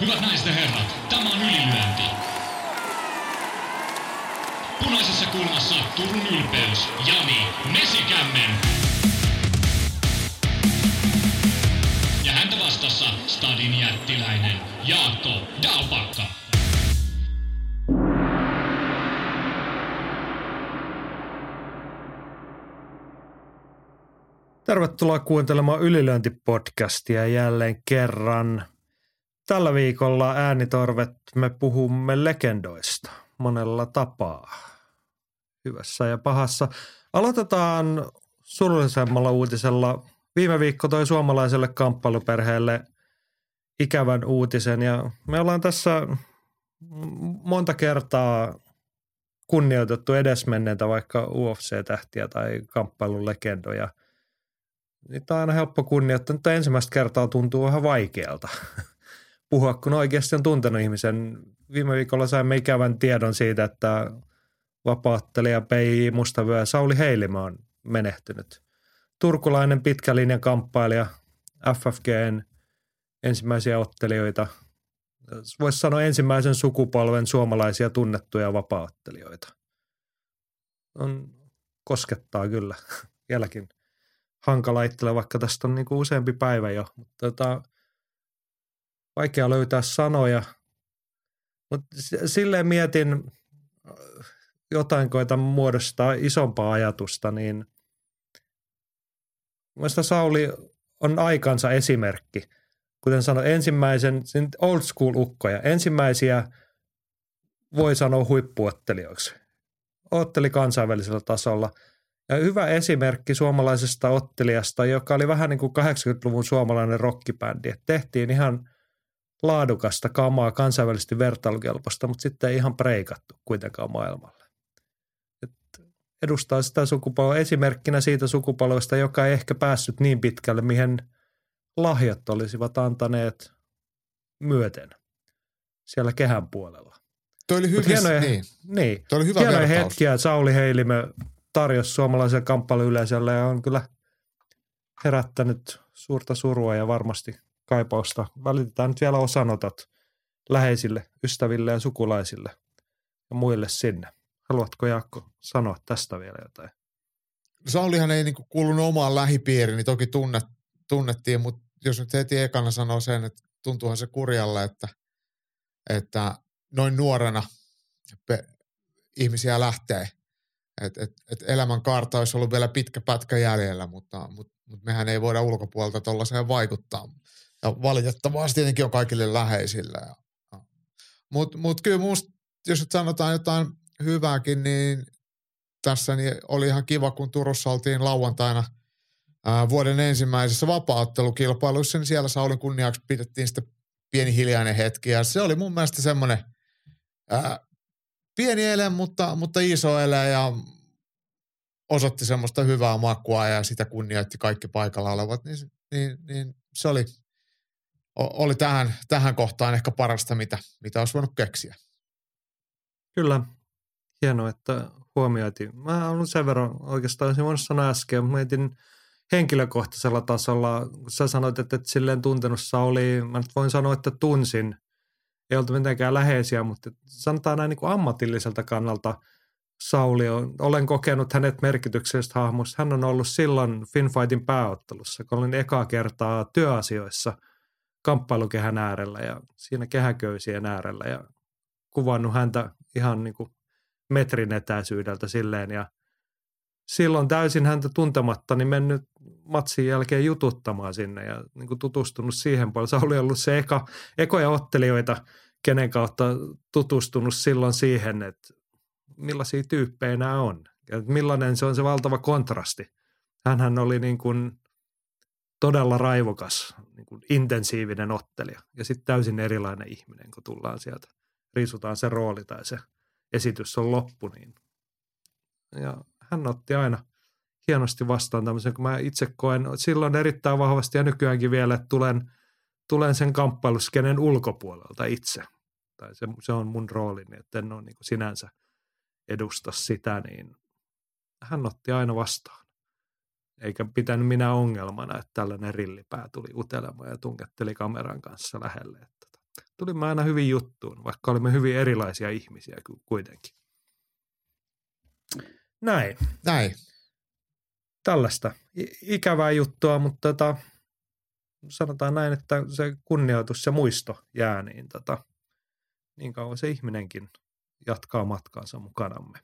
Hyvät naiset ja herrat, tämä on ylilyönti. Punaisessa kulmassa Turun ylpeys, Jani Mesikämmen. Ja häntä vastassa Stadin jättiläinen Jaakko Dalpakka. Tervetuloa kuuntelemaan Ylilöintipodcastia jälleen kerran. Tällä viikolla äänitorvet me puhumme legendoista monella tapaa. Hyvässä ja pahassa. Aloitetaan surullisemmalla uutisella. Viime viikko toi suomalaiselle kamppailuperheelle ikävän uutisen ja me ollaan tässä monta kertaa kunnioitettu edesmenneitä vaikka UFC-tähtiä tai kamppailulegendoja – Niitä on aina helppo kunnioittaa, mutta ensimmäistä kertaa tuntuu vähän vaikealta puhua, kun oikeasti on tuntenut ihmisen. Viime viikolla saimme ikävän tiedon siitä, että vapaattelija P.I. Mustavyö Sauli Heilimä on menehtynyt. Turkulainen pitkä linjan kamppailija, FFGn ensimmäisiä ottelijoita, voisi sanoa ensimmäisen sukupolven suomalaisia tunnettuja vapaattelijoita. On, koskettaa kyllä vieläkin hankala itsellä, vaikka tästä on niin kuin useampi päivä jo. Mutta tota, vaikea löytää sanoja. Mutta silleen mietin, jotain koitan muodostaa isompaa ajatusta, niin Mielestäni Sauli on aikansa esimerkki. Kuten sanoin, ensimmäisen, old school ukkoja, ensimmäisiä voi sanoa huippuottelijoiksi. Otteli kansainvälisellä tasolla – ja hyvä esimerkki suomalaisesta ottelijasta, joka oli vähän niin kuin 80-luvun suomalainen rockibändi. Tehtiin ihan laadukasta kamaa kansainvälisesti vertailukelpoista, mutta sitten ei ihan preikattu kuitenkaan maailmalle. Et edustaa sitä sukupolvea esimerkkinä siitä sukupolvesta, joka ei ehkä päässyt niin pitkälle, mihin lahjat olisivat antaneet myöten siellä kehän puolella. Toi oli hyvä, hienoja, niin. niin. Toi oli hyvä hienoja hetkiä. Sauli Heilimö tarjosi suomalaisen kamppailuyleisölle ja on kyllä herättänyt suurta surua ja varmasti kaipausta. Välitetään nyt vielä osanotot läheisille, ystäville ja sukulaisille ja muille sinne. Haluatko Jaakko sanoa tästä vielä jotain? Saulihan ei niinku kuulunut omaan lähipiiriin, niin toki tunnet, tunnettiin, mutta jos nyt heti ekana sanoo sen, että tuntuuhan se kurjalle, että, että noin nuorena pe- ihmisiä lähtee et, et, et elämän kaarta olisi ollut vielä pitkä pätkä jäljellä, mutta, mutta, mutta mehän ei voida ulkopuolelta tuollaiseen vaikuttaa. Ja valitettavasti tietenkin on kaikille läheisillä. Mutta mut kyllä musta, jos nyt sanotaan jotain hyvääkin, niin tässä niin oli ihan kiva, kun Turussa oltiin lauantaina ää, vuoden ensimmäisessä vapaattelukilpailuissa, niin siellä Saulin kunniaksi pidettiin sitä pieni hiljainen hetki. Ja se oli mun mielestä semmoinen pieni ele, mutta, mutta iso ele ja osoitti semmoista hyvää makua ja sitä kunnioitti kaikki paikalla olevat, niin, niin, niin se oli, oli tähän, tähän kohtaan ehkä parasta, mitä, mitä olisi voinut keksiä. Kyllä, hienoa, että huomioitiin. Mä olen sen verran oikeastaan, olisin voinut sanoa äsken, mietin henkilökohtaisella tasolla, kun sä sanoit, että et silleen tuntenut Sauli, mä nyt voin sanoa, että tunsin – ei oltu mitenkään läheisiä, mutta sanotaan näin niin kuin ammatilliselta kannalta Sauli on, olen kokenut hänet merkityksellisestä hahmosta. Hän on ollut silloin Finfightin pääottelussa, kun olin ekaa kertaa työasioissa kamppailukehän äärellä ja siinä kehäköysien äärellä ja kuvannut häntä ihan niin kuin metrin etäisyydeltä silleen ja silloin täysin häntä tuntematta niin mennyt matsin jälkeen jututtamaan sinne ja niin kuin tutustunut siihen paljon. Se oli ollut se eka, ekoja ottelijoita, kenen kautta tutustunut silloin siihen, että millaisia tyyppejä nämä on. Ja millainen se on se valtava kontrasti. Hänhän oli niin kuin todella raivokas, niin kuin intensiivinen ottelija ja sitten täysin erilainen ihminen, kun tullaan sieltä. Riisutaan se rooli tai se esitys on loppu. Niin. Ja hän otti aina – hienosti vastaan tämmöisen, kun mä itse koen silloin erittäin vahvasti ja nykyäänkin vielä, että tulen, tulen sen kamppailuskenen ulkopuolelta itse. Tai se, se on mun roolini, että en ole niin sinänsä edusta sitä, niin hän otti aina vastaan. Eikä pitänyt minä ongelmana, että tällainen rillipää tuli utelemaan ja tunketteli kameran kanssa lähelle. Että tota, tulimme aina hyvin juttuun, vaikka olimme hyvin erilaisia ihmisiä kuitenkin. Näin. Näin. Tällaista ikävää juttua, mutta tota, sanotaan näin, että se kunnioitus ja muisto jää niin, tota, niin kauan se ihminenkin jatkaa matkaansa mukanamme.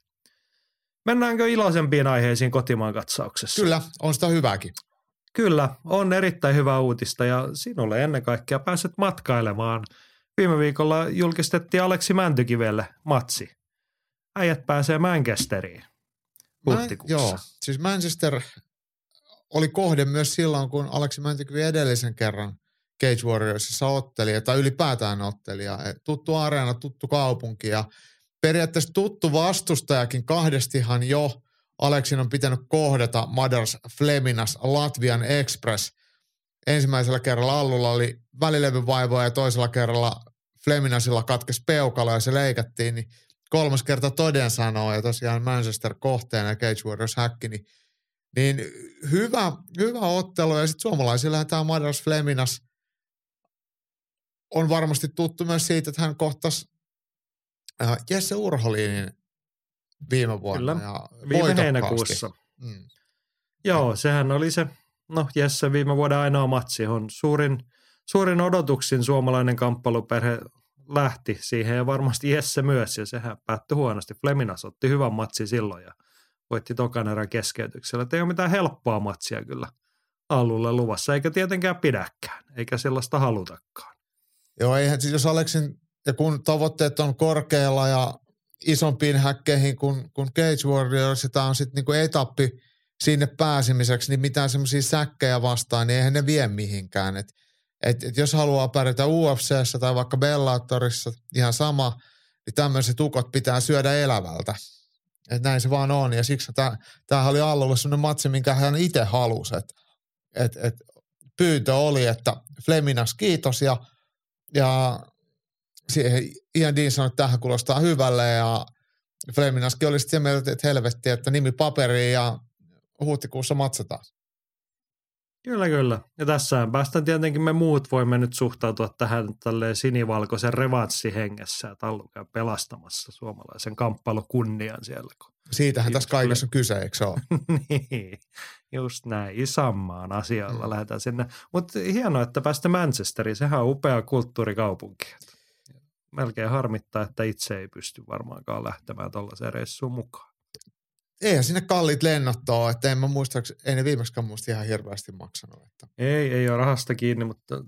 Mennäänkö iloisempiin aiheisiin kotimaan katsauksessa? Kyllä, on sitä hyvääkin. Kyllä, on erittäin hyvä uutista ja sinulle ennen kaikkea pääset matkailemaan. Viime viikolla julkistettiin Aleksi Mäntykivelle matsi. Äijät pääsee Manchesteriin huhtikuussa. Mä, joo, siis Manchester oli kohde myös silloin, kun Aleksi Mäntykivi edellisen kerran Cage Warriorsissa otteli, tai ylipäätään otteli. Ja tuttu areena, tuttu kaupunki ja periaatteessa tuttu vastustajakin kahdestihan jo Aleksin on pitänyt kohdata Madars Fleminas Latvian Express. Ensimmäisellä kerralla Allulla oli välilevyvaivoja ja toisella kerralla Fleminasilla katkesi peukalo ja se leikattiin, niin kolmas kerta toden sanoo ja tosiaan Manchester kohteena Cage Warriors häkki, niin, niin hyvä, hyvä ottelu ja sitten suomalaisilla tämä Madars Fleminas on varmasti tuttu myös siitä, että hän kohtasi äh, Jesse Urholinin viime vuonna. Kyllä, ja viime heinäkuussa. Mm. Joo, sehän oli se, no Jesse viime vuoden ainoa matsi, on suurin, suurin odotuksin suomalainen kamppailuperhe lähti siihen ja varmasti Jesse myös ja sehän päättyi huonosti. Fleminas otti hyvän matsi silloin ja voitti tokan erän keskeytyksellä. ei ole mitään helppoa matsia kyllä alulle luvassa, eikä tietenkään pidäkään, eikä sellaista halutakaan. Joo, eihän siis jos Aleksin, ja kun tavoitteet on korkealla ja isompiin häkkeihin kuin, kuin Cage Warriors, sitä on sitten niinku etappi sinne pääsemiseksi, niin mitään semmoisia säkkejä vastaan, niin eihän ne vie mihinkään. Et, et, et jos haluaa pärjätä UFCssä tai vaikka Bellatorissa, ihan sama, niin tämmöiset ukot pitää syödä elävältä. Et näin se vaan on, ja siksi tämä oli Allulle semmoinen matsi, minkä hän itse halusi. Et, et, et pyyntö oli, että Fleminas kiitos, ja, ja siihen Ian Dean sanoi, että tähän kuulostaa hyvälle ja Fleminaskin oli sitten mieltä, että helvetti, että nimi paperiin ja huhtikuussa matsataan. Kyllä, kyllä. Ja tässä päästään tietenkin me muut voimme nyt suhtautua tähän tälleen sinivalkoisen revanssihengessä, että Allu käy pelastamassa suomalaisen kamppailukunnian siellä. Siitähän tässä kaikessa on kyse, eikö se ole? niin, just näin. Isänmaan asialla mm. lähdetään sinne. Mutta hienoa, että päästä Manchesteriin. Sehän on upea kulttuurikaupunki melkein harmittaa, että itse ei pysty varmaankaan lähtemään tuollaiseen reissuun mukaan. Eihän sinne kalliit lennot ole, että en mä muista, ei ne viimeksi muista ihan hirveästi maksanut. Että. Ei, ei ole rahasta kiinni, mutta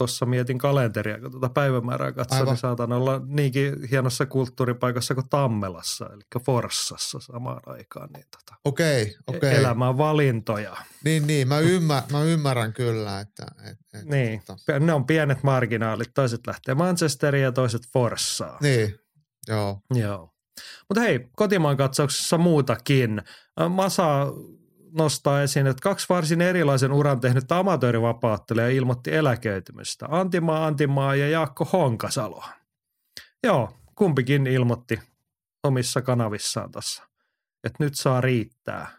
tuossa mietin kalenteria, kun tuota päivämäärää katsoin, niin saatan olla niinkin hienossa kulttuuripaikassa kuin Tammelassa, eli Forssassa samaan aikaan. Niin tota, okei, okei. Elämän valintoja. Niin, niin mä, ymmär, mä ymmärrän kyllä, että... Et, et, niin, tota. ne on pienet marginaalit, toiset lähtee Manchesteriin ja toiset Forssaan. Niin, joo. Joo. Mutta hei, kotimaan katsauksessa muutakin. Masa nostaa esiin, että kaksi varsin erilaisen uran tehnyt amatöörivapaattelija ilmoitti eläköitymistä. Antimaa Antimaa ja Jaakko Honkasalo. Joo, kumpikin ilmoitti omissa kanavissaan tässä, että nyt saa riittää.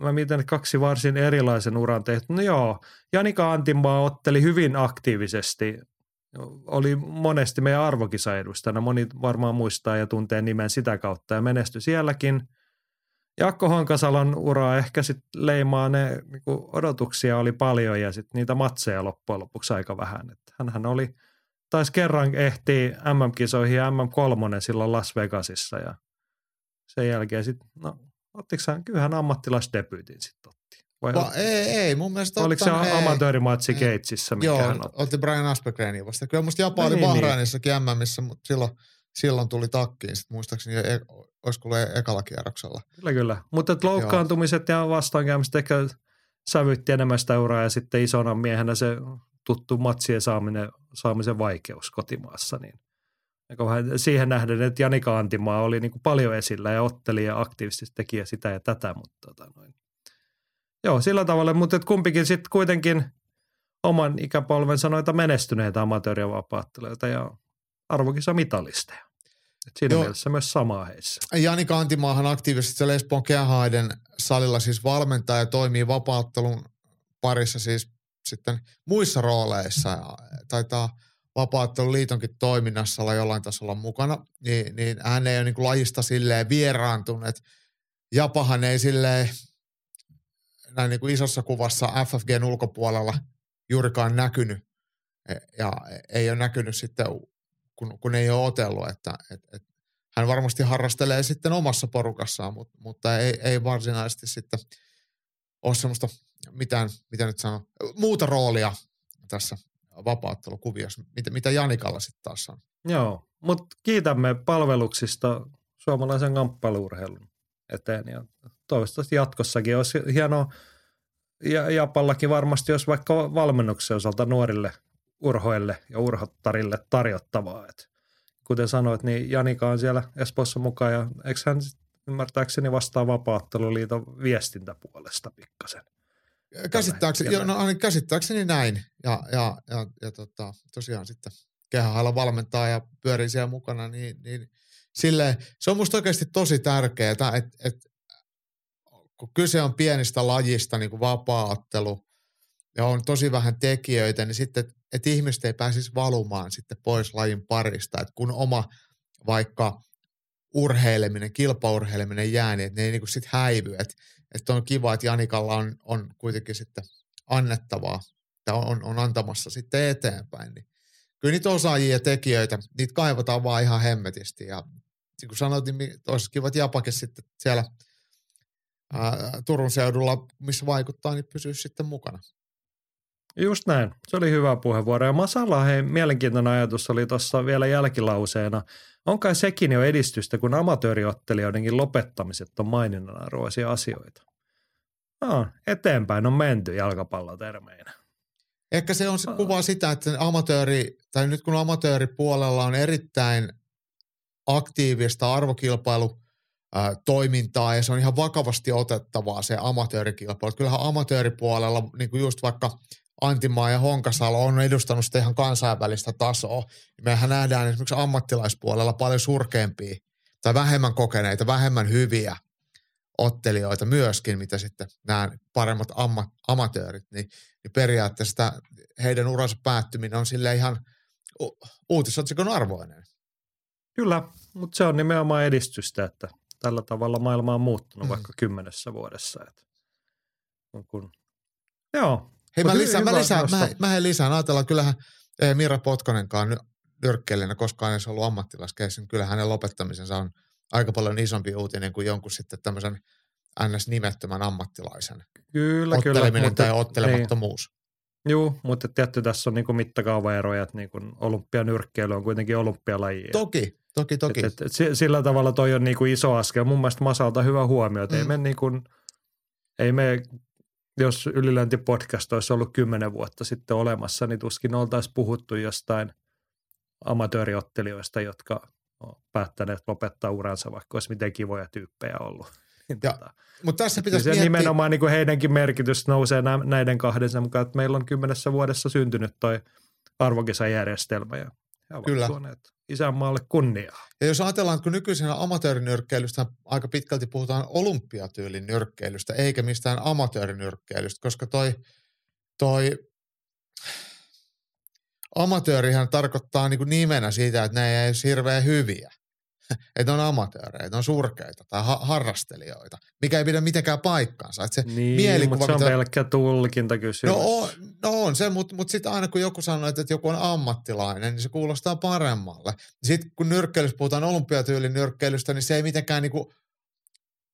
Mä mietin, kaksi varsin erilaisen uran tehty. No joo, Janika Antimaa otteli hyvin aktiivisesti. Oli monesti meidän arvokisaedustajana. Moni varmaan muistaa ja tuntee nimen sitä kautta ja menestyi sielläkin – Jaakko Honkasalon ura ehkä sitten leimaa ne niin odotuksia oli paljon ja sitten niitä matseja loppujen lopuksi aika vähän. Et hänhän oli, taisi kerran ehti MM-kisoihin ja MM3 silloin Las Vegasissa ja sen jälkeen sitten, no ottiko hän, kyllähän ammattilaisdebyytin sitten otti. Vai Va, ei, ei, mun mielestä Oliko se amatöörimatsi Keitsissä, mikä Joo, hän otti? otti Brian Aspergrenia vasta. Kyllä musta Japa oli niin, Bahrainissakin niin. MMissä, mutta silloin – silloin tuli takkiin, sitten muistaakseni e- olisiko ollut ekalla kierroksella. Kyllä, kyllä. Mutta loukkaantumiset Joo. ja vastaankäymiset ehkä sävytti enemmän sitä uraa ja sitten isona miehenä se tuttu matsien saaminen, saamisen vaikeus kotimaassa, niin siihen nähden, että Janika Antimaa oli niin kuin paljon esillä ja otteli ja aktiivisesti teki ja sitä ja tätä, mutta tota noin. Joo, sillä tavalla, mutta et kumpikin sitten kuitenkin oman ikäpolvensa noita menestyneitä amatööriä vapaattelijoita ja arvokisa mitalisteja. Et siinä Joo. mielessä myös samaa heissä. Jani Kantimaahan aktiivisesti Lesbon Kehähaiden salilla siis valmentaa ja toimii vapauttelun parissa siis sitten muissa rooleissa. Ja taitaa vapaatteluliitonkin toiminnassa olla jollain tasolla mukana, niin, niin hän ei ole niin kuin lajista silleen vieraantunut. Japahan ei silleen näin niin kuin isossa kuvassa FFGn ulkopuolella juurikaan näkynyt e, ja ei ole näkynyt sitten, kun, kun ei ole otellut, että et, et hän varmasti harrastelee sitten omassa porukassaan, mutta, mutta ei, ei varsinaisesti sitten ole semmoista mitään, mitä nyt sanon, muuta roolia tässä vapaattelukuviossa, mitä, mitä Janikalla sitten taas on. Joo, mutta kiitämme palveluksista suomalaisen kamppailuurheilun eteen ja toivottavasti jatkossakin olisi hienoa ja Japallakin varmasti jos vaikka valmennuksen osalta nuorille urhoille ja urhottarille tarjottavaa. Et kuten sanoit, niin Janika on siellä Espoossa mukaan ja eikö hän ymmärtääkseni vastaa vapaatteluliiton viestintäpuolesta pikkasen. Käsittääkseni, jo, no, käsittääkseni näin. Ja, ja, ja, ja tota, tosiaan sitten kehähailla valmentaa ja pyörii siellä mukana, niin, niin silleen, se on musta oikeasti tosi tärkeää, että et, kun kyse on pienistä lajista, niin kuin vapaattelu, ja on tosi vähän tekijöitä, niin sitten, että ihmiset ei pääsisi valumaan sitten pois lajin parista. Että kun oma vaikka urheileminen, kilpaurheileminen jää, niin että ne ei niin sitten häivy. Että, että on kiva, että Janikalla on, on kuitenkin sitten annettavaa, tai on, on antamassa sitten eteenpäin. Niin kyllä niitä osaajia ja tekijöitä, niitä kaivataan vaan ihan hemmetisti. Ja niin kuin sanoit, niin olisi kiva, että Japakin sitten siellä – ää, Turun seudulla, missä vaikuttaa, niin pysyy sitten mukana. Just näin. Se oli hyvä puheenvuoro. Ja Masala, hei, mielenkiintoinen ajatus oli tuossa vielä jälkilauseena. On kai sekin jo edistystä, kun amatööriottelijoidenkin lopettamiset on maininnan arvoisia asioita. No, eteenpäin on menty jalkapallotermeinä. Ehkä se on se kuvaa sitä, että amatööri, tai nyt kun amatööripuolella on erittäin aktiivista arvokilpailu toimintaa ja se on ihan vakavasti otettavaa se amatöörikilpailu. Kyllähän amatööripuolella, niin kuin just vaikka Antimaa ja Honkasalo on edustanut sitä ihan kansainvälistä tasoa. Mehän nähdään esimerkiksi ammattilaispuolella paljon surkeampia tai vähemmän kokeneita, vähemmän hyviä ottelijoita myöskin, mitä sitten nämä paremmat amma, amatöörit, niin, niin periaatteessa sitä, heidän uransa päättyminen on sille ihan uutisotsikon arvoinen. Kyllä, mutta se on nimenomaan edistystä, että tällä tavalla maailma on muuttunut mm. vaikka kymmenessä vuodessa. Että, kun, joo. Hei, mä lisään, mä, lisään, mä, mä lisään. Ajatellaan, kyllähän eh, Mira Potkonenkaan nyrkkeilijänä koskaan edes ollut ammattilaiskeissin. Kyllä hänen lopettamisensa on aika paljon isompi uutinen kuin jonkun sitten tämmöisen ns-nimettömän ammattilaisen. Kyllä, Otteleminen kyllä. tai niin. ottelemattomuus. Niin. Joo, mutta tietty tässä on niinku mittakaavaeroja, että niinku olympianyrkkeily on kuitenkin olympialaji. Toki, Toki, toki. Et, et, et sillä tavalla toi on niinku iso askel. Mun mielestä Masalta hyvä huomio, että mm. ei me niinku, ei me, jos ylilöintipodcast olisi ollut kymmenen vuotta sitten olemassa, niin tuskin oltaisiin puhuttu jostain amatööriottelijoista, jotka on päättäneet lopettaa uransa, vaikka olisi miten kivoja tyyppejä ollut. Niin ja, tota, mutta tässä pitäisi se miettiä... nimenomaan niin kuin heidänkin merkitys nousee näiden kahdensa mukaan, että meillä on kymmenessä vuodessa syntynyt toi arvokisajärjestelmä ja he Kyllä. tuoneet isänmaalle kunniaa. Ja jos ajatellaan, kun nykyisenä amatöörinyrkkeilystä aika pitkälti puhutaan olympiatyylin nyrkkeilystä, eikä mistään amatöörinyrkkeilystä, koska toi, toi amatöörihän tarkoittaa niin nimenä siitä, että ne ei ole hirveän hyviä. että ne on amatöörejä, ne on surkeita tai ha- harrastelijoita, mikä ei pidä mitenkään paikkaansa. Että se niin, mielikuva, mutta se on mitä... pelkkä tulkintakysymys. No on, no on se, mutta, mutta sitten aina kun joku sanoo, että joku on ammattilainen, niin se kuulostaa paremmalle. Sitten kun nyrkkeilystä puhutaan olympiatyylin nyrkkeilystä, niin se ei mitenkään niin kuin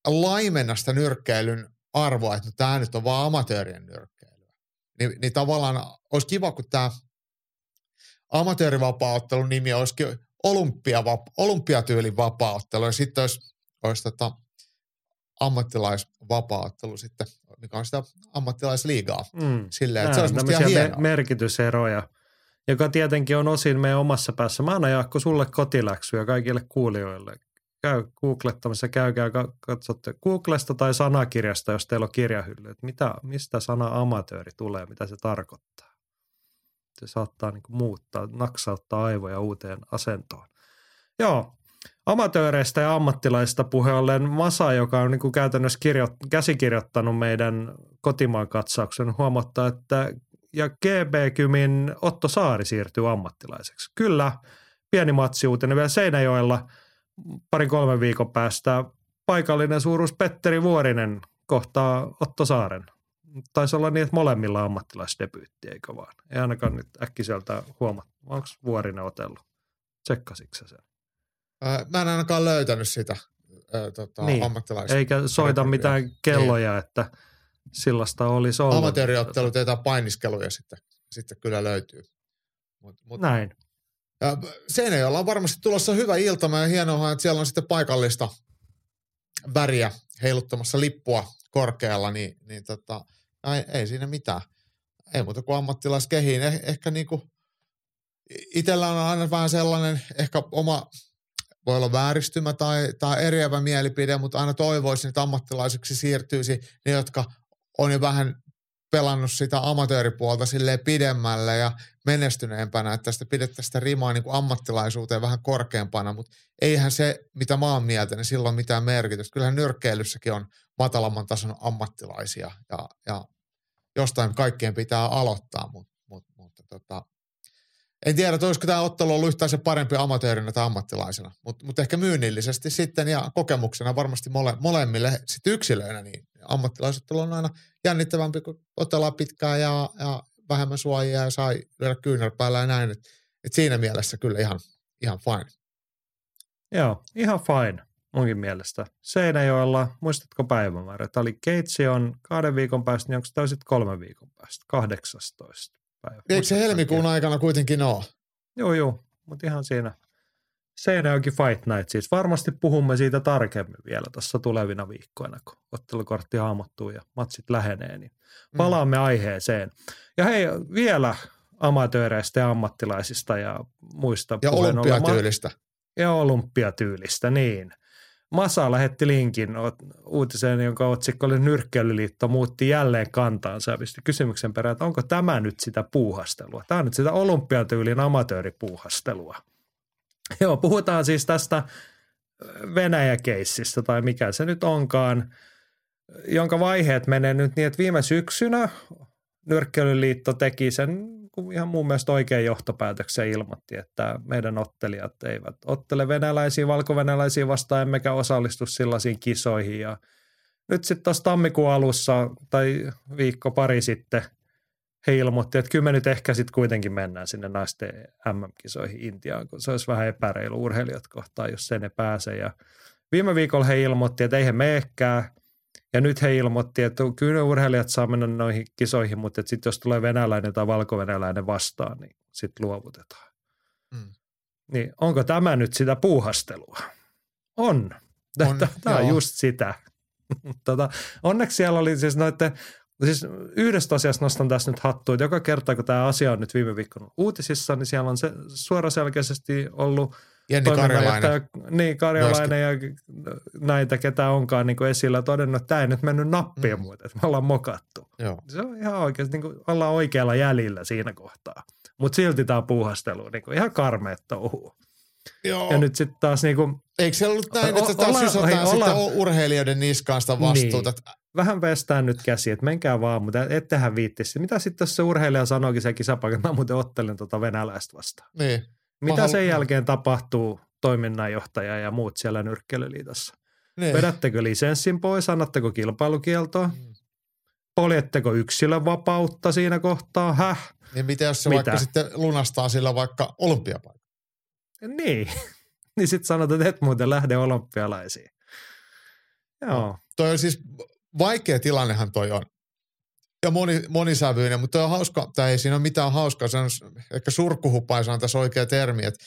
laimenna sitä nyrkkeilyn arvoa, että no, tämä nyt on vaan amatöörien nyrkkeilyä. Ni, niin tavallaan olisi kiva, kun tämä amatöörivapaa-ottelun nimi olisikin olympiatyylin vapaaottelu ja sitten olisi, olisi tota ammattilaisvapaaottelu sitten, mikä on sitä ammattilaisliigaa. Mm. Silleen, että se olisi ihan hienoa. merkityseroja, joka tietenkin on osin meidän omassa päässä. Mä annan Jaakko sulle kotiläksyä kaikille kuulijoille. Käy googlettamassa, käykää katsotte Googlesta tai sanakirjasta, jos teillä on kirjahylly, että mitä, mistä sana amatööri tulee, mitä se tarkoittaa se saattaa niin muuttaa, naksauttaa aivoja uuteen asentoon. Joo, amatööreistä ja ammattilaisista puhe ollen Masa, joka on niin kuin käytännössä kirjo- käsikirjoittanut meidän kotimaan katsauksen, huomattaa, että ja GB Kymin Otto Saari siirtyy ammattilaiseksi. Kyllä, pieni matsiuutinen vielä Seinäjoella parin kolmen viikon päästä paikallinen suuruus Petteri Vuorinen kohtaa Otto Saaren. Taisi olla niin, että molemmilla ammattilaisdebyytti, eikö vaan? Ei ainakaan nyt äkkiseltä huomaa. Onko Vuorinen otellut? Tsekkasitko sen? Ää, mä en ainakaan löytänyt sitä ää, tota, Niin. ammattilaista. Eikä soita mitään kelloja, että sillasta olisi ollut. Amatööriottelut ja jotain painiskeluja sitten, sitten kyllä löytyy. Mut, mut, Näin. Ja Seinäjoella on varmasti tulossa hyvä iltama ja hienoa, että siellä on sitten paikallista väriä heiluttamassa lippua korkealla, niin, niin tota, ei, ei siinä mitään. Ei muuta kuin ammattilaiskehiin. Eh, ehkä niinku, itsellä on aina vähän sellainen ehkä oma, voi olla vääristymä tai, tai eriävä mielipide, mutta aina toivoisin, että ammattilaiseksi siirtyisi ne, jotka on jo vähän pelannut sitä amatööripuolta silleen pidemmälle ja menestyneempänä, että tästä pidettäisiin sitä rimaa niin kuin ammattilaisuuteen vähän korkeampana, mutta eihän se, mitä mä oon mieltä, niin sillä on mitään merkitystä. Kyllähän nyrkkeilyssäkin on matalamman tason ammattilaisia ja, ja jostain kaikkien pitää aloittaa, mutta, mutta, mutta tota, en tiedä, että olisiko tämä ottelu ollut yhtään se parempi amatöörinä tai ammattilaisena, mutta, mutta ehkä myynnillisesti sitten ja kokemuksena varmasti mole, molemmille sitten yksilöinä, niin ammattilaisottelu on aina jännittävämpi, kun otellaan pitkään ja, ja vähemmän suojia ja sai lyödä kyynärpäällä ja näin. Et, et siinä mielessä kyllä ihan, ihan fine. Joo, ihan fine munkin mielestä. Seinäjoella, muistatko päivämäärä? Tämä oli Keitsi on kahden viikon päästä, niin onko tämä sitten kolmen viikon päästä? 18 päivä. Eikö se helmikuun oikein? aikana kuitenkin ole? Joo, joo, mutta ihan siinä. Seinäjoki Fight Night siis. Varmasti puhumme siitä tarkemmin vielä tuossa tulevina viikkoina, kun ottelukortti hahmottuu ja matsit lähenee, niin palaamme aiheeseen. Ja hei, vielä amatööreistä ja ammattilaisista ja muista Ja olympiatyylistä. Ja olympiatyylistä, niin. Masa lähetti linkin uutiseen, jonka otsikko oli Nyrkkeilyliitto muutti jälleen kantaansa ja pisti kysymyksen perään, että onko tämä nyt sitä puuhastelua? Tämä on nyt sitä olympiatyylin amatööripuuhastelua. Joo, puhutaan siis tästä Venäjä-keissistä tai mikä se nyt onkaan, jonka vaiheet menee nyt niin, että viime syksynä Nyrkkeilyliitto teki sen ihan mun mielestä oikein johtopäätöksen ilmoitti, että meidän ottelijat eivät ottele venäläisiä, valkovenäläisiä vastaan, emmekä osallistu sellaisiin kisoihin. Ja nyt sitten tuossa tammikuun alussa tai viikko pari sitten he ilmoitti, että kyllä me nyt ehkä sitten kuitenkin mennään sinne naisten MM-kisoihin Intiaan, kun se olisi vähän epäreilu urheilijat kohtaan, jos sen ne pääse. Ja viime viikolla he ilmoitti, että eihän meekään. Ja nyt he ilmoitti, että kyllä urheilijat saa mennä noihin kisoihin, mutta sitten jos tulee venäläinen tai valkovenäläinen vastaan, niin sitten luovutetaan. Mm. Niin onko tämä nyt sitä puuhastelua? On. On, Tämä on just sitä. tota, onneksi siellä oli siis noiden, siis yhdestä asiasta nostan tässä nyt hattua, että joka kerta kun tämä asia on nyt viime viikon uutisissa, niin siellä on se suoraselkeästi ollut Jenni Karjalainen. Niin, Karjalainen ja näitä, ketä onkaan niin kuin esillä todennut, että tämä ei nyt mennyt nappiin Mm. muuten, että me ollaan mokattu. Joo. Se on ihan oikeasti, niin kuin ollaan oikealla jäljellä siinä kohtaa. Mutta silti tämä on puuhastelu, niin kuin ihan karmeet touhuu. Joo. Ja nyt sitten taas niin kuin, Eikö se ollut näin, että taas sysätään sitten ollaan- urheilijoiden niskaan sitä vastuuta? Niin. vähän pestään nyt käsi, että menkää vaan, mutta ettehän viittisi. Mitä sitten jos se urheilija sanoikin se kisapaikka, mä muuten ottelen tuota venäläistä vastaan. Niin. Mitä halu- sen jälkeen tapahtuu toiminnanjohtaja ja muut siellä nyrkkeilyliitossa? niin. Vedättekö lisenssin pois, annatteko kilpailukieltoa? Mm. Poljetteko yksilön vapautta siinä kohtaa? Häh? Niin mitä jos se Mitä? vaikka sitten lunastaa sillä vaikka olympiapaikan? Niin. niin sitten sanotaan, että et muuten lähde olympialaisiin. Joo. Toi on siis vaikea tilannehan toi on. Ja moni, monisävyinen, mutta on hauska, tai ei siinä ole mitään hauskaa, se on ehkä surkkuhupaisa on tässä oikea termi, että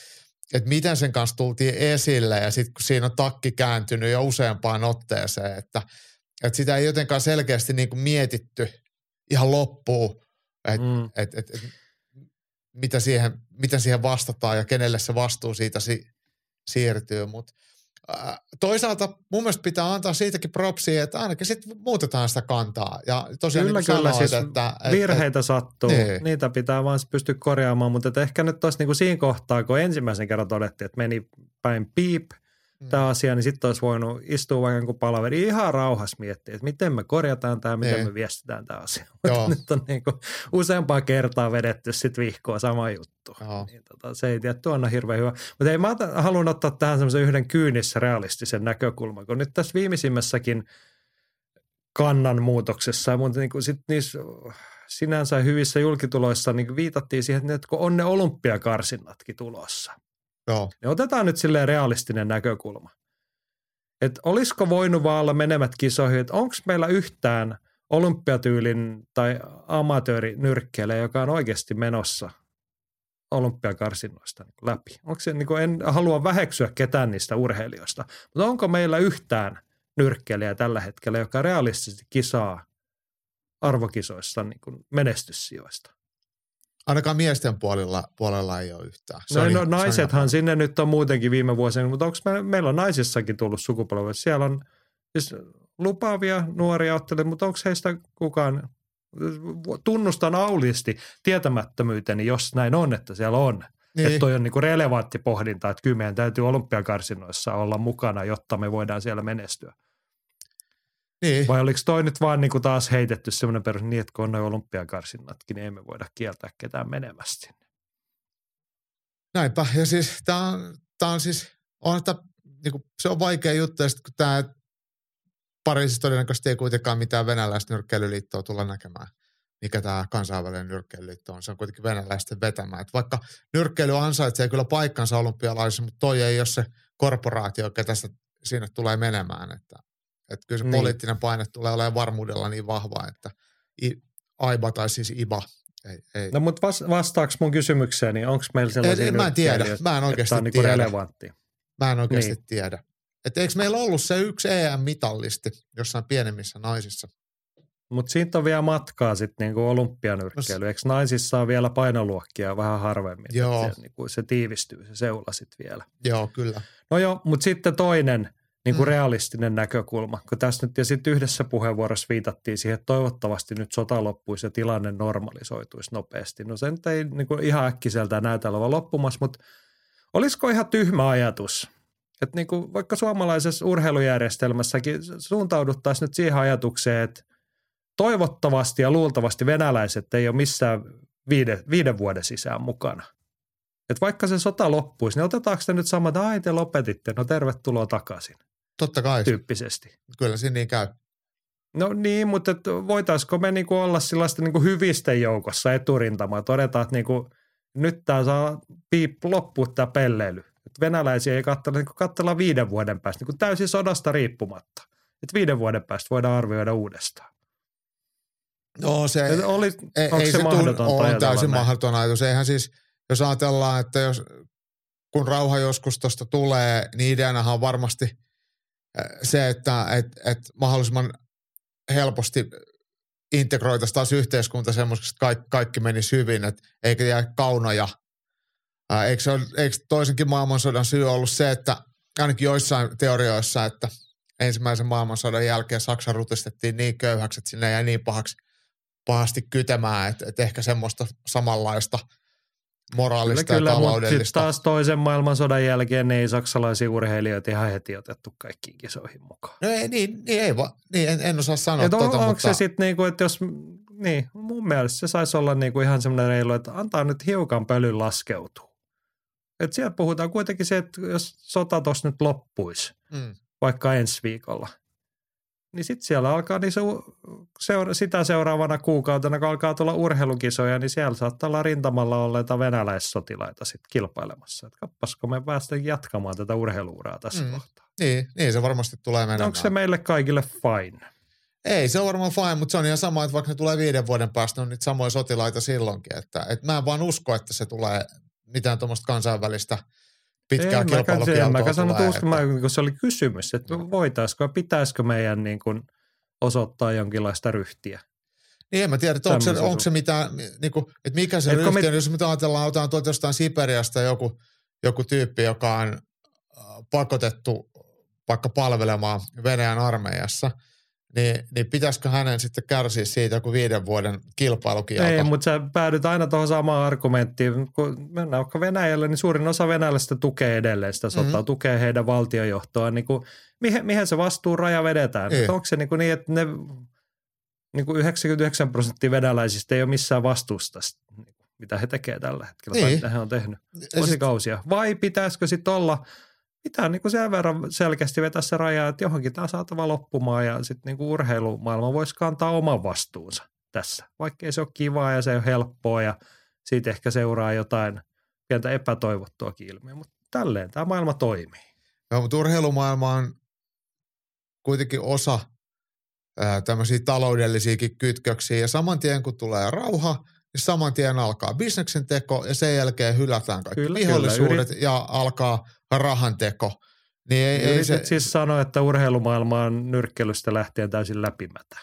että miten sen kanssa tultiin esille ja sitten kun siinä on takki kääntynyt jo useampaan otteeseen, että, että sitä ei jotenkaan selkeästi niin kuin mietitty ihan loppuun, että Mm. et, et, et, mitä, siihen, mitä siihen vastataan ja kenelle se vastuu siitä si, siirtyy. Mutta toisaalta mun mielestä pitää antaa siitäkin propsia, että ainakin sitten muutetaan sitä kantaa. Ja tosiaan Kyllä, niin kyllä. sanoit, Siis että, että, virheitä sattuu. Niin. Niitä pitää vaan pystyä korjaamaan, mutta ehkä nyt tuossa niinku siinä kohtaa, kun ensimmäisen kerran todettiin, että meni päin piip. Tämä asia, niin sitten olisi voinut istua vaikka kuin palaveri ihan rauhassa miettiä, että miten me korjataan tämä, miten Niin. me viestitään tämä asia. Mutta nyt on niin kuin useampaa kertaa vedetty sitten vihkoa sama juttu. Joo. Niin tota, se ei tiedä, tuo on hirveän hyvä. Mutta ei mä haluan ottaa tähän semmoisen yhden kyynissä realistisen näkökulman, kun nyt tässä viimeisimmässäkin kannanmuutoksessa, mutta niin kuin sit niissä sinänsä hyvissä julkituloissa niin viitattiin siihen, että kun on ne olympiakarsinnatkin tulossa, Joo. niin otetaan nyt silleen realistinen näkökulma. Että olisiko voinut vaan olla menemät kisoihin, että onko meillä yhtään olympiatyylin tai amatöörinyrkkeilijä, joka on oikeasti menossa olympiakarsinnoista läpi. Onko se, niin en halua väheksyä ketään niistä urheilijoista, mutta onko meillä yhtään nyrkkeilijää tällä hetkellä, joka realistisesti kisaa arvokisoissa niin menestyssijoista? Ainakaan miesten puolella, puolella ei ole yhtään. Se No, no ihan- naisethan ihan- sinne nyt on muutenkin viime vuosina, mutta onko me, meillä on naisissakin tullut sukupolvet? Siellä on siis lupaavia nuoria ottelijoita, mutta onko heistä kukaan, tunnustan aulisti tietämättömyyteni, jos näin on, että siellä on. Niin. Että toi on niinku relevantti pohdinta, että kyllä meidän täytyy olympiakarsinnoissa olla mukana, jotta me voidaan siellä menestyä. Niin. Vai oliko toi nyt vaan niinku taas heitetty semmoinen perus, niin että kun on noin olympiakarsinnatkin, niin emme voida kieltää ketään menemästä sinne. Näinpä. Ja siis tämä on, tää on siis, on tää, niinku, se on vaikea juttu, ja sit kun tämä Pariisissa todennäköisesti ei kuitenkaan mitään venäläistä nyrkkeilyliittoa tulla näkemään, mikä tämä kansainvälinen nyrkkeilyliitto on. Se on kuitenkin venäläisten vetämä. Et vaikka nyrkkeily ansaitsee kyllä paikkansa olympialaisissa, mutta toi ei ole se korporaatio, ketä sitä sinne tulee menemään. Että, että kyllä se Niin. poliittinen paine tulee olemaan varmuudella niin vahva, että AIBA tai siis IBA ei, ei, No mutta vas, vastaako mun kysymykseen, niin onko meillä sellaisia en- mä en tiedä. nyrkkeilijöitä, Mä en oikeasti on niinku tiedä. relevantti? Mä en oikeasti Niin. tiedä. Että eikö meillä ollut se yksi EM-mitallisti jossain pienemmissä naisissa? Mutta siitä on vielä matkaa sitten niinku olympianyrkkeily. Eikö naisissa on vielä painoluokkia vähän harvemmin? Joo. Se, niinku, se tiivistyy se seula sitten vielä. Joo, kyllä. No joo, mutta sitten toinen niin kuin Mm. realistinen näkökulma, kun tässä nyt ja sitten yhdessä puheenvuorossa viitattiin siihen, että toivottavasti nyt sota loppuisi ja tilanne normalisoituisi nopeasti. No se nyt ei niin kuin ihan äkkiseltään näytä olevan loppumassa, mutta olisiko ihan tyhmä ajatus, että niin kuin vaikka suomalaisessa urheilujärjestelmässäkin suuntauduttaisiin nyt siihen ajatukseen, että toivottavasti ja luultavasti venäläiset ei ole missään viiden, viiden vuoden sisään mukana. Että vaikka se sota loppuisi, niin otetaanko te nyt samat, että ai te lopetitte, no tervetuloa takaisin Totta kai. tyyppisesti. Kyllä siinä niin käy. No niin, mutta voitaisiko me niinku olla sellaisten niinku hyvisten joukossa eturintamaa, todeta, että niinku, nyt tämä saa piip loppua tämä pelleily. Et venäläisiä ei katsella, niinku katsella viiden vuoden päästä, niinku täysin sodasta riippumatta. Et viiden vuoden päästä voidaan arvioida uudestaan. No se, Et oli, ei, ei se se mahdotonta tun, on täysin näin? mahdoton ajatus. Eihän siis, jos ajatellaan, että jos, kun rauha joskus tuosta tulee, niin ideanahan on varmasti se, että et, et mahdollisimman helposti integroitaisiin taas yhteiskunta semmoiseksi, että kaikki, kaikki menisi hyvin, että eikä jää kaunoja. Eikö, se ole, eikö toisenkin maailmansodan syy ollut se, että ainakin joissain teorioissa, että ensimmäisen maailmansodan jälkeen Saksa rutistettiin niin köyhäksi, että sinne jäi niin pahaksi pahasti kytemään, että, että ehkä semmoista samanlaista moraalista Kyllä, kyllä ja mutta sitten taloudellista. taas toisen maailmansodan jälkeen niin ei saksalaisia urheilijoita ihan heti otettu kaikkiin kisoihin mukaan. No ei, niin, niin ei va, niin en, en osaa sanoa Et on, tota, onko mutta se sitten niinku, että jos, niin mun mielestä se saisi olla niinku ihan semmoinen reilu, että antaa nyt hiukan pölyn laskeutua. Et siellä puhutaan kuitenkin se, että jos sota tuossa nyt loppuisi, mm, vaikka ensi viikolla, niin sitten siellä alkaa niin se, seura, sitä seuraavana kuukautena, kun alkaa tulla urheilukisoja, niin siellä saattaa olla rintamalla olleita venäläissotilaita sitten kilpailemassa. Että kappasko me päästä jatkamaan tätä urheiluuraa tässä Mm. kohtaa. niin, niin, se varmasti tulee menemään. Onko se meille kaikille fine? Ei, se on varmaan fine, mutta se on ihan sama, että vaikka ne tulee viiden vuoden päästä, ne on niitä samoja sotilaita silloinkin. Että, että mä en vaan usko, että se tulee mitään tuommoista kansainvälistä pitkää en en kilpailukieltoa mäkään sano, tulee. että usko, kun se oli kysymys, että voitaisiko ja pitäisikö meidän niin kuin osoittaa jonkinlaista ryhtiä. Niin en mä tiedä, että onko se, onko se mitään, niin kuin, että mikä se Etkö ryhti me- on, jos me ajatellaan, otetaan tuolta jostain Siperiasta joku, joku tyyppi, joka on äh, pakotettu vaikka palvelemaan Venäjän armeijassa, niin, niin pitäisikö hänen sitten kärsiä siitä joku viiden vuoden kilpailukielto? Ei, mutta sä päädyt aina tuohon samaan argumenttiin. Kun mennään vaikka Venäjälle, niin suurin osa venäläistä tukee edelleen sitä sotaa, mm-hmm. tukee heidän valtiojohtoa. Niin kuin, mihin, mihin se vastuuraja vedetään? Ei. Onko se niin, kuin niin että ne niin kuin 99 prosenttia venäläisistä ei ole missään vastuusta, mitä he tekevät tällä hetkellä ei. tai mitä he on tehnyt vuosikausia. Vai pitäisikö sitten olla – pitää niin kuin sen verran selkeästi vetää se raja, että johonkin tämä saatava loppumaan ja sitten niin urheilumaailma voisi kantaa oman vastuunsa tässä. Vaikka ei se ole kivaa ja se ei ole helppoa ja siitä ehkä seuraa jotain pientä epätoivottua ilmiä, mutta tälleen tämä maailma toimii. Joo, mutta urheilumaailma on kuitenkin osa tämmöisiä taloudellisiakin kytköksiä ja saman tien kun tulee rauha, niin saman tien alkaa bisneksen teko ja sen jälkeen hylätään kaikki kyllä, vihollisuudet kyllä, ja alkaa rahanteko. Niin ei, ei se... siis sanoa, että urheilumaailma on nyrkkelystä lähtien täysin läpimätä.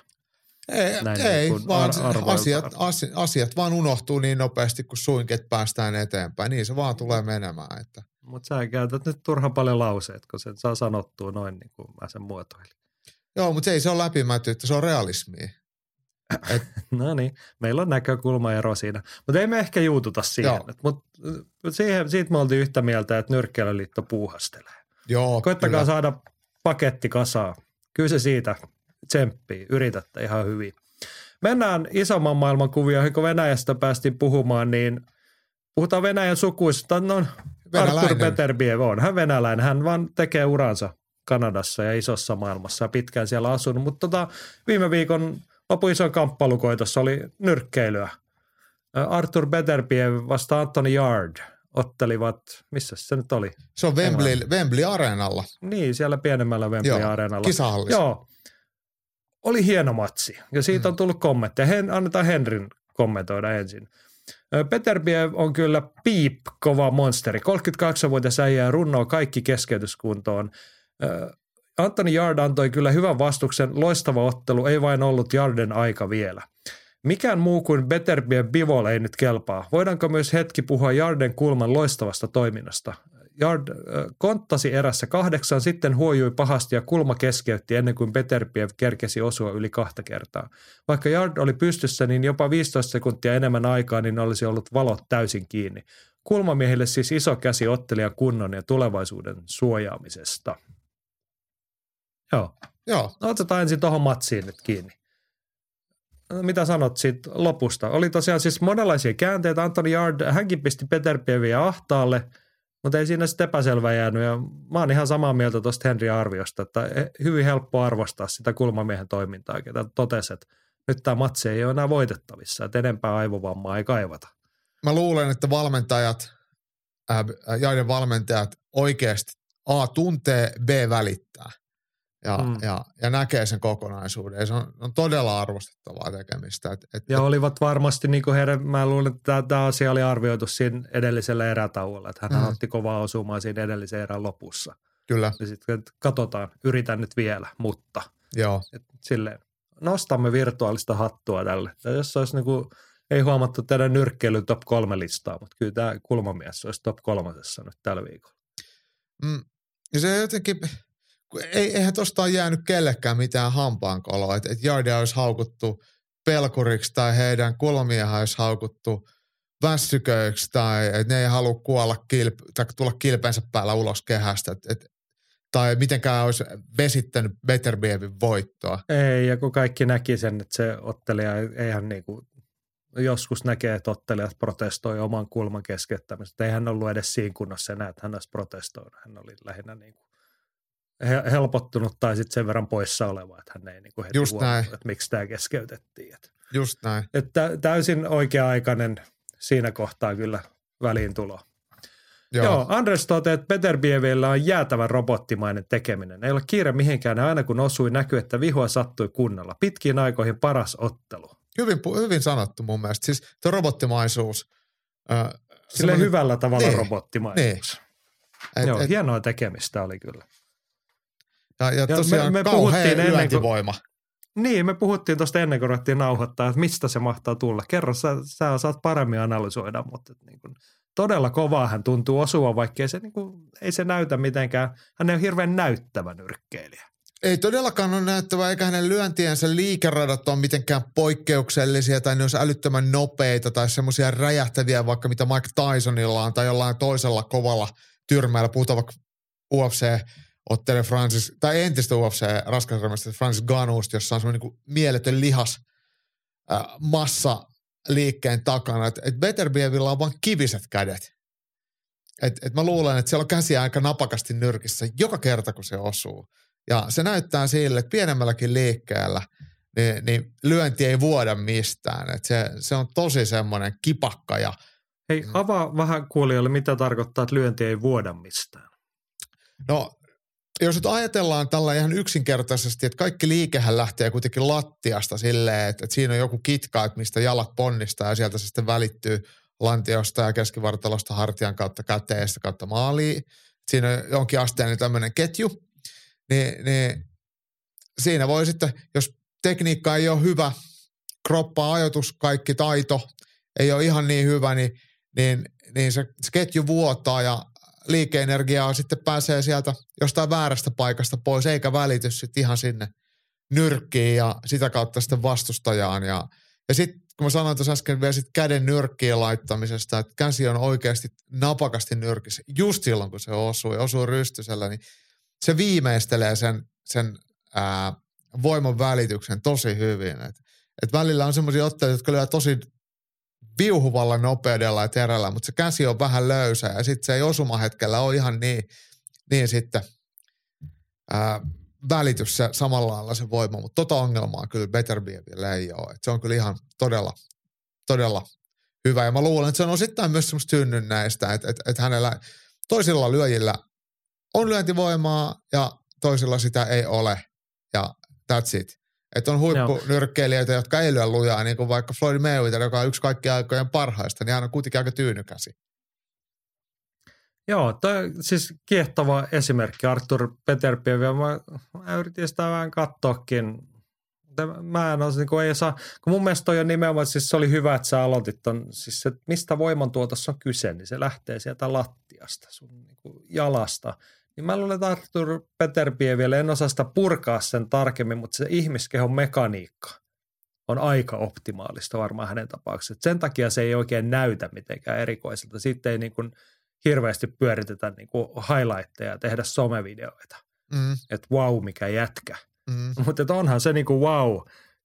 Ei, Näin ei niin vaan ar- asiat, asiat, asiat vaan unohtuu niin nopeasti, kun suinkin päästään eteenpäin. Niin se vaan tulee menemään. Että. Mutta sä käytät nyt turhan paljon lauseet, kun sen saa sanottua noin niin kuin mä sen muotoilin. Joo, mutta se ei se ole läpimätyyttä, se on realismia. Et, no niin, meillä on näkökulmaero siinä. Mutta ei me ehkä juututa siihen. Mutta siihen, siitä me oltiin yhtä mieltä, että Nyrkkeilyliitto puuhastelee. Joo, Koittakaa kyllä. saada paketti kasaan. Kyllä se siitä tsemppii, yritätte ihan hyvin. Mennään isomman maailman kuvioihin, kun Venäjästä päästiin puhumaan, niin puhutaan Venäjän sukuista. No, Artur Peterbiev on, hän venäläinen, hän vaan tekee uransa Kanadassa ja isossa maailmassa ja pitkään siellä asunut. Mutta tota, viime viikon Lopu iso kamppailukoitossa oli nyrkkeilyä. Arthur Beterbiev vasta Anthony Yard ottelivat, missä se nyt oli? Se on Wembley, Wembley Areenalla. Niin, siellä pienemmällä Wembley Joo, Areenalla. Kisahallissa. Joo. Oli hieno matsi ja siitä mm. on tullut kommentteja. Hen, annetaan Henrin kommentoida ensin. Peterbiev on kyllä piip kova monsteri. 38-vuotias äijä runnoo kaikki keskeytyskuntoon. Anthony Yard antoi kyllä hyvän vastuksen. Loistava ottelu, ei vain ollut Yarden aika vielä. Mikään muu kuin Beterbien Bivol ei nyt kelpaa. Voidaanko myös hetki puhua Jarden kulman loistavasta toiminnasta? Yard äh, konttasi erässä kahdeksan, sitten huojui pahasti ja kulma keskeytti ennen kuin Beterbiev kerkesi osua yli kahta kertaa. Vaikka Yard oli pystyssä, niin jopa 15 sekuntia enemmän aikaa, niin olisi ollut valot täysin kiinni. Kulmamiehille siis iso käsi ottelijan kunnon ja tulevaisuuden suojaamisesta. Joo. Joo. No, otetaan ensin tuohon matsiin nyt kiinni. No, mitä sanot siitä lopusta? Oli tosiaan siis monenlaisia käänteitä. Anthony Yard, hänkin pisti Peter Pieviä ahtaalle, mutta ei siinä sitten epäselvä jäänyt. Ja mä oon ihan samaa mieltä tuosta Henry arviosta, että hyvin helppo arvostaa sitä kulmamiehen toimintaa, ketä totesi, että nyt tämä matsi ei ole enää voitettavissa, että enempää aivovammaa ei kaivata. Mä luulen, että valmentajat, äh, äh valmentajat oikeasti A tuntee, B välittää – ja, mm. ja, ja näkee sen kokonaisuuden. Ja se on, on todella arvostettavaa tekemistä. Et, et, ja olivat varmasti, niin kuin heidän, mä luulen, että tämä asia oli arvioitu siinä edellisellä erätauolla, että hän mm. otti kovaa osumaa siinä edellisen erän lopussa. Kyllä. Ja sitten katsotaan, yritän nyt vielä, mutta. Joo. Et silleen, nostamme virtuaalista hattua tälle. Ja jos olisi niin kuin, ei huomattu teidän nyrkkeily top kolme listaa, mutta kyllä tämä kulmamies olisi top kolmasessa nyt tällä viikolla. Mm. Ja se jotenkin, ei, eihän tuosta ole jäänyt kellekään mitään hampaankoloa, että et Jardia olisi haukuttu pelkuriksi tai heidän kulmiehän olisi haukuttu väsyköiksi tai että ne ei halua kuolla kilp, tai tulla kilpensä päällä ulos kehästä. Et, et, tai mitenkään olisi vesittänyt Beterbievin voittoa. Ei, ja kun kaikki näki sen, että se ottelija, eihän niinku, joskus näkee, että ottelijat protestoi oman kulman keskeyttämistä. Ei hän ollut edes siinä kunnossa enää, että hän olisi protestoinut. Hän oli lähinnä niin kuin helpottunut tai sitten sen verran poissa oleva, että hän ei niin kuin heti Just näin. että miksi tämä keskeytettiin. Että, Just näin. Että täysin oikea-aikainen siinä kohtaa kyllä väliintulo. Joo. Joo, Andres toteaa, että Peterbievillä on jäätävän robottimainen tekeminen. Ei ole kiire mihinkään aina kun osui näkyy, että vihua sattui kunnolla. Pitkiin aikoihin paras ottelu. Hyvin, hyvin sanottu mun mielestä. Siis tuo robottimaisuus. Äh, Sille hyvällä tavalla niin, robottimaisuus. Niin. Joo, et, hienoa tekemistä oli kyllä. Ja, ja, ja tosiaan me, me puhuttiin ennen kuin, Niin, me puhuttiin tuosta ennen kuin ruvettiin nauhoittaa, että mistä se mahtaa tulla. Kerro, sä, sä saat paremmin analysoida, mutta niin kuin, todella kovaa hän tuntuu osuva, vaikkei se, niin kuin, ei se näytä mitenkään. Hän ei ole hirveän näyttävä nyrkkeilijä. ei todellakaan ole näyttävä, eikä hänen lyöntiensä liikeradat ole mitenkään poikkeuksellisia tai ne olisi älyttömän nopeita tai semmoisia räjähtäviä vaikka mitä Mike Tysonilla on tai jollain toisella kovalla tyrmällä. Puhutaan vaikka UFC ottele Francis, tai entistä UFC raskasarjasta Francis Ganusta, jossa on semmoinen niin mieletön lihas äh, massa liikkeen takana. Että et Beterbievillä on vain kiviset kädet. Et, et mä luulen, että siellä on käsiä aika napakasti nyrkissä joka kerta, kun se osuu. Ja se näyttää sille, että pienemmälläkin liikkeellä niin, niin lyönti ei vuoda mistään. Et se, se on tosi semmoinen kipakka ja Hei, avaa vähän kuulijoille, mitä tarkoittaa, että lyönti ei vuoda mistään. No, jos nyt ajatellaan tällä ihan yksinkertaisesti, että kaikki liikehän lähtee kuitenkin lattiasta silleen, että, että siinä on joku kitka, että mistä jalat ponnistaa ja sieltä se sitten välittyy lantiosta ja keskivartalosta hartian kautta käteen ja kautta maaliin. Siinä on jonkin asteinen tämmöinen ketju. Niin, niin siinä voi sitten, jos tekniikka ei ole hyvä, kroppa, ajoitus, kaikki taito ei ole ihan niin hyvä, niin, niin, niin se, se ketju vuotaa ja liikeenergiaa sitten pääsee sieltä jostain väärästä paikasta pois, eikä välity sitten ihan sinne nyrkkiin ja sitä kautta sitten vastustajaan. Ja, ja sitten kun mä sanoin tuossa äsken vielä sit käden nyrkkiin laittamisesta, että käsi on oikeasti napakasti nyrkissä just silloin, kun se osuu ja osuu rystysellä, niin se viimeistelee sen, sen ää, voiman välityksen tosi hyvin. Et, et välillä on semmoisia otteita, jotka lyö tosi viuhuvalla nopeudella ja terällä, mutta se käsi on vähän löysä ja sitten se ei osumahetkellä ole ihan niin, niin sitten ää, välitys se samalla lailla se voima, mutta tota ongelmaa kyllä Beterbievillä ei ole. Et se on kyllä ihan todella, todella hyvä ja mä luulen, että se on osittain myös semmoista synnynnäistä, että että että hänellä toisilla lyöjillä on lyöntivoimaa ja toisilla sitä ei ole ja that's it. Että on huippunyrkkeilijöitä, jotka ei lyö lujaa, niin kuin vaikka Floyd Mayweather, joka on yksi kaikkien aikojen parhaista, niin hän on kuitenkin aika tyynykäsi. Joo, toi siis kiehtova esimerkki Arthur Peterpievi. Mä, mä yritin sitä vähän katsoakin. Mä en ole, niin kuin ei saa, kun mun mielestä toi on nimenomaan, siis se oli hyvä, että sä aloitit ton, siis se, mistä voimantuotossa on kyse, niin se lähtee sieltä lattiasta, sun niin kuin jalasta – niin mä luulen, että Arthur Peterpie vielä en osaa sitä purkaa sen tarkemmin, mutta se ihmiskehon mekaniikka on aika optimaalista varmaan hänen tapauksessa. Sen takia se ei oikein näytä mitenkään erikoiselta. Sitten ei niin kuin hirveästi pyöritetä niin kuin highlightteja ja tehdä somevideoita. Mm. Että wow, mikä jätkä. Mm. Mutta onhan se niin kuin wow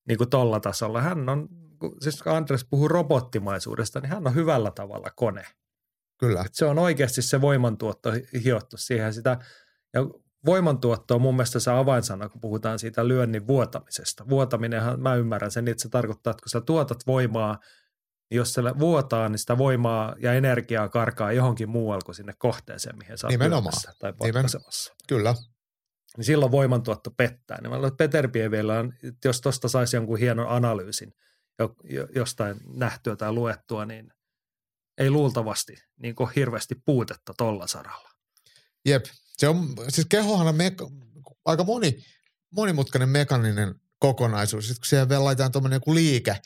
niin kuin tolla tasolla. Hän on, siis kun Andres puhuu robottimaisuudesta, niin hän on hyvällä tavalla kone – Kyllä. Se on oikeasti se voimantuotto hiottu siihen sitä. Ja voimantuotto on mun mielestä se avainsana, kun puhutaan siitä lyönnin vuotamisesta. Vuotaminenhan, mä ymmärrän sen, että se tarkoittaa, että kun sä tuotat voimaa, niin jos se vuotaa, niin sitä voimaa ja energiaa karkaa johonkin muualle kuin sinne kohteeseen, mihin sä Nimenomaan. tai potkaisemassa. Kyllä. Niin silloin voimantuotto pettää. Niin mä luulen, että Peter Pievillä on, jos tuosta saisi jonkun hienon analyysin jostain nähtyä tai luettua, niin – ei luultavasti niin kuin hirveästi puutetta tolla saralla. Jep. Se on, siis kehohan on meka- aika moni, monimutkainen mekaninen kokonaisuus. Sitten kun siihen vielä laitetaan tuommoinen joku liike,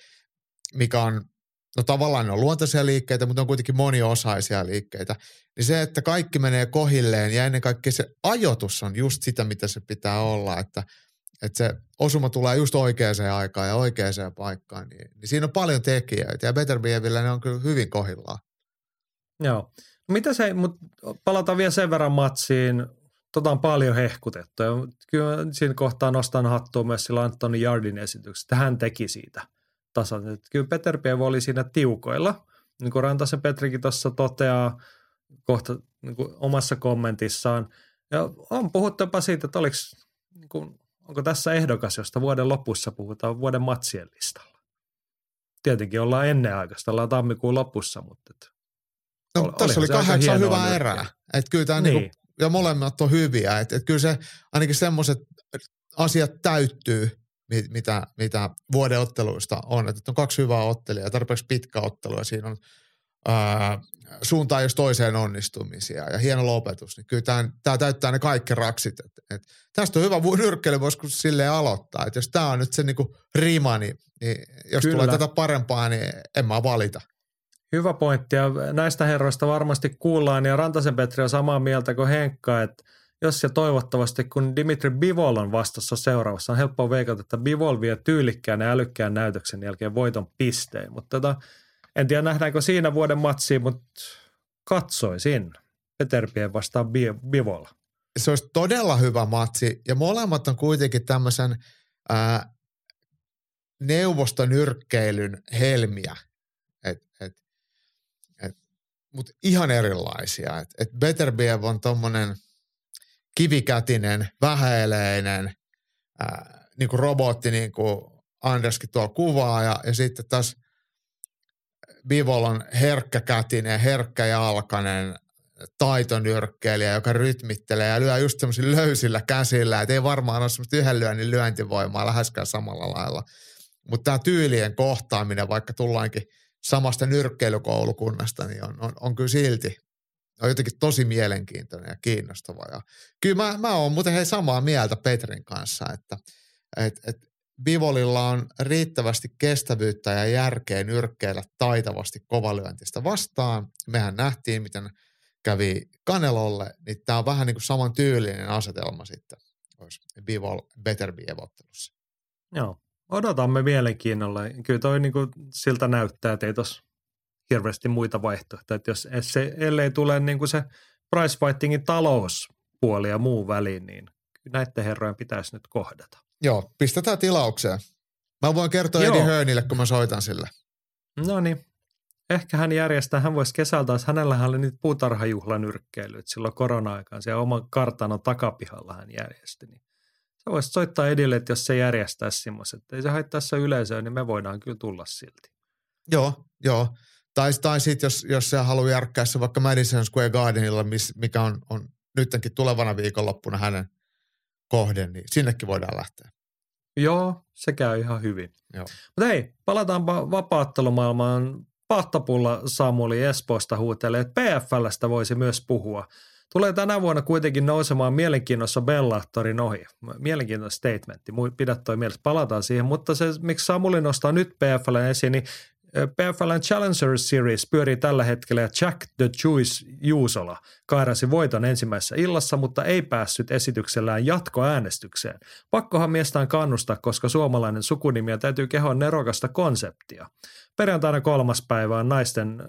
mikä on, no tavallaan ne on luontaisia liikkeitä, mutta on kuitenkin moniosaisia liikkeitä, niin se, että kaikki menee kohilleen ja ennen kaikkea se ajoitus on just sitä, mitä se pitää olla, että, että se osuma tulee just oikeaan aikaan ja oikeaan paikkaan, niin, niin siinä on paljon tekijöitä ja Better Behaviorilla ne on kyllä hyvin kohillaan. Joo. Mitä se, mutta palataan vielä sen verran matsiin. Tota on paljon hehkutettu. Ja kyllä siinä kohtaa nostan hattua myös sillä Antoni Jardin esityksestä. Hän teki siitä tasan. Kyllä Peter Pievo oli siinä tiukoilla. Niin kuin Rantasen Petrikin tuossa toteaa kohta niin kuin omassa kommentissaan. Ja on puhuttupa siitä, että oliko, niin kuin, onko tässä ehdokas, josta vuoden lopussa puhutaan vuoden matsien listalla. Tietenkin ollaan ennenaikaista, ollaan tammikuun lopussa, mutta et No, Ol, tässä oli kahdeksan hyvää erää. Että kyllä tämä niin. niinku, ja molemmat on hyviä. Että et kyllä se ainakin semmoiset asiat täyttyy, mitä, mitä vuoden otteluista on. Että on kaksi hyvää ottelijaa, tarpeeksi pitkä ottelu ja siinä on ää, suuntaan jos toiseen onnistumisia ja hieno lopetus. Niin kyllä tämä, tämä täyttää ne kaikki raksit. Et, et, tästä on hyvä nyrkkely, voisiko silleen aloittaa. Että jos tämä on nyt se niinku rima, niin, niin jos kyllä. tulee tätä parempaa, niin en mä valita. Hyvä pointti ja näistä herroista varmasti kuullaan ja Rantasen Petri on samaa mieltä kuin Henkka, että jos ja toivottavasti, kun Dimitri Bivol on vastassa seuraavassa, on helppo veikata, että Bivol vie tyylikkään ja älykkään näytöksen jälkeen voiton pisteen. Mutta tota, en tiedä nähdäänkö siinä vuoden matsiin, mutta katsoisin. Peterbien vastaan Bivol. Se olisi todella hyvä matsi ja molemmat on kuitenkin tämmöisen ää, neuvostonyrkkeilyn helmiä. Et, et, et, Mutta ihan erilaisia. Et, et Beterbiev on tuommoinen kivikätinen, vähäeleinen, ää, niin kuin robotti, niin kuin Anderskin tuolla kuvaa. Ja, ja sitten taas Bivol on herkkäkätinen, herkkäjalkainen, taitonyrkkeilijä, joka rytmittelee ja lyö just semmoisilla löysillä käsillä, että ei varmaan ole semmoista yhden lyönnin lyöntivoimaa läheskään samalla lailla. Mutta tämä tyylien kohtaaminen, vaikka tullaankin samasta nyrkkeilykoulukunnasta, niin on, on, on kyllä silti on jotenkin tosi mielenkiintoinen ja kiinnostava. Ja kyllä mä, mä oon muuten hei samaa mieltä Petrin kanssa, että et, et Bivolilla on riittävästi kestävyyttä ja järkeä nyrkkeillä taitavasti kovalyöntistä vastaan. Mehän nähtiin, miten kävi Kanelolle, niin tämä on vähän niin kuin saman tyylinen asetelma sitten olisi Bivol Better ottelussa Joo, odotamme mielenkiinnolla. Kyllä toi niin kuin siltä näyttää, että ei tuossa hirveästi muita vaihtoehtoja. Että jos se, ellei tule niin kuin se price fightingin talouspuoli ja muu väliin, niin näiden herrojen pitäisi nyt kohdata. Joo, pistetään tilaukseen. Mä voin kertoa Joo. Eddie Hearnille, kun mä soitan sille. No niin. Ehkä hän järjestää, hän voisi kesällä taas, hänellä oli nyt puutarhajuhlanyrkkeily, silloin korona-aikaan siellä oman kartanon takapihalla hän järjesti. Niin sä voisit soittaa Edille, että jos se järjestäisi semmoiset, että ei se haittaa se yleisöä, niin me voidaan kyllä tulla silti. Joo, joo. Tai, tai sitten jos, jos se haluaa järkkää se vaikka Madison Square Gardenilla, mikä on, on nytkin tulevana viikonloppuna hänen kohden, niin sinnekin voidaan lähteä. Joo, se käy ihan hyvin. Joo. Mutta hei, palataanpa vapaattelumaailmaan. Pahtapulla Samuli Espoosta huutelee, että PFLstä voisi myös puhua. Tulee tänä vuonna kuitenkin nousemaan mielenkiinnossa Bellatorin ohi. Mielenkiintoinen statementti, pidä toi mielessä, palataan siihen. Mutta se, miksi Samuli nostaa nyt PFL esiin, niin PFLn Challenger Series pyörii tällä hetkellä ja Jack the Juice Juusola kairasi voiton ensimmäisessä illassa, mutta ei päässyt esityksellään jatkoäänestykseen. Pakkohan miestään kannustaa, koska suomalainen sukunimi täytyy kehoa nerokasta konseptia. Perjantaina kolmas päivä on naisten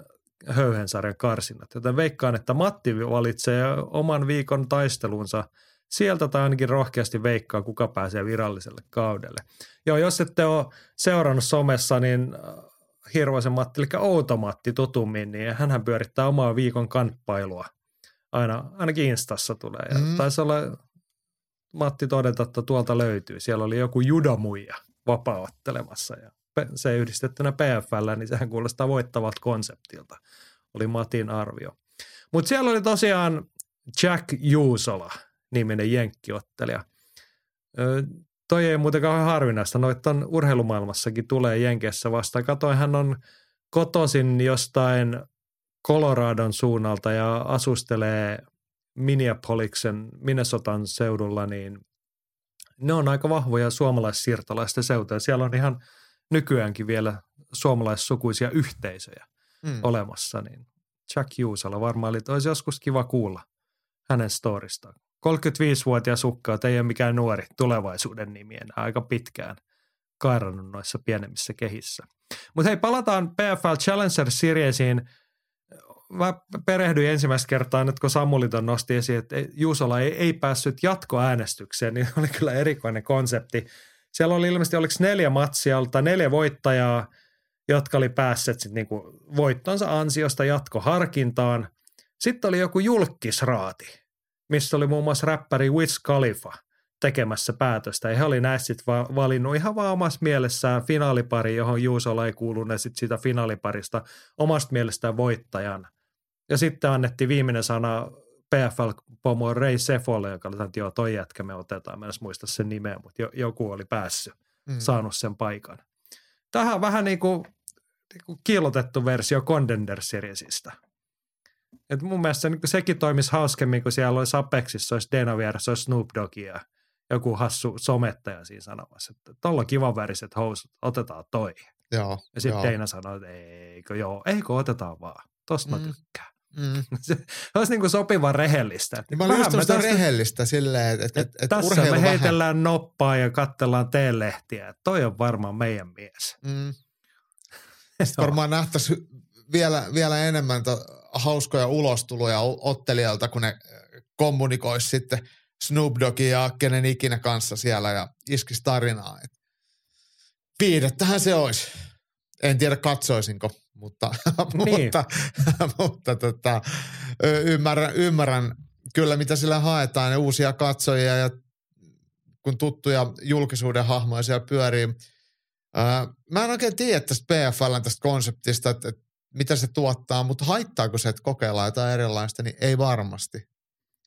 höyhensarjan karsinnat, joten veikkaan, että Matti valitsee oman viikon taistelunsa sieltä tai ainakin rohkeasti veikkaa, kuka pääsee viralliselle kaudelle. Joo, jos ette ole seurannut somessa, niin Hirvoisen Matti, eli Outomatti tutummin, niin hän pyörittää omaa viikon kamppailua. Aina, ainakin Instassa tulee. Ja mm. Taisi olla Matti todeta, että tuolta löytyy. Siellä oli joku judamuija vapaaottelemassa ja se yhdistettynä PFL, niin sehän kuulostaa voittavalta konseptilta. Oli Matin arvio. Mutta siellä oli tosiaan Jack Juusola niminen jenkkiottelija toi ei muuten kauhean harvinaista. Noita on urheilumaailmassakin tulee Jenkessä vastaan. Katoin, hän on kotoisin jostain Coloradon suunnalta ja asustelee Minneapolisen, Minnesotan seudulla, niin ne on aika vahvoja suomalaissiirtolaisten seutuja. Siellä on ihan nykyäänkin vielä suomalaissukuisia yhteisöjä mm. olemassa, niin Jack Juusala varmaan oli, olisi joskus kiva kuulla hänen storistaan. 35-vuotias sukka, ei ole mikään nuori tulevaisuuden nimi enää aika pitkään kairannut noissa pienemmissä kehissä. Mutta hei, palataan PFL Challenger Seriesiin. Mä perehdyin ensimmäistä kertaa nyt, kun Samuliton nosti esiin, että Juusola ei, ei päässyt jatkoäänestykseen, niin oli kyllä erikoinen konsepti. Siellä oli ilmeisesti, oliko neljä matsia, tai neljä voittajaa, jotka oli päässeet sit niinku voittonsa ansiosta jatkoharkintaan. Sitten oli joku julkisraati, missä oli muun muassa räppäri Wiz Khalifa tekemässä päätöstä. Ja he oli näistä sitten va- valinnut ihan vaan omassa mielessään finaalipari, johon Juusola ei kuulunut sitten siitä finaaliparista omasta mielestään voittajan. Ja sitten annettiin viimeinen sana PFL-pomo Ray Sefolle, joka oli että joo, toi jätkä me otetaan. Mä en muista sen nimeä, mutta jo, joku oli päässyt, mm. saanut sen paikan. Tähän vähän niin kuin, niin kuin kiilotettu versio Contender Seriesistä – et mun mielestä se, niin sekin toimisi hauskemmin, kun siellä olisi Apexissa, olisi Dena vieressä, olisi Snoop Dogg ja joku hassu somettaja siinä sanomassa, että tuolla kivan väriset housut, otetaan toi. Joo, ja sitten Dana sanoi, että eikö joo, eikö otetaan vaan, tosta mm. mä tykkään. Mm. Se olisi niin kuin sopivan rehellistä. Niin mä olin just tästä- rehellistä silleen, että et, et, et tässä urheilu me vähän. heitellään noppaa ja katsellaan teelehtiä. Toi on varmaan meidän mies. Mm. Sitten varmaan nähtäisiin vielä, vielä enemmän to, hauskoja ulostuloja ottelijalta, kun ne äh, kommunikoisi sitten Snoop Doggin ja kenen ikinä kanssa siellä ja iskisi tarinaa. Et viihdettähän se olisi. En tiedä katsoisinko, mutta, Niin. mutta, mutta tota, ymmärrän, ymmärrän kyllä mitä sillä haetaan ja uusia katsojia ja kun tuttuja julkisuuden hahmoja siellä pyörii. Ää, mä en oikein tiedä tästä PFLn tästä konseptista, että, että mitä se tuottaa, mutta haittaako se, että kokeillaan jotain erilaista, niin ei varmasti.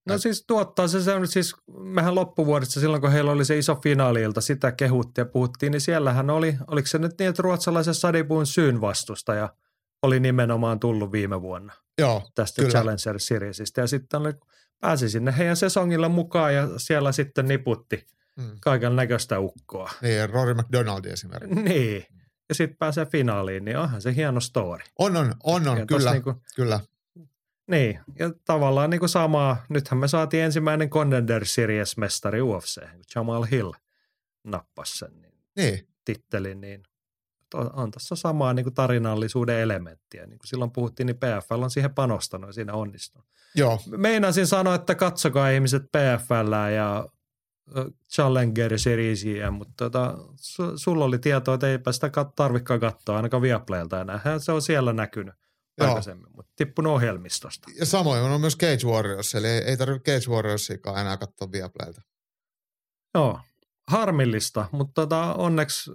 No siis tuottaa se, se on siis, mehän loppuvuodesta silloin, kun heillä oli se iso finaaliilta, sitä kehuttiin ja puhuttiin, niin siellähän oli, oliko se nyt niin, että ruotsalaisen Sadipuun syyn vastustaja oli nimenomaan tullut viime vuonna Joo, tästä Kyllä. Challenger Seriesistä ja sitten oli, pääsi sinne heidän sesongilla mukaan ja siellä sitten niputti mm. kaiken näköistä ukkoa. niin Rory McDonald esimerkiksi. Niin. Ja sitten pääsee finaaliin, niin onhan se hieno story. On, on, on, on Ja kyllä, Niinku, kyllä. niin, ja tavallaan niin kuin samaa, nythän me saatiin ensimmäinen Contender Series-mestari UFC, Jamal Hill nappasi sen niin Niin, tittelin, niin on tässä samaa niin kuin tarinallisuuden elementtiä. Niin kuin silloin puhuttiin, niin PFL on siihen panostanut ja siinä onnistunut. joo, Meinasin sanoa, että katsokaa ihmiset PFL ja Challenger Seriesia, mutta tota, su, sulla oli tietoa, että eipä sitä kat- tarvikaan katsoa ainakaan Viaplaylta enää. Se on siellä näkynyt Joo. aikaisemmin, mutta tippunut ohjelmistosta. ja samoin on myös Cage Warriors, eli ei, ei tarvitse Cage Warriorsiakaan enää katsoa Viaplaylta. Joo, harmillista, mutta tota, onneksi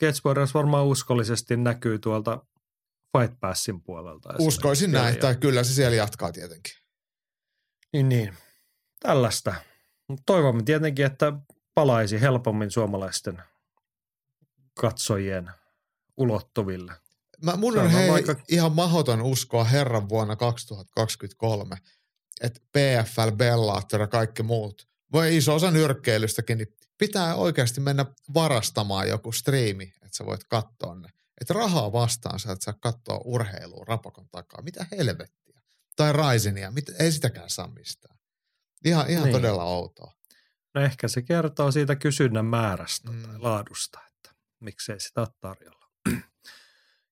Cage Warriors varmaan uskollisesti näkyy tuolta Fight Passin puolelta. Uskoisin näin, tai kyllä se siellä jatkaa tietenkin. Niin, niin. Tällaista. Toivomme tietenkin, että palaisi helpommin suomalaisten katsojien ulottuville. Mä, mun on on hei, aika- ihan mahdoton uskoa herran vuonna 2023, että PFL, Bellator ja kaikki muut, voi iso osa nyrkkeilystäkin, niin pitää oikeasti mennä varastamaan joku striimi, että sä voit katsoa ne. Että rahaa vastaan sä et saa katsoa urheilua rapakon takaa. Mitä helvettiä? Tai Raisenia, mit, ei sitäkään saa mistään. Ihan, ihan Niin. todella outoa. No ehkä se kertoo siitä kysynnän määrästä Mm. tai laadusta, että miksei sitä ole tarjolla.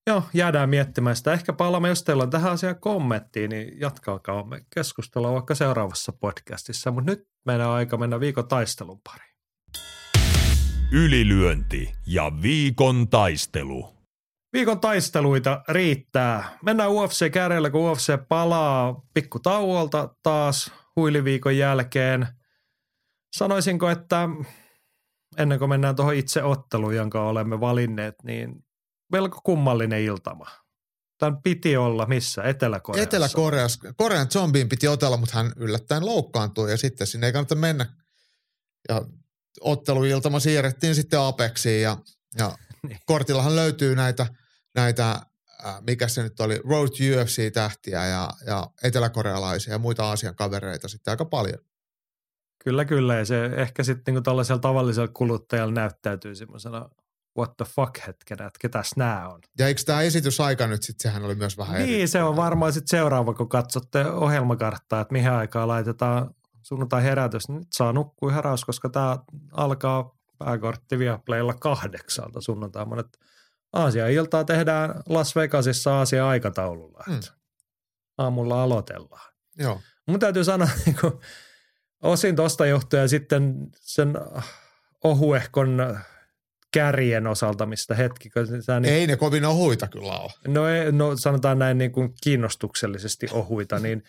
Joo, jäädään miettimään sitä. Ehkä palaamme, jos teillä on tähän asiaan kommenttia, niin jatkakaa me keskustelua vaikka seuraavassa podcastissa. Mutta nyt meidän on aika mennä viikon taistelun pariin. Ylilyönti ja viikon taistelu. Viikon taisteluita riittää. Mennään UFC kärjellä, kun UFC palaa pikku tauolta taas huiliviikon jälkeen. Sanoisinko, että ennen kuin mennään tuohon itse otteluun, jonka olemme valinneet, niin melko kummallinen iltama. Tämän piti olla missä? Etelä-Koreassa. Etelä-Koreassa, Korean zombiin piti otella, mutta hän yllättäen loukkaantui ja sitten sinne ei kannata mennä. Ja otteluiltama siirrettiin sitten Apexiin ja, ja Niin. kortillahan löytyy näitä, näitä äh, mikä se nyt oli, Road UFC-tähtiä ja, ja eteläkorealaisia ja muita Aasian kavereita sitten aika paljon. Kyllä, kyllä. Ja se ehkä sitten niinku tällaisella tavallisella kuluttajalla näyttäytyy semmoisena what the fuck hetkenä, että ketäs nämä on. Ja eikö tämä esitysaika nyt sitten, sehän oli myös vähän Niin, se on varmaan sitten seuraava, kun katsotte ohjelmakarttaa, että mihin aikaan laitetaan sunnuntai herätys. Nyt saa nukkua raus, koska tämä alkaa pääkortti Viaplaylla kahdeksalta sunnuntai. Monet Aasia iltaa tehdään Las Vegasissa Aasia aikataululla. Hmm. Mm. Aamulla aloitellaan. Joo. Mun täytyy sanoa, niin kuin, osin tuosta johtuen sitten sen ohuehkon kärjen osalta, mistä hetki, kun tämä niin Ei ne kovin ohuita kyllä ole. No, ei- no sanotaan näin niin kuin kiinnostuksellisesti ohuita, niin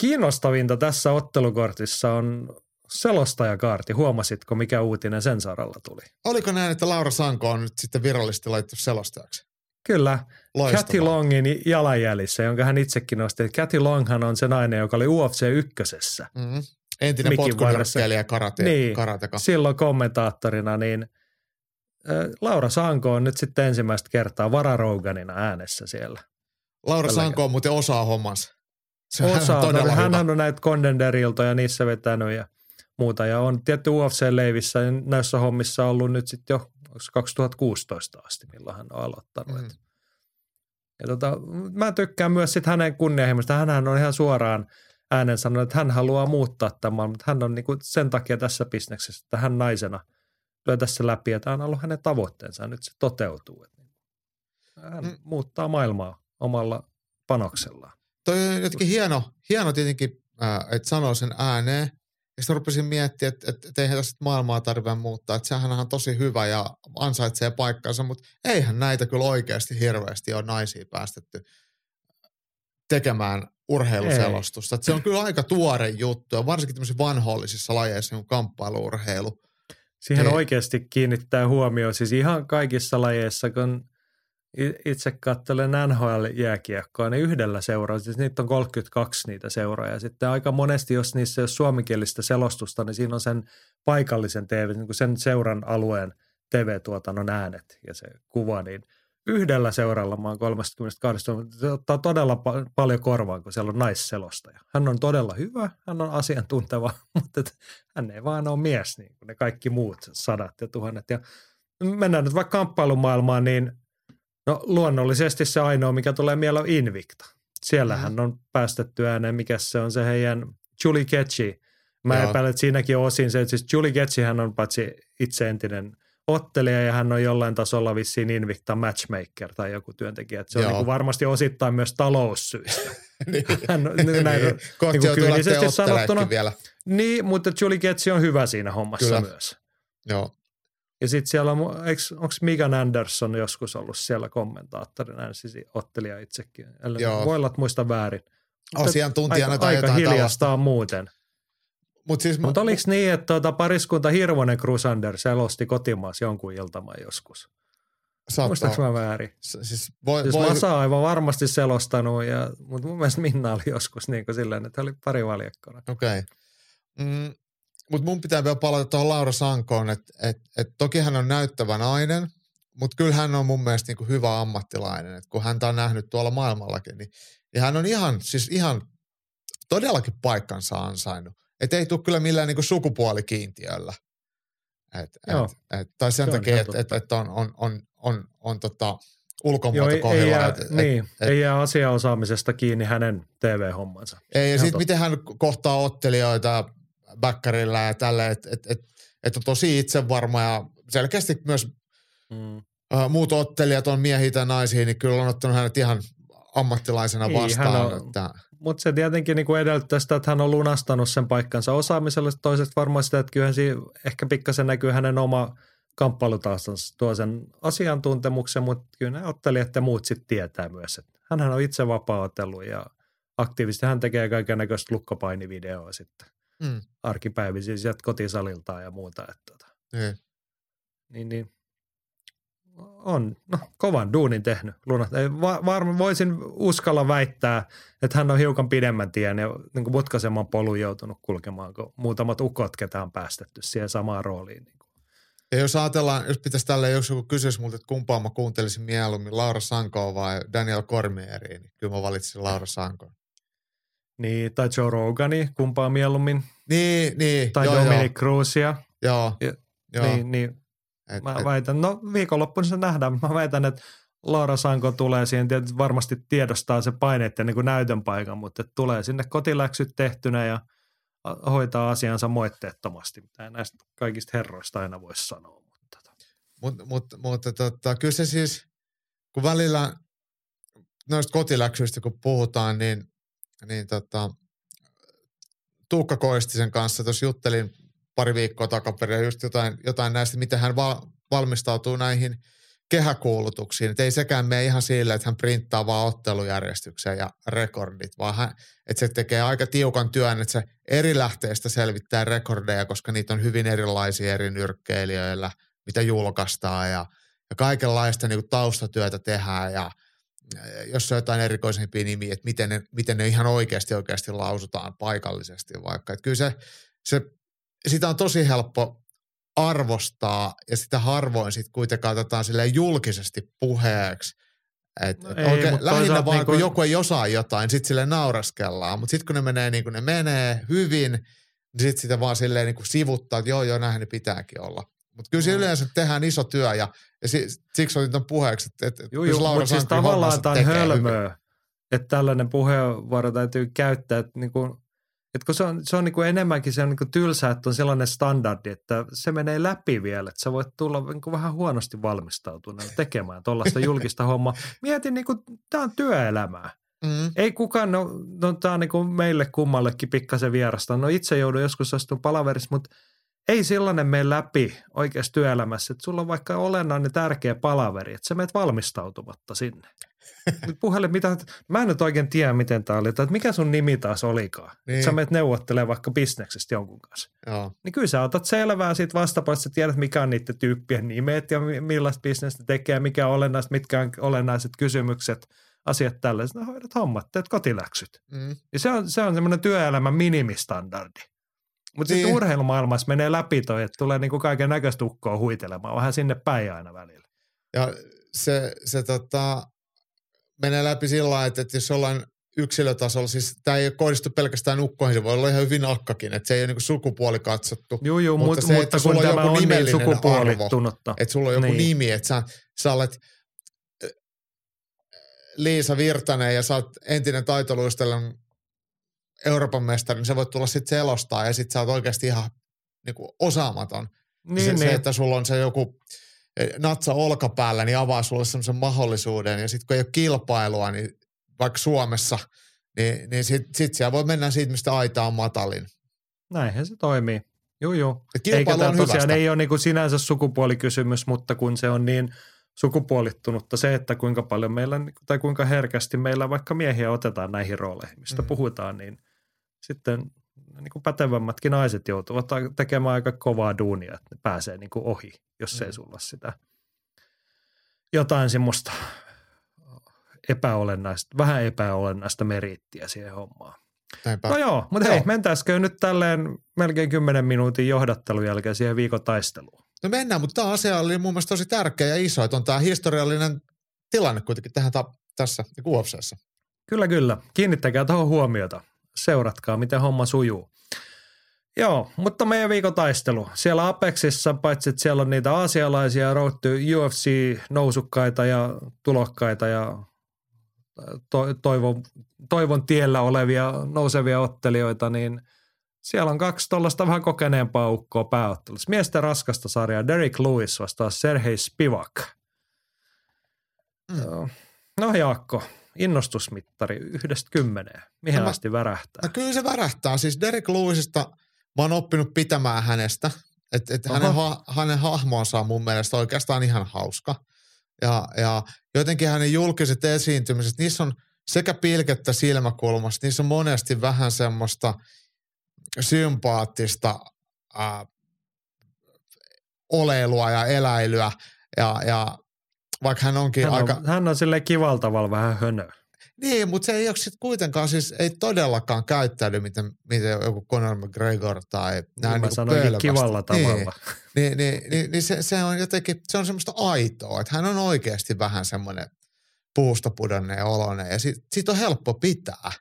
kiinnostavinta tässä ottelukortissa on selostajakartti. Huomasitko, mikä uutinen sen saralla tuli? Oliko näin, että Laura Sanko on nyt sitten virallisesti laittu selostajaksi? Kyllä, Loistavaa. Cathy Longin jalanjäljissä, jonka hän itsekin nosti. Cathy Longhan on se nainen, joka oli UFC ykkösessä. Mm-hmm. Entinen potkunyrkkeilijä ja karate, Niin. karateka. Silloin kommentaattorina, niin Laura Sanko on nyt sitten ensimmäistä kertaa vararouganina äänessä siellä. Laura Tällä Sanko on muuten osaa hommansa. Se on Osaa, hän hyvä. on näitä kondenderiltoja niissä vetänyt ja muuta. Ja on tietty UFC-leivissä näissä hommissa ollut nyt sitten jo onko se 2016 asti, milloin hän on aloittanut. Mm. Ja tota, mä tykkään myös sit hänen kunnianhimosta. Hänhän on ihan suoraan äänen sanonut, että hän haluaa muuttaa tämän mutta hän on niinku sen takia tässä bisneksessä, että hän naisena lyö tässä läpi, ja tämä on ollut hänen tavoitteensa, nyt se toteutuu. Että hän mm. muuttaa maailmaa omalla panoksellaan. Toi on jotenkin hieno, hieno tietenkin, äh, että sanoo sen ääneen, ja sitten rupesin miettimään, että, että, että eihän tästä maailmaa tarvitse muuttaa. Että sehän on tosi hyvä ja ansaitsee paikkansa, mutta eihän näitä kyllä oikeasti hirveästi ole naisia päästetty tekemään urheiluselostusta. Että se on kyllä aika tuore juttu ja varsinkin tämmöisissä vanhollisissa lajeissa, niin kuin kamppailuurheilu. Siihen Ei. oikeasti kiinnittää huomioon, siis ihan kaikissa lajeissa, kun itse katselen NHL-jääkiekkoa, niin yhdellä seuraa, siis niitä on 32 niitä seuraa. Ja sitten aika monesti, jos niissä ei ole suomenkielistä selostusta, niin siinä on sen paikallisen TV, niin kuin sen seuran alueen TV-tuotannon äänet ja se kuva, niin yhdellä seuralla mä oon 32, se ottaa todella pa- paljon korvaan, kun siellä on naisselostaja. Hän on todella hyvä, hän on asiantunteva, mutta et, hän ei vaan ole mies niin kuin ne kaikki muut sadat ja tuhannet. Ja mennään nyt vaikka kamppailumaailmaan, niin – No luonnollisesti se ainoa, mikä tulee mieleen on Invicta. Siellähän mm. on päästetty ääneen, mikä se on se heidän Julie Ketchi. Mä Joo. epäilen, että siinäkin on osin se, että siis Julie Ketchi hän on paitsi itse entinen ottelija ja hän on jollain tasolla vissiin Invicta matchmaker tai joku työntekijä. Että se Joo. on niin varmasti osittain myös taloussyistä. niin. Hän, niin, näin, niin. Kohti niin kyynisesti sanottuna. Vielä. Niin, mutta Julie Ketchi on hyvä siinä hommassa Kyllä. myös. Joo. Ja sitten siellä on, onko Megan Anderson joskus ollut siellä kommentaattorina, siis ottelija itsekin. Eli Joo. voi olla, että muista väärin. Asiantuntijana aika, tai aika hiljasta on muuten. Mut siis Mutta oliko niin, että tuota pariskunta Hirvonen Crusander selosti kotimaassa jonkun iltaman joskus? Muistaaks mä väärin? Siis, voi, siis voi... Masa on aivan varmasti selostanut, ja, mutta mun mielestä Minna oli joskus niin kuin silleen, että oli pari valjakkona. Okei. Okay. Mm, mutta mun pitää vielä palata tuohon Laura Sankoon, että et, et toki hän on näyttävä nainen, mutta kyllä hän on mun mielestä niinku hyvä ammattilainen. Et kun häntä on nähnyt tuolla maailmallakin, niin, niin hän on ihan, siis ihan todellakin paikkansa ansainnut. Että ei tule kyllä millään niinku sukupuolikiintiöllä. Et, et, et, tai sen takia, että et, et on, on, on, on, on tota, ulkomuoto ei, ei, jää, et, niin, et, ei jää asiaosaamisesta kiinni hänen TV-hommansa. Ei, ja sitten miten hän kohtaa ottelijoita, backerilla ja tällä, että et, et, et on tosi itsevarma ja selkeästi myös mm. uh, muut ottelijat on miehiä tai naisia, niin kyllä on ottanut hänet ihan ammattilaisena niin, vastaan. On, että... Mutta se tietenkin niin kuin edellyttää sitä, että hän on lunastanut sen paikkansa osaamisella. Toiset varmaan sitä, että kyllähän siinä ehkä pikkasen näkyy hänen oma kamppailutaustansa tuo sen asiantuntemuksen, mutta kyllä ne ottelijat ja muut sitten tietää myös, että hän on itse vapaa ja aktiivisesti hän tekee kaiken näköistä lukkopainivideoa sitten mm. arkipäivisin sieltä kotisaliltaan ja muuta. Että, tota. niin. niin, niin on no, kovan duunin tehnyt Lunat. Var, voisin uskalla väittää, että hän on hiukan pidemmän tien ja niin kuin mutkaisemman polun joutunut kulkemaan, kun muutamat ukot, ketä on päästetty siihen samaan rooliin. Niin kuin. Ja jos ajatellaan, jos pitäisi tälle jos joku kysyisi multa, että kumpaa mä kuuntelisin mieluummin, Laura Sankoa vai Daniel Cormieriin, niin kyllä mä valitsin Laura Sankoa. Niin, tai Joe Rogani, kumpaa mieluummin. Niin, niin. Tai joo, Dominic joo. Cruzia. Joo, ja, joo. Niin, niin. Et, mä et, väitän, no viikonloppuna se nähdään, mä väitän, että Laura Sanko tulee siihen, tietysti varmasti tiedostaa se paineiden niin näytön paikan, mutta tulee sinne kotiläksyt tehtynä ja hoitaa asiansa moitteettomasti, mitä näistä kaikista herroista aina voisi sanoa. Mutta, tota. Mut, mut, mutta tota, kyllä se siis, kun välillä noista kotiläksyistä kun puhutaan, niin niin tota, Tuukka Koistisen kanssa tuossa juttelin pari viikkoa takaperin just jotain, jotain näistä, miten hän val, valmistautuu näihin kehäkuulutuksiin. Et ei sekään mene ihan sille, että hän printtaa vaan ottelujärjestyksen ja rekordit, vaan hän, että se tekee aika tiukan työn, että se eri lähteistä selvittää rekordeja, koska niitä on hyvin erilaisia eri nyrkkeilijöillä, mitä julkaistaan ja, ja kaikenlaista niin taustatyötä tehdään ja – jos on jotain erikoisempia nimiä, että miten ne, miten ne ihan oikeasti oikeasti lausutaan paikallisesti vaikka. Että kyllä se, se, sitä on tosi helppo arvostaa ja sitä harvoin sitten kuitenkaan otetaan silleen julkisesti puheeksi. Et, no ei, oikein, lähinnä vaan, niin kun joku ei osaa jotain, sitten sille nauraskellaan. Mutta sitten kun ne menee niin kuin ne menee hyvin, niin sitten sitä vaan silleen niin kuin sivuttaa, että joo, joo, näinhän ne pitääkin olla. Mutta kyllä siinä yleensä tehdään iso työ ja, ja si, siksi otin tuon puheeksi, että, että Joo, joo, Laura mutta siis tavallaan tämä on hyvin. hölmöä, että tällainen puheenvuoro täytyy käyttää, että, niin kuin, että kun se on, se on niin kuin enemmänkin se on niin kuin tylsää, että on sellainen standardi, että se menee läpi vielä, että sä voit tulla niin kuin vähän huonosti valmistautuneena tekemään tuollaista julkista hommaa. Mietin, niin kuin, tämä on työelämää. Mm. Ei kukaan, no, no tämä on niin kuin meille kummallekin pikkasen vierasta. No itse joudun joskus astumaan palaverissa, mutta ei sellainen mene läpi oikeassa työelämässä, että sulla on vaikka olennainen tärkeä palaveri, että sä menet valmistautumatta sinne. Nyt puhelin, mitä, mä en nyt oikein tiedä, miten tämä oli, että mikä sun nimi taas olikaan. Niin. Sä menet neuvottelemaan vaikka bisneksestä jonkun kanssa. Joo. Niin kyllä sä otat selvää siitä vastapuolesta, tiedät mikä on niiden tyyppien nimet ja mi- millaista bisnestä tekee, mikä on olennaista, mitkä on olennaiset kysymykset, asiat tällaiset. No hoidat hommat, teet kotiläksyt. Mm. Ja se on, se on semmoinen työelämän minimistandardi. Mutta Niin. sitten urheilumaailmassa menee läpi toi, että tulee niinku kaiken näköistä ukkoa huitelemaan vähän sinne päin aina välillä. Ja se, se tota, menee läpi sillä lailla, että, että jos jollain yksilötasolla, siis tämä ei kohdistu pelkästään ukkoihin, se voi olla ihan hyvin akkakin, että se ei ole niin sukupuoli katsottu. Juu, juu, Mutta mutta, se, mutta kun sulla on tämä joku on niin sukupuolittunutta. Että sulla on joku Niin. nimi, että sä, sä olet äh, Liisa Virtanen ja sä oot entinen taitoluistelun Euroopan mestari, niin sä voit tulla sitten selostaa ja sitten sä oot oikeasti ihan niin kuin osaamaton. Niin, se, niin. se, että sulla on se joku eh, natsa olkapäällä, niin avaa sulle semmoisen mahdollisuuden. Ja sitten kun ei ole kilpailua, niin vaikka Suomessa, niin, niin sitten sit siellä voi mennä siitä, mistä aita on matalin. Näinhän se toimii. Juu, juu. Eikä tämä tosiaan hyvästä. ei ole niinku sinänsä sukupuolikysymys, mutta kun se on niin sukupuolittunutta se, että kuinka paljon meillä, tai kuinka herkästi meillä vaikka miehiä otetaan näihin rooleihin, mistä Mm. puhutaan, niin sitten niin kuin pätevämmätkin naiset joutuvat tekemään aika kovaa duunia, että ne pääsee niin kuin ohi, jos Mm. ei sulla sitä jotain semmoista epäolennaista, vähän epäolennaista meriittiä siihen hommaan. Näinpä. No joo, mutta Joo. hei, mentäisikö nyt tälleen melkein 10 minuutin johdattelun jälkeen siihen viikon taisteluun? No mennään, mutta tämä asia oli mun mielestä tosi tärkeä ja iso, että on tämä historiallinen tilanne kuitenkin tähän ta- tässä UFCssä. Kyllä, kyllä. Kiinnittäkää tuohon huomiota. Seuratkaa, miten homma sujuu. Joo, mutta meidän viikon taistelu. Siellä Apexissa, paitsi että siellä on niitä aasialaisia road to UFC-nousukkaita ja tulokkaita ja to, toivon, toivon tiellä olevia nousevia ottelijoita, niin siellä on kaksi tuollaista vähän kokeneempaa ukkoa pääottelussa. Miesten raskasta sarjaa Derek Lewis vastaa Sergei Spivak. Mm. No Jaakko, innostusmittari yhdestä kymmeneen. Mihin No asti värähtää? No kyllä se värähtää. Siis Derek Lewisista mä oon oppinut pitämään hänestä. Että et Oho. hänen, ha, hänen hahmonsa on mun mielestä oikeastaan ihan hauska. Ja, ja jotenkin hänen julkiset esiintymiset, niissä on sekä pilkettä silmäkulmasta, niissä on monesti vähän semmoista sympaattista ää, oleilua ja eläilyä. Ja, ja vaikka hän onkin Hän on, aika... hän on silleen kivalla tavalla vähän hönö. Niin, mutta se ei ole sitten kuitenkaan, siis ei todellakaan käyttäydy, miten, miten joku Conor McGregor tai Niin mä niinku sanoinkin pölvästä. kivalla tavalla. Niin, niin, niin, niin, niin se, se, on jotenkin, se on semmoista aitoa, että hän on oikeasti vähän semmoinen puusta pudonneen oloinen ja siitä, siitä on helppo pitää.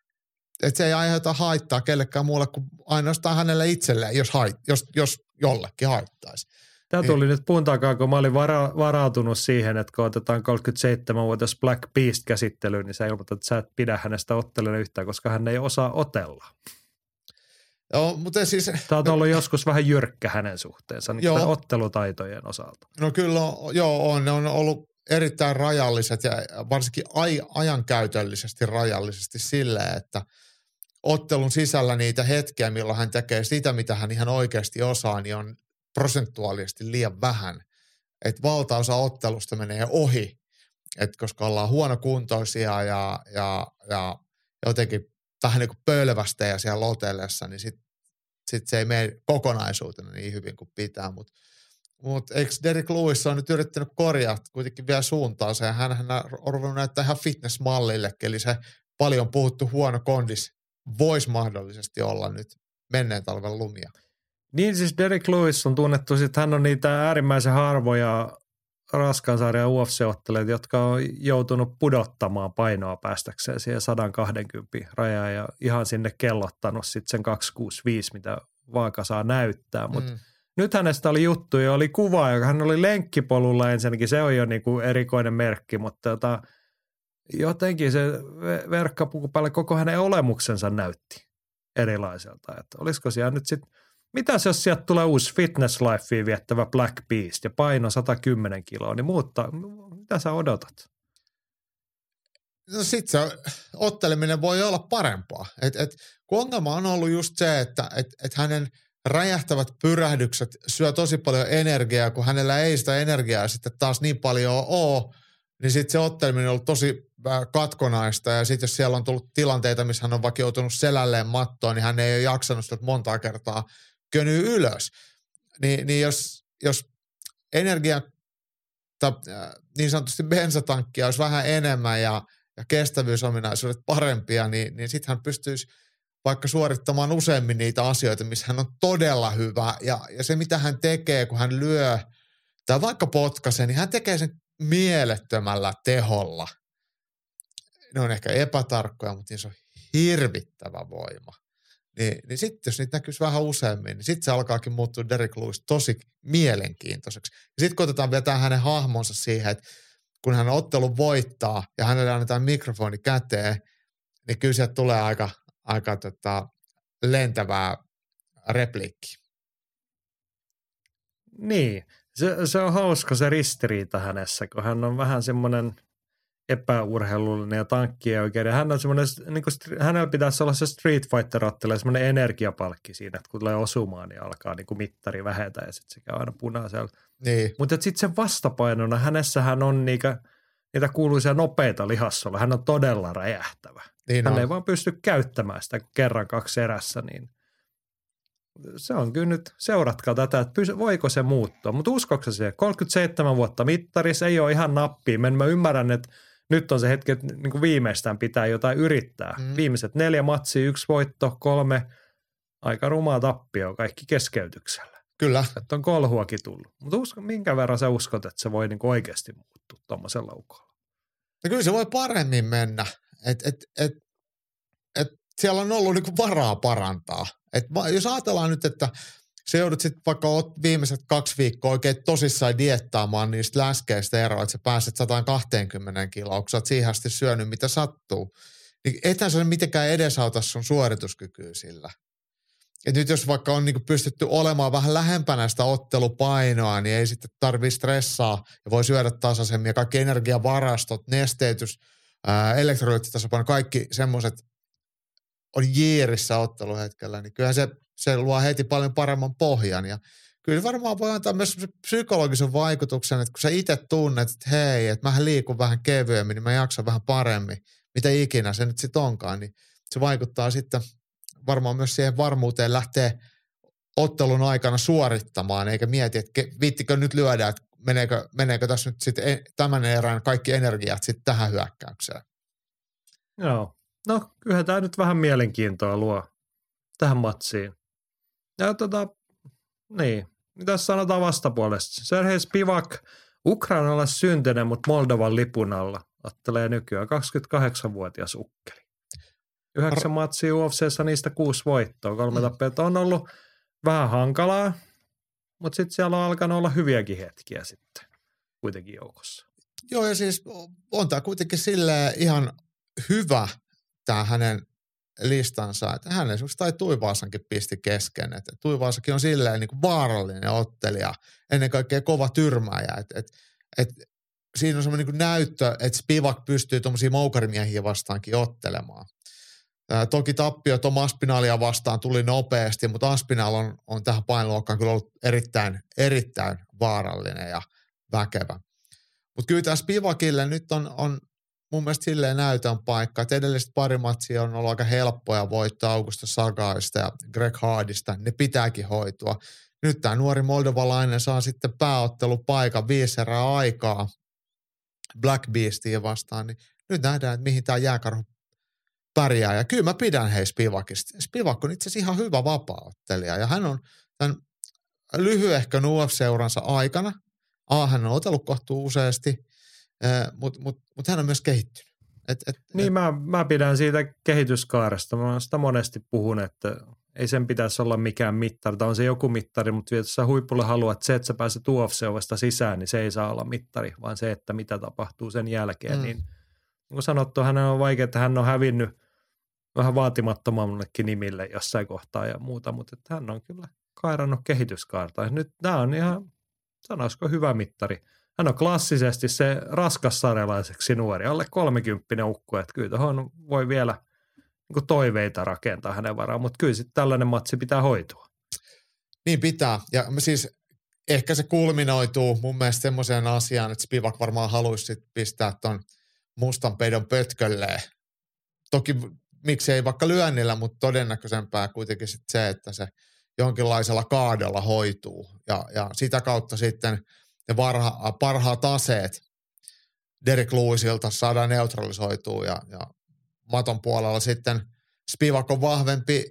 Että se ei aiheuta haittaa kellekään muulle kuin ainoastaan hänelle itselleen, jos, hait, jos, jos jollekin haittaisi. Tämä Niin. tuli nyt puun takaa, kun mä olin vara, varautunut siihen, että kun otetaan 37-vuotias Black Beast käsittelyyn, niin sä ilmoitat, että sä et pidä hänestä ottelijana yhtään, koska hän ei osaa otella. Joo, mutta siis, Tämä on ollut joskus vähän jyrkkä hänen suhteensa niin Joo. ottelutaitojen osalta. no kyllä on, joo on, ne on ollut erittäin rajalliset ja varsinkin aj, ajankäytöllisesti rajallisesti silleen, että ottelun sisällä niitä hetkiä, milloin hän tekee sitä, mitä hän ihan oikeasti osaa, niin on prosentuaalisesti liian vähän. Että valtaosa ottelusta menee ohi, et koska ollaan huonokuntoisia ja, ja, ja jotenkin vähän niin kuin pölvästejä siellä otellessa, niin sitten sit se ei mene kokonaisuutena niin hyvin kuin pitää. Mutta mut eikö Derek Lewis on nyt yrittänyt korjaa kuitenkin vielä suuntaansa ja hän on ruvennut näyttää ihan fitnessmallillekin, eli se paljon puhuttu huono kondis voisi mahdollisesti olla nyt menneen talven lumia. Niin siis Derek Lewis on tunnettu, että hän on niitä äärimmäisen harvoja raskansarjan UFC-ottelijoita, jotka on joutunut pudottamaan painoa päästäkseen siihen 120 rajaan ja ihan sinne kellottanut sitten sen 265, mitä vaaka saa näyttää. Mutta Mm. nyt hänestä oli juttu ja oli kuva, joka hän oli lenkkipolulla ensinnäkin, se on jo niin kuin erikoinen merkki, mutta tota, jotenkin se verkkapuku päälle koko hänen olemuksensa näytti erilaiselta. Että olisiko siellä nyt sitten, mitä jos sieltä tulee uusi Fitness Lifeen viettävä Black Beast ja paino 110 kiloa, niin muuttaa, mitä sä odotat? No sit se otteleminen voi olla parempaa. Et, et, kun ongelma on ollut just se, että et, et hänen räjähtävät pyrähdykset syö tosi paljon energiaa, kun hänellä ei sitä energiaa sitten taas niin paljon ole, niin sitten se otteleminen on ollut tosi äh, katkonaista ja sitten jos siellä on tullut tilanteita, missä hän on vaikka joutunut selälleen mattoon, niin hän ei ole jaksanut sitä montaa kertaa könyä ylös. Ni, niin jos, jos energia äh, niin sanotusti bensatankkia olisi vähän enemmän ja, ja kestävyysominaisuudet parempia, niin, niin sitten hän pystyisi vaikka suorittamaan useammin niitä asioita, missä hän on todella hyvä. Ja, ja se, mitä hän tekee, kun hän lyö tai vaikka potkaisee, niin hän tekee sen mielettömällä teholla. Ne on ehkä epätarkkoja, mutta niissä on hirvittävä voima. Niin, niin sitten jos niitä näkyisi vähän useammin, niin sitten se alkaakin muuttua Derek Lewis tosi mielenkiintoiseksi. Ja sitten kun otetaan vielä hänen hahmonsa siihen, että kun hän ottelu voittaa ja hänelle annetaan mikrofoni käteen, niin kyllä sieltä tulee aika, aika tota, lentävää repliikkiä. Niin, se, se on hauska se ristiriita hänessä, kun hän on vähän semmoinen epäurheilullinen ja tankki oikein. Hän on semmoinen, niin kuin, hänellä pitäisi olla se Street fighter ottelee semmoinen energiapalkki siinä, että kun tulee osumaan, niin alkaa niin kuin mittari vähetä ja sitten se käy aina punaisella. Niin. Mutta sitten sen vastapainona hänessähän on niitä, niitä kuuluisia nopeita lihassolla. Hän on todella räjähtävä. Niin Hän on. ei vaan pysty käyttämään sitä kerran kaksi erässä, niin se on kyllä nyt, seuratkaa tätä, että pysy, voiko se muuttua. Mutta uskoksi se, 37 vuotta mittarissa ei ole ihan nappiin. Mä, mä ymmärrän, että nyt on se hetki, että niin kuin viimeistään pitää jotain yrittää. Mm. Viimeiset neljä matsia, yksi voitto, kolme, aika rumaa tappio, kaikki keskeytyksellä. Kyllä. Että on kolhuakin tullut. Mutta usko, minkä verran sä uskot, että se voi niin kuin oikeasti muuttua tuommoisella ukolla? Ja kyllä se voi paremmin mennä. Et, et, et, et siellä on ollut niinku varaa parantaa. Et jos ajatellaan nyt, että se joudut sitten vaikka viimeiset kaksi viikkoa oikein tosissaan diettaamaan niistä läskeistä eroa, että sä pääset 120 kiloa, kun sä oot siihen asti syönyt mitä sattuu. Niin ethän se mitenkään edesauta sun suorituskykyä sillä. Et nyt jos vaikka on niinku pystytty olemaan vähän lähempänä sitä ottelupainoa, niin ei sitten tarvii stressaa ja voi syödä tasaisemmin ja kaikki energiavarastot, nesteytys, elektrolyyttitasapaino, kaikki semmoiset on jiirissä otteluhetkellä, niin kyllähän se, se luo heti paljon paremman pohjan ja kyllä varmaan voi antaa myös psykologisen vaikutuksen, että kun sä itse tunnet, että hei, että mä liikun vähän kevyemmin, niin mä jaksan vähän paremmin, mitä ikinä se nyt sitten onkaan, niin se vaikuttaa sitten varmaan myös siihen varmuuteen lähteä ottelun aikana suorittamaan, eikä mieti, että viittikö nyt lyödä, että meneekö, meneekö tässä nyt sitten tämän erän kaikki energiat sitten tähän hyökkäykseen. Joo. No, kyllä tämä nyt vähän mielenkiintoa luo tähän matsiin. Ja tota, niin, mitä sanotaan vastapuolesta? Serhei Spivak, Ukrainalle syntynyt, mutta Moldovan lipun alla. Ottelee nykyään 28-vuotias ukkeli. Yhdeksän matsia UFCssä, niistä kuusi voittoa, kolme Mm. tappiota. On ollut vähän hankalaa, mutta sitten siellä on alkanut olla hyviäkin hetkiä sitten kuitenkin joukossa. Joo, ja siis on tämä kuitenkin sille ihan hyvä hänen listansa, että hän esimerkiksi tai Tuivaasankin pisti kesken, että Tuivaasakin on silleen niin kuin vaarallinen ottelija, ennen kaikkea kova tyrmääjä, että, että, että siinä on semmoinen niin näyttö, että Spivak pystyy tuommoisia moukarimiehiä vastaankin ottelemaan. Ää, toki tappio Tom Aspinalia vastaan tuli nopeasti, mutta Aspinal on, on tähän painoluokkaan kyllä ollut erittäin, erittäin vaarallinen ja väkevä. Mutta kyllä tässä Spivakille nyt on, on mun mielestä silleen näytön paikka, että edelliset pari matsia on ollut aika helppoja voittaa Augusta Sagaista ja Greg Hardista, ne pitääkin hoitua. Nyt tämä nuori moldovalainen saa sitten pääottelupaikan viisi erää aikaa Black Beastia vastaan, niin nyt nähdään, että mihin tämä jääkarhu pärjää. Ja kyllä mä pidän hei Spivakista. Spivak on itse asiassa ihan hyvä vapaaottelija ja hän on tämän lyhyehkön UFC-uransa aikana, A, hän on otellut kohtuu useasti, mutta mut, mut hän on myös kehittynyt. Et, et, Niin mä, mä pidän siitä kehityskaaresta. Mä oon sitä monesti puhun, että ei sen pitäisi olla mikään mittari. Tai on se joku mittari, mutta jos sä huipulle haluat, että se, että sä pääset UFC-ovesta sisään, niin se ei saa olla mittari, vaan se, että mitä tapahtuu sen jälkeen. Mm. Niin, niin kuin sanottu, hän on vaikea, että hän on hävinnyt vähän vaatimattomammallekin nimille jossain kohtaa ja muuta, mutta että hän on kyllä kairannut kehityskaarta. Nyt tämä on ihan, sanoisiko hyvä mittari. Hän on klassisesti se raskassarjalaiseksi nuori, alle 30 ukko, että kyllä tuohon voi vielä niin toiveita rakentaa hänen varaan, mutta kyllä sitten tällainen matsi pitää hoitua. Niin pitää, ja siis ehkä se kulminoituu mun mielestä semmoiseen asiaan, että Spivak varmaan haluaisi sit pistää ton mustan peidon pötkölleen. Toki miksei vaikka lyönnillä, mutta todennäköisempää kuitenkin sit se, että se jonkinlaisella kaadella hoituu. Ja, ja sitä kautta sitten ne varha, parhaat aseet Derek Lewisilta saadaan neutralisoitua ja, ja maton puolella sitten Spivak on vahvempi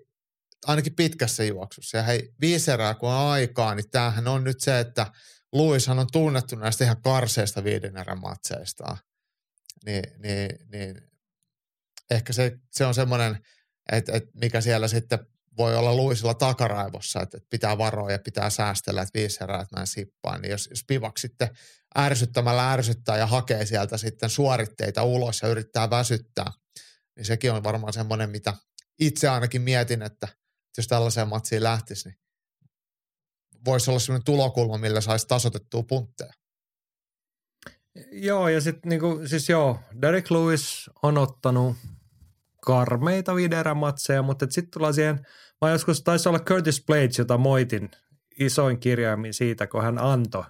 ainakin pitkässä juoksussa. Ja hei, viisi erää kun on aikaa, niin tämähän on nyt se, että Luishan on tunnettu näistä ihan karseista viiden erän matseista. Niin, niin, niin ehkä se, se on semmoinen, että, että mikä siellä sitten voi olla Luisilla takaraivossa, että, pitää varoa ja pitää säästellä, että viisi erää, että mä en sippaan. Niin jos, jos Pivak sitten ärsyttämällä ärsyttää ja hakee sieltä sitten suoritteita ulos ja yrittää väsyttää, niin sekin on varmaan semmoinen, mitä itse ainakin mietin, että jos tällaiseen matsiin lähtisi, niin voisi olla semmoinen tulokulma, millä saisi tasotettua puntteja. Joo, ja sitten niinku, siis joo, Derek Lewis on ottanut karmeita videomatseja, mutta sitten tullaan siihen, mä joskus taisi olla Curtis Blades, jota moitin isoin kirjaimin siitä, kun hän antoi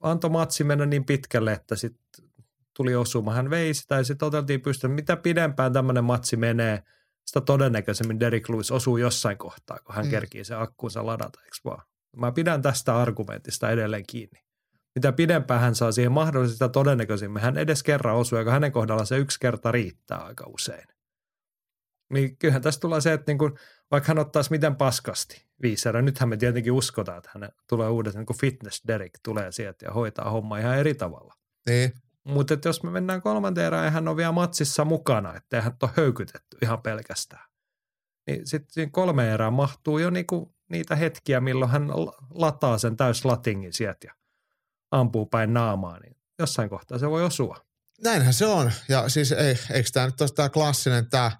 antoi matsi mennä niin pitkälle, että sitten tuli osuma. Hän vei sitä ja sitten oteltiin pystyä. Mitä pidempään tämmöinen matsi menee, sitä todennäköisemmin Derek Lewis osuu jossain kohtaa, kun hän mm. kerkii se akkuunsa ladata, eikö vaan? Mä pidän tästä argumentista edelleen kiinni. Mitä pidempään hän saa siihen mahdollisesti, todennäköisemmin hän edes kerran osuu, ja hänen kohdalla se yksi kerta riittää aika usein. Niin kyllähän tässä tulee se, että niin kuin, vaikka hän ottaisi miten paskasti viisi erää, nythän me tietenkin uskotaan, että hän tulee uudet, niin kuin fitness Derek tulee sieltä ja hoitaa homma ihan eri tavalla. Niin. Mutta jos me mennään kolmanteen erään ja hän on vielä matsissa mukana, että hän ole höykytetty ihan pelkästään. Niin sitten kolme erää mahtuu jo niinku niitä hetkiä, milloin hän lataa sen täyslatingin sieltä ja ampuu päin naamaa, niin jossain kohtaa se voi osua. Näinhän se on. Ja siis ei, eikö tämä nyt ole tämä klassinen tämä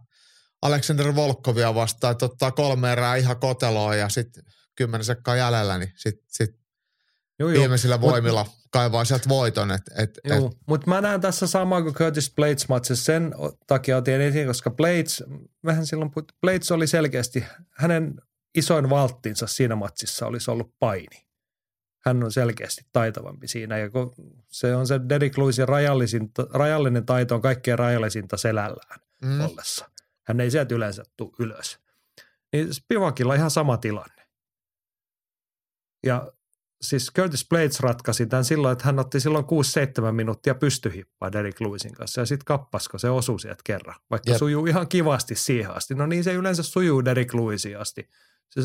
Alexander Volkovia vastaan, että ottaa kolme erää ihan koteloa ja sitten kymmenen sekkaa jäljellä, niin sitten sit Joo, viimeisillä voimilla Mut, kaivaa sieltä voiton. Et, et, et. mutta mä näen tässä samaa kuin Curtis Blades matsissa. Sen takia otin esiin, koska Blades, vähän silloin, Blades oli selkeästi, hänen isoin valttinsa siinä matsissa olisi ollut paini. Hän on selkeästi taitavampi siinä ja se on se Derek Lewisin rajallinen taito on kaikkein rajallisinta selällään mm. ollessa. Hän ei sieltä yleensä tule ylös. Niin Spivakilla ihan sama tilanne. Ja siis Curtis Blades ratkaisi tämän silloin, että hän otti silloin 6-7 minuuttia pystyhippaa Derek Lewisin kanssa ja sitten kappasko se osui sieltä kerran, vaikka Jep. sujuu ihan kivasti siihen asti. No niin se yleensä sujuu Derek Lewisin asti. Se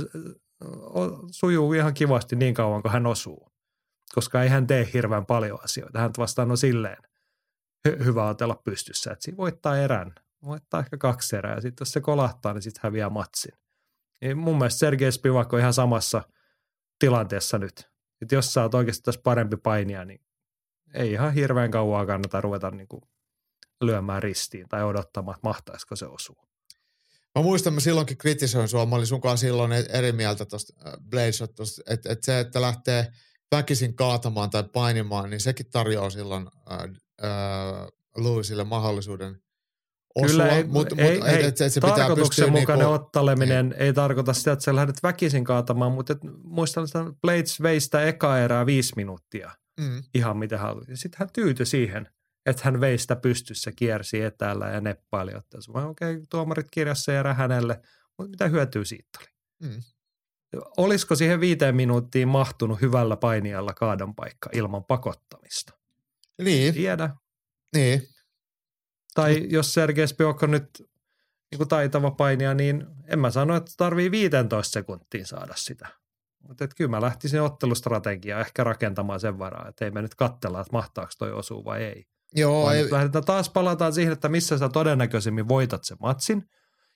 sujuu ihan kivasti niin kauan, kun hän osuu, koska ei hän tee hirveän paljon asioita. Hän vastaan on silleen hy- hyvä otella pystyssä, että siinä voittaa erän, voittaa ehkä kaksi erää ja sitten jos se kolahtaa, niin sitten häviää matsin. Niin mun mielestä Sergei Spivak on ihan samassa tilanteessa nyt – että jos sä oot oikeasti tässä parempi painia, niin ei ihan hirveän kauan kannata ruveta niin kuin lyömään ristiin tai odottamaan, että mahtaisiko se osua. Mä muistan, mä silloinkin kritisoin sua, mä olin sunkaan silloin e- eri mieltä tuosta Bladeshottosta, että, että se, että lähtee väkisin kaatamaan tai painimaan, niin sekin tarjoaa silloin äh, äh, Lewisille mahdollisuuden osua, Kyllä ei, mutta ei, mut, ei, et, et se tarkoituksenmukainen niinku, otteleminen ei. ei tarkoita sitä, että sä lähdet väkisin kaatamaan, mutta et, muistan että Blades veistä eka erää viisi minuuttia mm. ihan mitä haluaa. Sitten hän tyytyi siihen, että hän veistä pystyssä, kiersi etäällä ja neppaili. Okei, okay, tuomarit kirjassa erä hänelle, mutta mitä hyötyä siitä oli? Mm. Olisiko siihen viiteen minuuttiin mahtunut hyvällä painijalla kaadon paikka ilman pakottamista? Niin. Tiedä. Niin. Tai jos Sergei Spiok on nyt niin kuin taitava painija, niin en mä sano, että tarvii 15 sekuntia saada sitä. Mutta kyllä mä lähtisin ottelustrategiaa ehkä rakentamaan sen varaa, että ei me nyt katsella, että mahtaako toi osuu vai ei. Joo, ei. Lähdetään taas palataan siihen, että missä sä todennäköisemmin voitat sen matsin.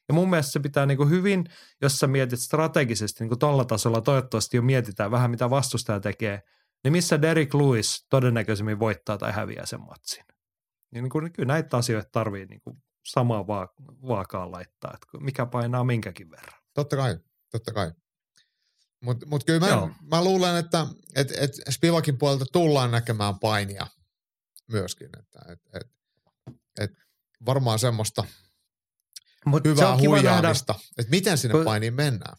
Ja mun mielestä se pitää niin kuin hyvin, jos sä mietit strategisesti niin kuin tolla tasolla, toivottavasti jo mietitään vähän mitä vastustaja tekee, niin missä Derek Lewis todennäköisemmin voittaa tai häviää sen matsin. Niin, niin kuin, kyllä näitä asioita tarvii niin kuin samaa vaakaan laittaa, että mikä painaa minkäkin verran. Totta kai, totta kai. Mutta mut kyllä mä, mä luulen, että et, et Spivakin puolelta tullaan näkemään painia myöskin. Että et, et, et varmaan semmoista Mut hyvää huijaamista, että miten sinne kun, painiin mennään.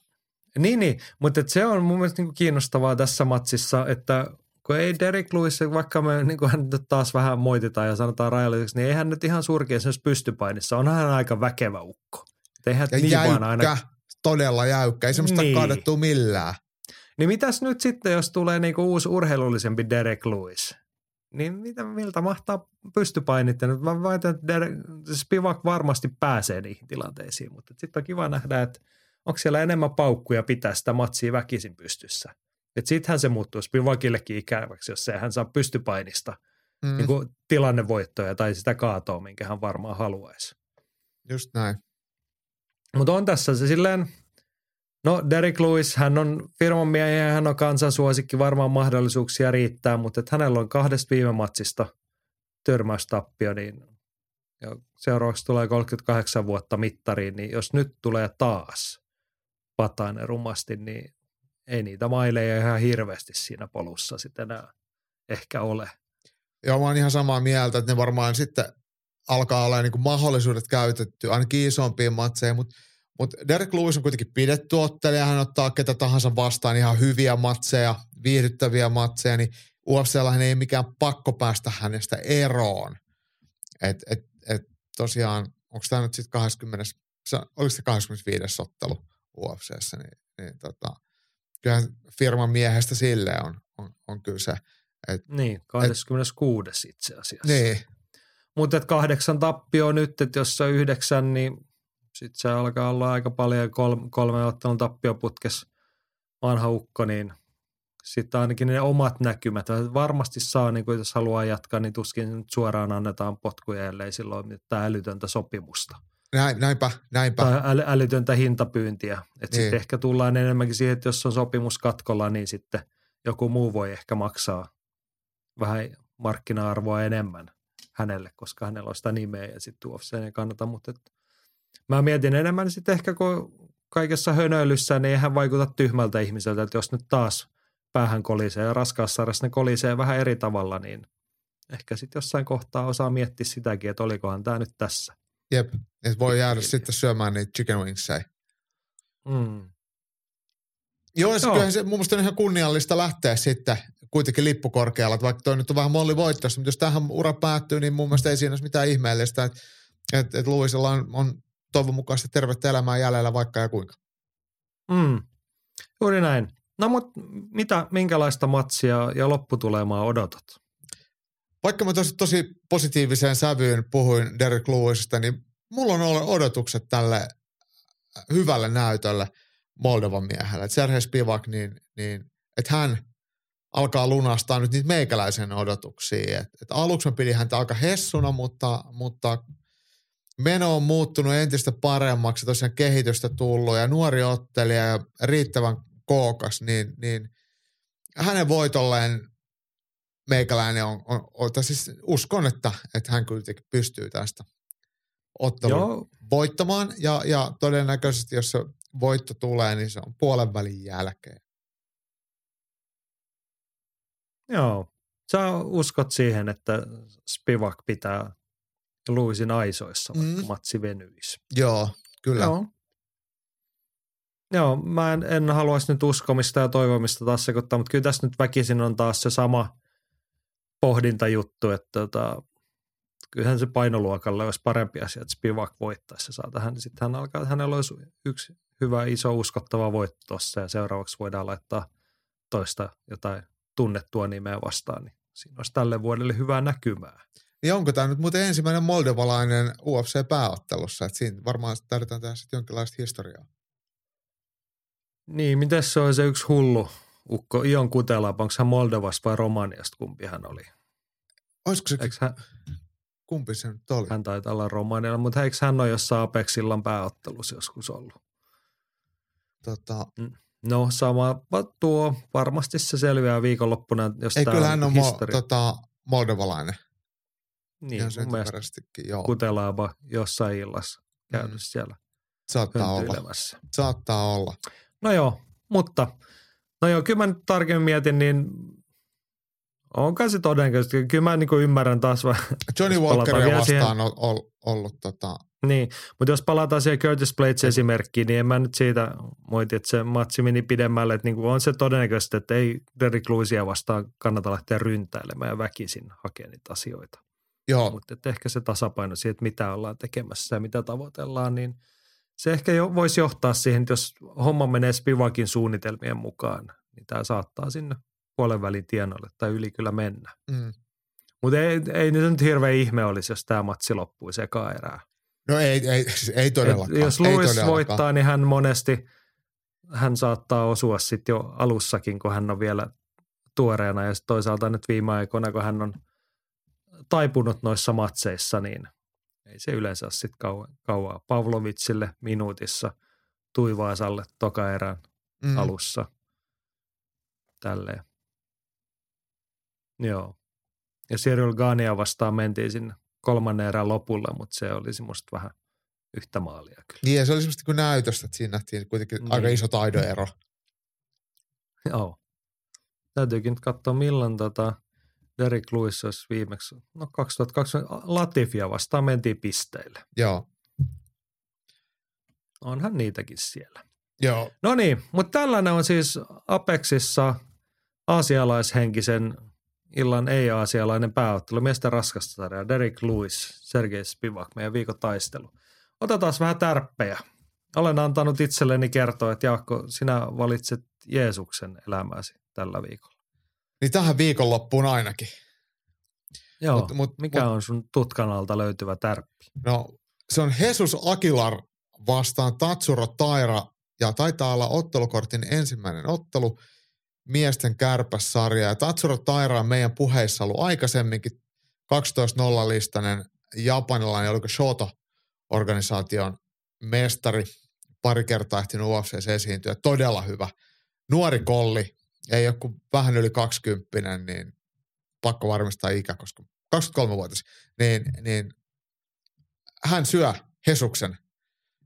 Niin, niin. mutta se on mun mielestä niinku kiinnostavaa tässä matsissa, että kun ei Derek Lewis, vaikka me niin hän nyt taas vähän moititaan ja sanotaan rajalliseksi, niin ei hän nyt ihan surkea esimerkiksi pystypainissa. Onhan hän aika väkevä ukko. Eihän ja niin jäykkä, aina... todella jäykkä. Ei semmoista niin. kaadettu millään. Niin mitäs nyt sitten, jos tulee niinku uusi urheilullisempi Derek Lewis? Niin mitä, miltä mahtaa pystypainit? Mä väitän, että Derek, Spivak varmasti pääsee niihin tilanteisiin, mutta sitten on kiva nähdä, että onko siellä enemmän paukkuja pitää sitä matsia väkisin pystyssä. Että sittenhän se muuttuu Spivakillekin ikäväksi, jos hän saa pystypainista mm. niin kuin tilannevoittoja tai sitä kaatoa, minkä hän varmaan haluaisi. Just näin. Mutta on tässä se silleen, no Derek Lewis, hän on firman miehiä ja hän on kansansuosikki, varmaan mahdollisuuksia riittää, mutta että hänellä on kahdesta viime matsista törmäystappio, niin ja seuraavaksi tulee 38 vuotta mittariin, niin jos nyt tulee taas Patainen rumasti, niin ei niitä maileja ihan hirveästi siinä polussa sitten enää ehkä ole. Joo, mä oon ihan samaa mieltä, että ne varmaan sitten alkaa olla niin mahdollisuudet käytetty ainakin isompiin matseihin, mutta mutta Derek Lewis on kuitenkin pidetty ottelija, hän ottaa ketä tahansa vastaan ihan hyviä matseja, viihdyttäviä matseja, niin UFCllä ei mikään pakko päästä hänestä eroon. Et, et, et tosiaan, onko tämä nyt sitten 20, oliko se 25. ottelu UFCssä, niin, niin tota, kyllähän firman miehestä sille on, on, on kyse. Et, niin, 26. Et, itse asiassa. Niin. Mutta kahdeksan tappio nyt, että jos se on yhdeksän, niin sitten se alkaa olla aika paljon kolme, kolme ottelun tappioputkes vanha ukko, niin sitten ainakin ne omat näkymät. Varmasti saa, niin kuin jos haluaa jatkaa, niin tuskin suoraan annetaan potkuja, ellei silloin mitään älytöntä sopimusta. Näin, näinpä, näinpä. Tai äly, älytöntä hintapyyntiä. Että niin. sitten ehkä tullaan enemmänkin siihen, että jos on sopimus katkolla, niin sitten joku muu voi ehkä maksaa vähän markkina-arvoa enemmän hänelle, koska hänellä on sitä nimeä ja sitten UFC ei kannata, mutta et, mä mietin enemmän sitten ehkä, kun kaikessa hönöilyssä, niin eihän vaikuta tyhmältä ihmiseltä, että jos nyt taas päähän kolisee ja raskaassarjassa ne kolisee vähän eri tavalla, niin ehkä sitten jossain kohtaa osaa miettiä sitäkin, että olikohan tämä nyt tässä. Jep, että voi jäädä sitten syömään niitä chicken wingsejä. Mm. Joo, se, kyllähän se mun mielestä on ihan kunniallista lähteä sitten kuitenkin lippukorkealla, että vaikka toi nyt on vähän molli voittossa, mutta jos tähän ura päättyy, niin mun mielestä ei siinä ole mitään ihmeellistä, että et, et Luisilla on, on toivon mukaisesti tervettä elämää jäljellä vaikka ja kuinka. Mm. Juuri näin. No mutta mitä, minkälaista matsia ja lopputulemaa odotat? Vaikka mä tosi, tosi positiiviseen sävyyn puhuin Derek Lewisista, niin mulla on odotukset tälle hyvälle näytölle Moldovan miehelle. Että Serhei Spivak, niin, niin että hän alkaa lunastaa nyt niitä meikäläisen odotuksia. Et, et aluksi mä pidin häntä aika hessuna, mutta, mutta meno on muuttunut entistä paremmaksi, tosiaan kehitystä tullut ja nuori ottelija ja riittävän kookas, niin, niin hänen voitolleen meikäläinen on, on, on siis uskon, että, että hän kyllä pystyy tästä ottelun voittamaan ja, ja todennäköisesti jos se voitto tulee, niin se on puolen välin jälkeen. Joo. Sä uskot siihen, että Spivak pitää Luisin aisoissa, vaikka mm. matsi venyisi. Joo, kyllä. Joo. Joo, mä en, en haluaisi nyt uskomista ja toivomista taas sekoittaa, mutta kyllä tässä nyt väkisin on taas se sama pohdintajuttu, että tota, kyllähän se painoluokalle olisi parempi asia, että Spivak voittaisi ja saa tähän, sitten hän alkaa, että hänellä olisi yksi hyvä, iso, uskottava voitto tuossa ja seuraavaksi voidaan laittaa toista jotain tunnettua nimeä vastaan, niin siinä olisi tälle vuodelle hyvää näkymää. Niin onko tämä nyt muuten ensimmäinen moldovalainen UFC-pääottelussa, että siinä varmaan tarvitaan tehdä sitten jonkinlaista historiaa. Niin, miten se on se yksi hullu ukko, Ion Kutela, onko hän Moldovasta vai Romaniasta, kumpi hän oli? Olisiko se, hän... Kumpi se nyt oli? Hän taitaa olla Romanialla, mutta eikö hän ole jossain Apexillan pääottelussa joskus ollut? Tota, No sama tuo, varmasti se selviää viikonloppuna, jos ei, kyllä hän on mo, tota, moldovalainen. niin, ihan mun mielestä joo. Kutelaaba jossain illassa käynyt Mm. siellä Saattaa olla. Saattaa olla. No joo, mutta no joo, kyllä mä nyt tarkemmin mietin, niin onko se todennäköisesti. Kyllä mä niin ymmärrän taas vähän. Johnny Walkeria vastaan on ollut, ollut tota, Niin, mutta jos palataan siihen Curtis Blades esimerkkiin, niin en mä nyt siitä moiti, että se matsi meni pidemmälle. Että niin kuin on se todennäköistä, että ei Derrick Lewisia vastaan kannata lähteä ryntäilemään ja väkisin hakea niitä asioita. joo, Mutta ehkä se tasapaino siihen, että mitä ollaan tekemässä ja mitä tavoitellaan, niin se ehkä jo, voisi johtaa siihen, että jos homma menee Spivakin suunnitelmien mukaan, niin tämä saattaa sinne puolen välin tienoille tai yli kyllä mennä. mm. Mutta ei, ei nyt hirveä ihme olisi, jos tämä matsi loppuisi eka erää. no ei, ei, ei todellakaan. Et jos todellakaan. voittaa, niin hän monesti, hän saattaa osua sitten jo alussakin, kun hän on vielä tuoreena. Ja toisaalta nyt viime aikoina, kun hän on taipunut noissa matseissa, niin ei se yleensä ole sitten kauan, kauaa. Pavlovitsille minuutissa, Tuivaasalle toka erän mm. alussa. Tälleen. Joo. Ja Cyril Gania vastaan mentiin sinne kolmannen erän lopulla, mutta se olisi musta vähän yhtä maalia kyllä. Niin ja se oli semmoista kuin näytöstä, että siinä nähtiin kuitenkin Niin. aika iso taidoero. Joo. Täytyykin nyt katsoa, milloin tota Derek Lewis olisi viimeksi. No 2020 Latifia vastaan mentiin pisteille. Joo, Onhan niitäkin siellä. joo. No niin, mutta tällainen on siis Apexissa aasialaishenkisen illan ei-aasialainen pääottelu. Miesten raskasta sarjaa. Derek Lewis, Sergei Spivak, meidän viikon taistelu. Otetaan vähän tärppejä. Olen antanut itselleni kertoa, että Jaakko, sinä valitset Jeesuksen elämääsi tällä viikolla. Niin tähän viikonloppuun ainakin. Joo, Mut- mut- mikä mut- on sun tutkan alta löytyvä tärppi? No se on Jesus Aguilar vastaan Tatsuro Taira ja taitaa olla ottelukortin ensimmäinen ottelu miesten kärpässarja. Ja Tatsuro Taira on meidän puheissa ollut aikaisemminkin 12-0 listainen japanilainen, oliko Shoto-organisaation mestari. Pari kertaa ehtinyt UFCs esiintyä. Todella hyvä. Nuori kolli, ei ole kuin vähän yli 20, niin pakko varmistaa ikä, koska 23-vuotias, niin, niin hän syö Hesuksen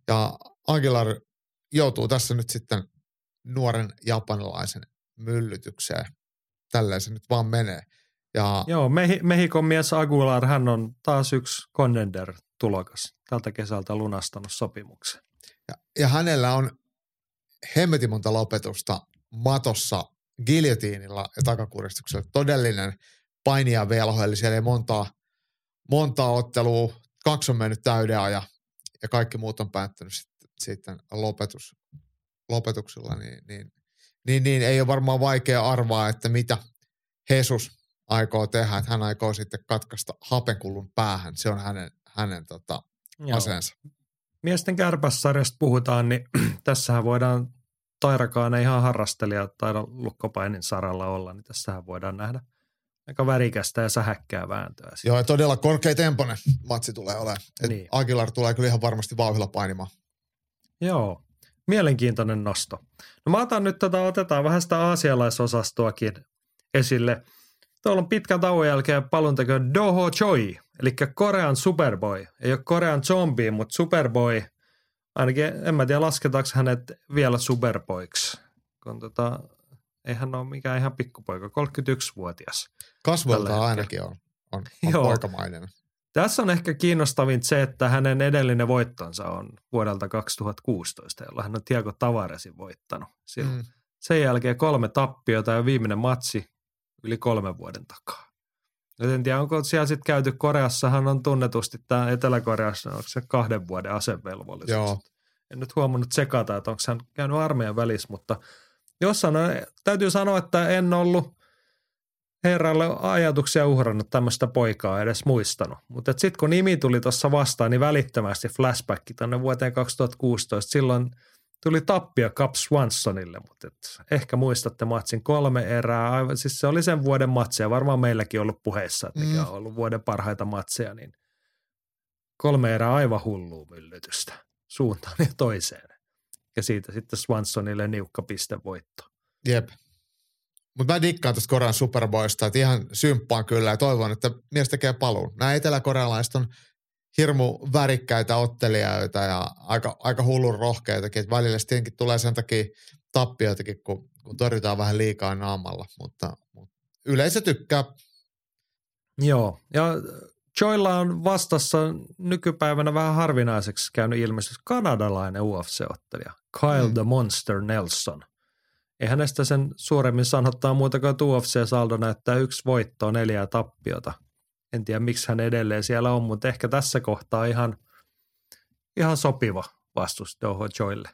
ja Aguilar joutuu tässä nyt sitten nuoren japanilaisen myllytykseen. Tälleen se nyt vaan menee. Ja Joo, Mehi- Mehikon mies Aguilar, hän on taas yksi contender-tulokas. Tältä kesältä lunastanut sopimuksen. Ja, ja hänellä on hemmetin monta lopetusta matossa giljotiinilla ja takakuristuksella. Todellinen painija velho, eli siellä ei montaa, montaa ottelua, kaksi on mennyt täyden ajan ja kaikki muut on päättynyt sitten, sitten lopetus, lopetuksella, niin, niin, niin, niin, ei ole varmaan vaikea arvaa, että mitä Jesus aikoo tehdä, että hän aikoo sitten katkaista hapenkullun päähän. Se on hänen, hänen tota, Joo. aseensa. Miesten kärpässarjasta puhutaan, niin tässähän voidaan Tairakaan ei ihan harrastelija taida lukkopainin saralla olla, niin tässähän voidaan nähdä aika värikästä ja sähäkkää vääntöä. siitä. Joo, ja todella korkea temponen matsi tulee olemaan. Et Niin. Aguilar tulee kyllä ihan varmasti vauhdilla painimaan. Joo, mielenkiintoinen nosto. No mä otan nyt tätä, otetaan vähän sitä aasialaisosastoakin esille. Tuolla on pitkän tauon jälkeen palunteko Doho Choi, eli Korean Superboy. Ei ole Korean zombie, mutta Superboy. Ainakin en mä tiedä, lasketaanko hänet vielä Superboyksi. Kun tota, ei hän ole mikään ihan pikkupoika, 31-vuotias. Tällä Kasvoilta hetkellä. ainakin on, on, on Joo. poikamainen. Tässä on ehkä kiinnostavin se, että hänen edellinen voittonsa on vuodelta 2016, jolla hän on Tiago Tavaresin voittanut. Silloin. Mm. Sen jälkeen kolme tappiota ja viimeinen matsi yli kolmen vuoden takaa. Nyt en tiedä, onko siellä sitten käyty Koreassahan on tunnetusti tämä Etelä-Koreassa, onko se kahden vuoden asevelvollisuus. Joo. En nyt huomannut sekata, että onko hän käynyt armeijan välissä, mutta jossain on, täytyy sanoa, että en ollut herralle ajatuksia uhrannut tämmöistä poikaa edes muistanut. Mutta sitten kun nimi tuli tuossa vastaan, niin välittömästi flashback tänne vuoteen 2016. Silloin tuli tappio Cap Swansonille, mutta et ehkä muistatte matsin kolme erää. Aivan, siis se oli sen vuoden matseja, varmaan meilläkin ollut puheissa, että mikä Mm. on ollut vuoden parhaita matseja, niin kolme erää aivan hullua myllytystä suuntaan ja toiseen. Ja siitä sitten Swansonille niukka pistevoitto. Jep. Mutta mä dikkaan tuosta Korean Superboysta, että ihan symppaan kyllä ja toivon, että mies tekee paluun. Nämä eteläkorealaiset on hirmu värikkäitä ottelijoita ja aika, aika hullun rohkeitakin, että välillä tietenkin tulee sen takia tappioitakin, kun, kun torjutaan vähän liikaa naamalla, mutta, mutta yleisö tykkää. Joo, ja Joilla on vastassa nykypäivänä vähän harvinaiseksi käynyt ilmestys kanadalainen UFC-ottelija Kyle mm. the Monster Nelson. Ei hänestä sen suuremmin sanottaa muuta kuin, että UFC-saldo näyttää yksi voittoa, neljää tappiota. En tiedä, miksi hän edelleen siellä on, mutta ehkä tässä kohtaa ihan, ihan sopiva vastus Doho Joille.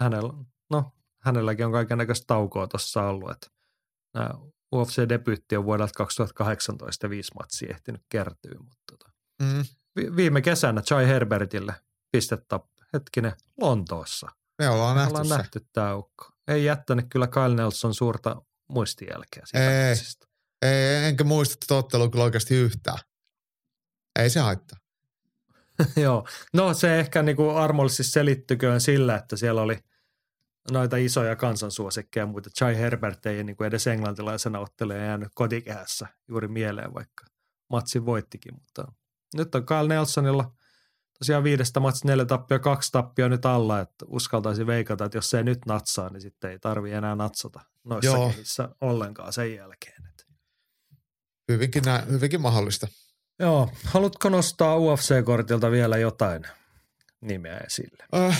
Hänellä, no, hänelläkin on kaikenlaista taukoa tuossa ollut, että nämä UFC-debyytti on vuodelta 2018 viisi matsia ehtinyt kertyä, mutta tota, mm. vi- viime kesänä Chai Herbertille pistettä hetkinen Lontoossa. Me ollaan nähty ollaan nähty tämä ukko. Ei jättänyt kyllä Kyle Nelson suurta muistijälkeä siitä Ei. Ei, enkä muista tätä ottelua kyllä oikeasti yhtään. Ei se haittaa. Joo, no se ehkä niinku armollisesti selittyköön sillä, että siellä oli noita isoja kansansuosikkeja, mutta Chai Herbert ei niinku edes englantilaisena otteleja jäänyt kotikehässä juuri mieleen, vaikka matsin voittikin. Mutta nyt on Kyle Nelsonilla tosiaan viidestä matsi neljä tappia, kaksi tappia nyt alla, että uskaltaisi veikata, että jos se ei nyt natsaa, niin sitten ei tarvi enää natsata noissa Joo. kehissä ollenkaan sen jälkeen. Hyvinkin, nä, hyvinkin mahdollista. Joo, haluatko nostaa UFC-kortilta vielä jotain nimeä esille? Öh,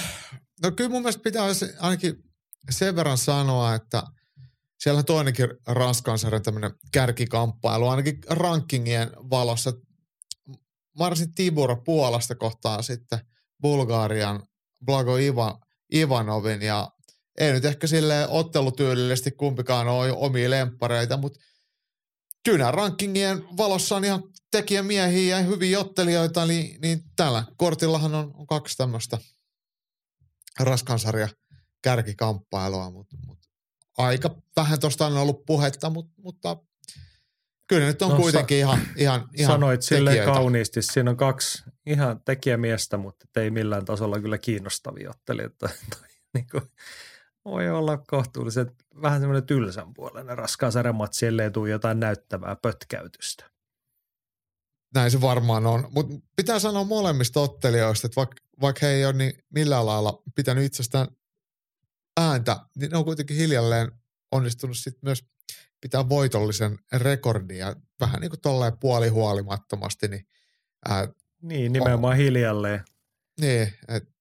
no kyllä mun mielestä pitää ainakin sen verran sanoa, että siellä on toinenkin Ranskan sarjan tämmöinen kärkikamppailu, ainakin rankingien valossa. Marsin Tibur Puolasta kohtaa sitten Bulgarian Blago Iva, Ivanovin ja ei nyt ehkä sille ottelutyylillisesti kumpikaan ole omia lemppareita, mutta kyllä rankingien valossa on ihan tekijämiehiä ja hyviä ottelijoita, niin, niin tällä kortillahan on, on kaksi tämmöistä raskansarja kärkikamppailua, mutta, mutta aika vähän tuosta on ollut puhetta, mutta, mutta kyllä nyt on No, kuitenkin ihan, ihan, ihan Sanoit sille kauniisti, siinä on kaksi ihan tekijämiestä, mutta ei millään tasolla kyllä kiinnostavia ottelijoita. Niin kuin, voi olla kohtuullisen vähän semmoinen tylsän puolinen raskaan sarjamatsi, ellei tule jotain näyttävää pötkäytystä. Näin se varmaan on, mutta pitää sanoa molemmista ottelijoista, että vaikka, vaikka he ei ole niin millään lailla pitänyt itsestään ääntä, niin ne on kuitenkin hiljalleen onnistunut sit myös pitää voitollisen rekordin ja vähän niin kuin tolleen puolihuolimattomasti, niin, ää, Niin, nimenomaan hiljalleen. niin että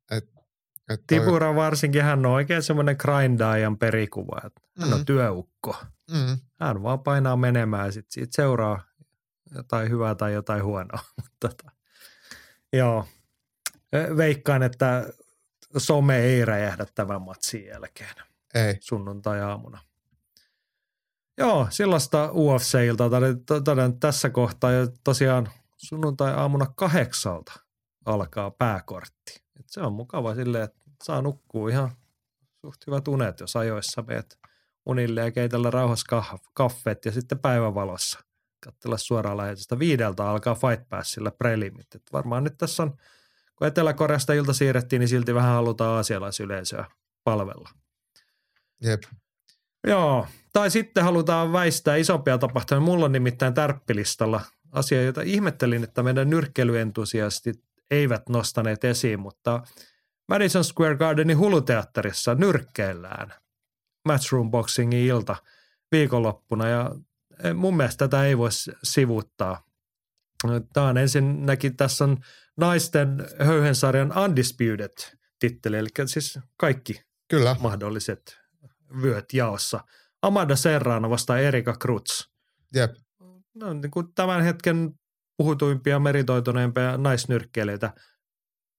et, et toi- varsinkin, hän on oikein semmoinen grindaajan perikuva, että hän Mm. on työukko. mm, Hän vaan painaa menemään ja sitten siitä seuraa jotain hyvää tai jotain huonoa. Mutta tota, joo, veikkaan, että some ei räjähdä tämän matsin jälkeen ei. sunnuntai-aamuna. Joo, sellaista UFC-iltaa toden tässä kohtaa ja tosiaan sunnuntai-aamuna kahdeksalta alkaa pääkortti. Et se on mukava silleen, että saa nukkua ihan suht hyvät unet, jos ajoissa meet unille ja keitellä rauhassa kah- kaffeet ja sitten päivävalossa katsella suoraan lähetystä. Viideltä alkaa Fight Passilla prelimit. Et varmaan nyt tässä on, kun Etelä-Koreasta ilta siirrettiin, niin silti vähän halutaan aasialaisyleisöä palvella. Jep. Joo, tai sitten halutaan väistää isompia tapahtumia. Mulla on nimittäin tärppilistalla asia, jota ihmettelin, että meidän nyrkkelyentusiastit eivät nostaneet esiin, mutta Madison Square Gardenin huluteatterissa nyrkkeillään Matchroom Boxingin ilta viikonloppuna ja eh, mun mielestä tätä ei voisi sivuuttaa. Tämä on ensinnäkin, tässä on naisten höyhensarjan Undisputed-titteli, eli siis kaikki Kyllä. mahdolliset vyöt jaossa. Amanda Serrano vastaan Erika Krutz. Jep. No, niin kuin tämän hetken puhutuimpia, meritoituneimpia naisnyrkkeilijöitä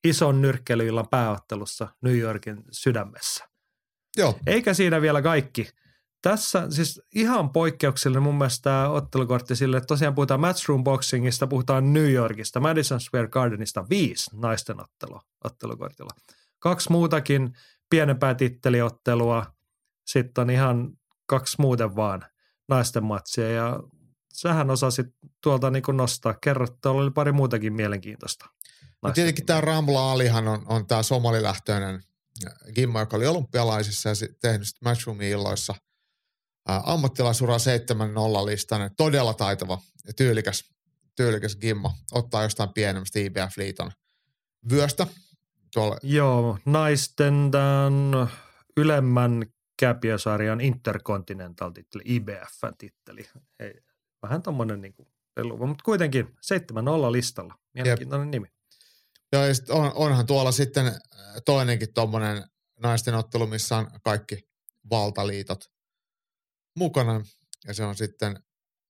ison nyrkkeilyillan pääottelussa New Yorkin sydämessä. Joo. Eikä siinä vielä kaikki. Tässä siis ihan poikkeuksellinen mun mielestä tämä ottelukortti sille, että tosiaan puhutaan Matchroom Boxingista, puhutaan New Yorkista, Madison Square Gardenista viisi naisten ottelu, ottelukortilla. Kaksi muutakin pienempää titteliottelua, sitten on ihan kaksi muuten vaan naisten matsia ja sähän osasit tuolta niin kuin nostaa. Kerrot, tuolla oli pari muutakin mielenkiintoista. Mutta tietenkin tämä Ramla Alihan on, on tämä somalilähtöinen Gimmo, joka oli olympialaisissa ja tehnyt Matchroomin illoissa ammattilaisura 7-0 listainen, todella taitava ja tyylikäs, tyylikäs Gimmo. Ottaa jostain pienemmästä IBF-liiton vyöstä. Tuolla. Joo, naisten tämän ylemmän käpiösarjan Intercontinental-titteli, IBF-titteli. Ei, vähän tommonen niin kuin, mutta kuitenkin 7-0 listalla. Mielenkiintoinen Jep. nimi. Joo, ja on, onhan tuolla sitten äh, toinenkin tuommoinen naisten ottelu, missä on kaikki valtaliitot mukana. Ja se on sitten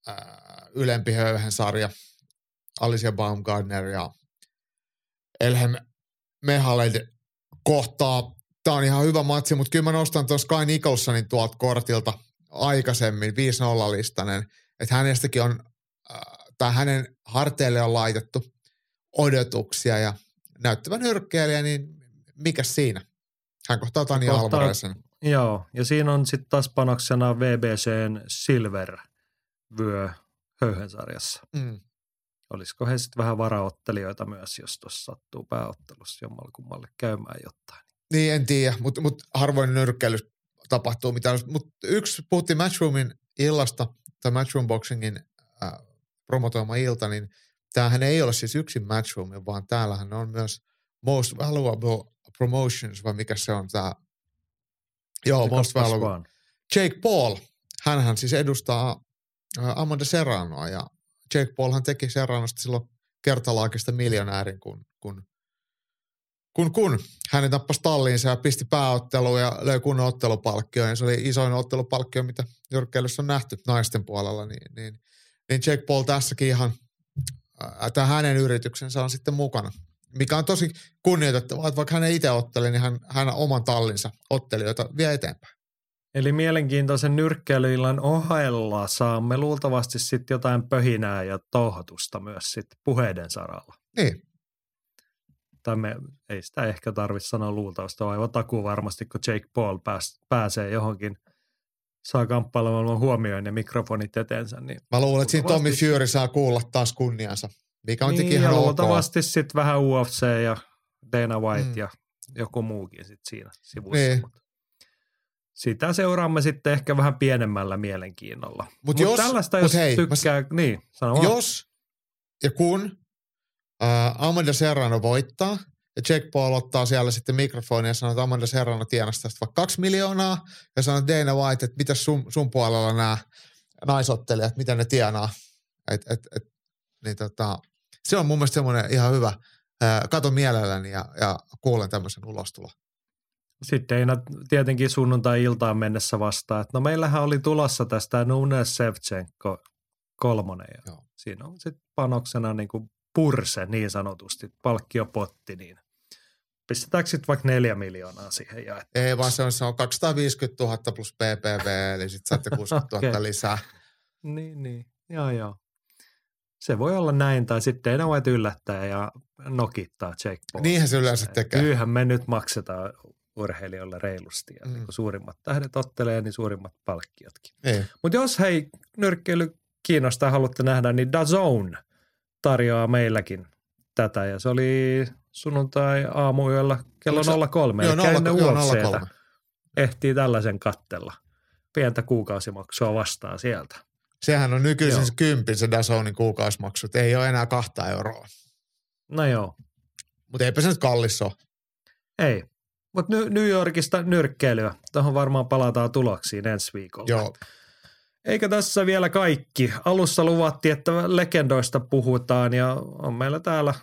äh, ylempi höyhen sarja. Alicia Baumgartner ja Elhem Mehaled kohtaa. Tämä on ihan hyvä matsi, mutta kyllä mä nostan tuon Sky Nicholsonin tuolta kortilta aikaisemmin, 5-0 listainen. Että hänestäkin on, äh, tai hänen harteille on laitettu odotuksia ja näyttävän nyrkkeilijä, niin mikä siinä? Hän kohtaa Tani kohtaa, Alvarezin. Joo, ja siinä on sitten taas panoksena VBCn Silver-vyö höyhensarjassa. Mm. Olisiko he sitten vähän varaottelijoita myös, jos tuossa sattuu pääottelussa jommalle kummalle käymään jotain? Niin, en tiedä, mutta mut harvoin nyrkkeily tapahtuu mitään. Mutta yksi, puhuttiin Matchroomin illasta, tai Matchroom Boxingin äh, promotoima ilta, niin – tämähän ei ole siis yksin Matchroom, vaan täällähän on myös Most Valuable Promotions, vai mikä se on tämä? Joo, Most Valuable. Jake Paul, hänhän siis edustaa Amanda Serranoa ja Jake Paulhan teki Serranosta silloin kertalaakista miljonäärin, kun, kun, kun, kun hänen tappasi talliinsa ja pisti pääotteluun ja löi kunnon ottelupalkkioon. Ja se oli isoin ottelupalkkio, mitä nyrkkeilyssä on nähty naisten puolella. Niin, niin, niin Jake Paul tässäkin ihan – tämä hänen yrityksensä on sitten mukana. Mikä on tosi kunnioitettavaa, että vaikka hän ei itse ottele, niin hän, hän oman tallinsa ottelijoita vie eteenpäin. Eli mielenkiintoisen nyrkkeilyillan ohella saamme luultavasti sitten jotain pöhinää ja tohotusta myös sitten puheiden saralla. Niin. Tai me, ei sitä ehkä tarvitse sanoa luultavasti, vaan aivan takuu varmasti, kun Jake Paul pääs, pääsee johonkin – saa kamppailemaan huomioon ja mikrofonit eteensä. Niin Mä luulen, että siinä Tommy Fury saa kuulla taas kunniansa, mikä on niin, ihan ja luultavasti sitten vähän UFC ja Dana White mm. ja joku muukin sit siinä sivussa. Niin. sitä seuraamme sitten ehkä vähän pienemmällä mielenkiinnolla. Mutta mut jos, tällaista, jos mut hei, tykkää, mä, niin, sano Jos ja kun äh, Amanda Serrano voittaa – ja Jack Paul ottaa siellä sitten mikrofonia ja sanoo, että Amanda Serrano tienasi tästä vaikka kaksi miljoonaa. Ja sanoo Dana White, että mitä sun, sun puolella nämä naisottelijat, mitä ne tienaa. Et, et, et, niin tota, se on mun mielestä semmoinen ihan hyvä. Kato mielelläni ja, ja kuulen tämmöisen ulostulo. Sitten Eina tietenkin sunnuntai-iltaan mennessä vastaa, että no meillähän oli tulossa tästä Nunes Sevchenko kolmonen. Ja Joo. siinä on sitten panoksena niin kuin purse niin sanotusti, palkkiopotti, niin Pistetäänkö sitten vaikka neljä miljoonaa siihen jaettua? Ei, vaan se on, se on 250 000 plus PPV, eli sitten saatte 60 000 okay. lisää. Niin, niin. Joo, joo. Se voi olla näin, tai sitten ei ne voit yllättää ja nokittaa Paul. Niinhän se yleensä tekee. Kyllähän me nyt maksetaan urheilijoille reilusti. Ja mm. niin kun suurimmat tähdet ottelee, niin suurimmat palkkiotkin. Mutta jos hei, nyrkkeily kiinnostaa haluatte nähdä, niin DAZN tarjoaa meilläkin tätä. Ja se oli sunnuntai aamuyöllä kello 03. Joo, 03. Ehtii tällaisen kattella. Pientä kuukausimaksua vastaan sieltä. Sehän on nykyisin joo. kympin se Dazonin kuukausimaksu. Ei ole enää kahta euroa. No joo. Mutta eipä se nyt kallis ole. Ei. Mutta New Yorkista nyrkkeilyä. Tuohon varmaan palataan tuloksiin ensi viikolla. Joo. Eikä tässä vielä kaikki. Alussa luvattiin, että legendoista puhutaan ja on meillä täällä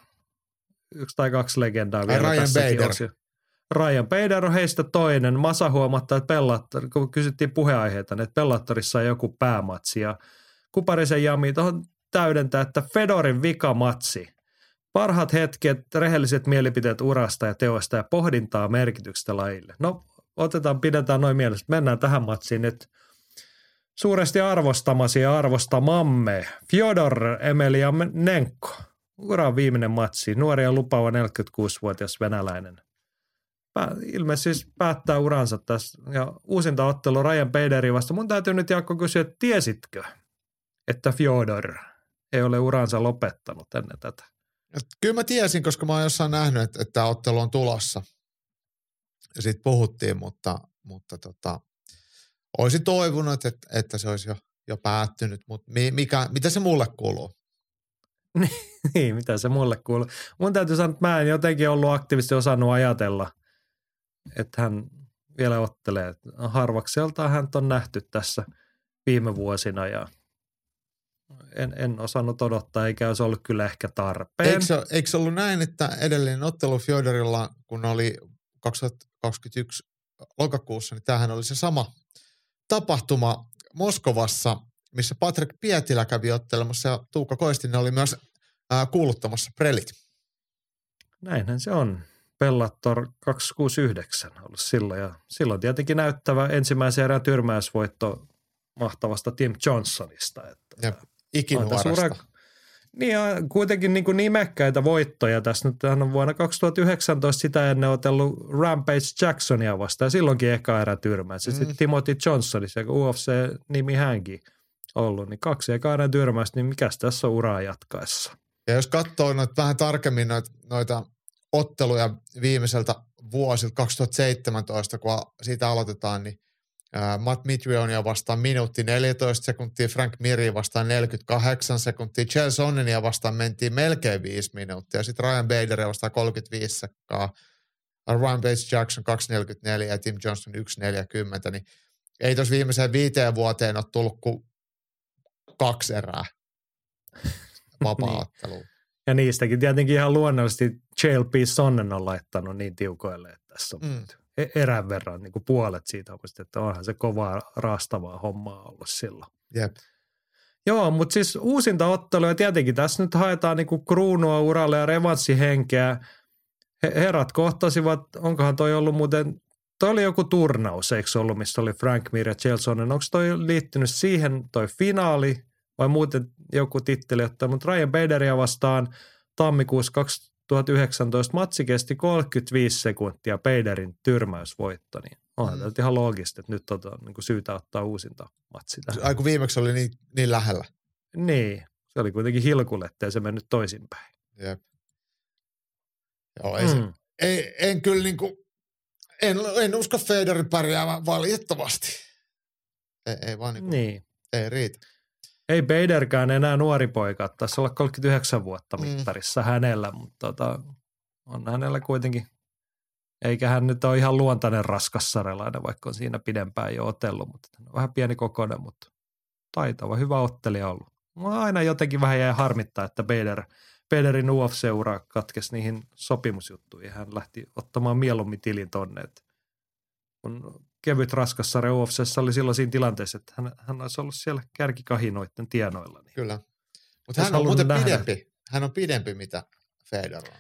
yksi tai kaksi legendaa vielä Ryan Bader. Ryan Bader on heistä toinen. Masa huomattaa, että Pellattor, kun kysyttiin puheenaiheita, niin että Pellattorissa on joku päämatsi ja Kuparisen Jami tuohon täydentää, että Fedorin vikamatsi. Parhaat hetket, rehelliset mielipiteet urasta ja teoista ja pohdintaa merkityksestä lajille. No, otetaan, pidetään noin mielessä. Mennään tähän matsiin nyt – suuresti arvostamasi ja arvostamamme Fyodor Emelianenko. Uran viimeinen matsi, nuori ja lupaava 46-vuotias venäläinen. Pää, ilmeisesti siis päättää uransa tässä. Ja uusinta ottelu Ryan Pederi vasta. Mun täytyy nyt Jaakko kysyä, että tiesitkö, että Fyodor ei ole uransa lopettanut ennen tätä? Kyllä mä tiesin, koska mä oon jossain nähnyt, että, että tämä ottelu on tulossa. Ja siitä puhuttiin, mutta, mutta tota, olisin toivonut, että, että se olisi jo, jo päättynyt. Mutta mikä, mitä se mulle kuuluu? niin, mitä se mulle kuuluu. Mun täytyy sanoa, että mä en jotenkin ollut aktiivisesti osannut ajatella, että hän vielä ottelee. Harvakseltaan hän on nähty tässä viime vuosina ja en, en osannut odottaa, eikä se ollut kyllä ehkä tarpeen. Eikö eikö se ollut näin, että edellinen ottelu Fjodorilla, kun oli 2021 lokakuussa, niin tämähän oli se sama tapahtuma Moskovassa, missä Patrick Pietilä kävi ottelemassa ja Tuukka Koistinen oli myös ää, kuuluttamassa prelit. Näinhän se on. Bellator 269 ollut silloin ja silloin tietenkin näyttävä ensimmäisen erän tyrmäysvoitto mahtavasta Tim Johnsonista. Että ja ikinuorasta. Niin ja kuitenkin niin kuin nimekkäitä voittoja tässä. Nyt hän on vuonna 2019 sitä ennen otellut Rampage Jacksonia vastaan ja silloinkin eka erä tyrmäys. Mm. Sitten Timothy Johnsonis, joka UFC-nimi hänkin ollut, niin kaksi eka erä tyrmäys, niin mikäs tässä on uraa jatkaessa? Ja jos katsoo noita vähän tarkemmin noita, noita otteluja viimeiseltä vuosilta 2017, kun siitä aloitetaan, niin Matt Mitrionia vastaan minuutti 14 sekuntia, Frank Miri vastaan 48 sekuntia, Chelsea Sonnenia vastaan mentiin melkein 5 minuuttia, sitten Ryan Baderia vastaan 35 sekkaa, Ryan Bates Jackson 2.44 ja Tim Johnson 1.40, niin ei tuossa viimeiseen viiteen vuoteen ole tullut kuin kaksi erää vapaa-otteluun. niin. Ja niistäkin tietenkin ihan luonnollisesti JLP Sonnen on laittanut niin tiukoille, että tässä on mm. E-, erän verran niin kuin puolet siitä, että onhan se kovaa raastavaa hommaa ollut silloin. Jep. Joo, mutta siis uusinta ottelu ja tietenkin tässä nyt haetaan niin kuin kruunua uralle ja revanssihenkeä. Herrat kohtasivat, onkohan toi ollut muuten, toi oli joku turnaus, eikö ollut, missä oli Frank Mir ja Chelsonen. Onko toi liittynyt siihen toi finaali vai muuten joku titteli ottaa, mutta Ryan Baderia vastaan tammikuussa 2019 matsi kesti 35 sekuntia Peiderin tyrmäysvoitto, niin onhan mm. ihan loogista, että nyt on niin kuin syytä ottaa uusinta matsi tähän. Aiku viimeksi oli niin, niin lähellä. Niin, se oli kuitenkin hilkulle, ettei se mennyt toisinpäin. Jep. Joo, ei mm. se, ei, en kyllä niin kuin, en, en usko Federin pärjäävän valitettavasti. Ei, ei vaan niin, kuin, niin. ei riitä. Ei Baderkään enää nuori poika, taisi olla 39 vuotta mm. mittarissa mm. hänellä, mutta tota, on hänellä kuitenkin, eikä hän nyt ole ihan luontainen raskassarelainen, vaikka on siinä pidempään jo otellut, mutta hän on vähän pieni kokoinen, mutta taitava, hyvä ottelija ollut. Mä aina jotenkin vähän jäi harmittaa, että Bader, Baderin UFC-ura katkesi niihin sopimusjuttuihin. Hän lähti ottamaan mieluummin tilin tonne, kun kevyt raskassarja UFCssä oli silloin siinä tilanteessa, että hän, hän olisi ollut siellä kärkikahinoiden tienoilla. Niin Kyllä. Mutta hän on muuten nähdä. pidempi. Hän on pidempi, mitä Fedor on.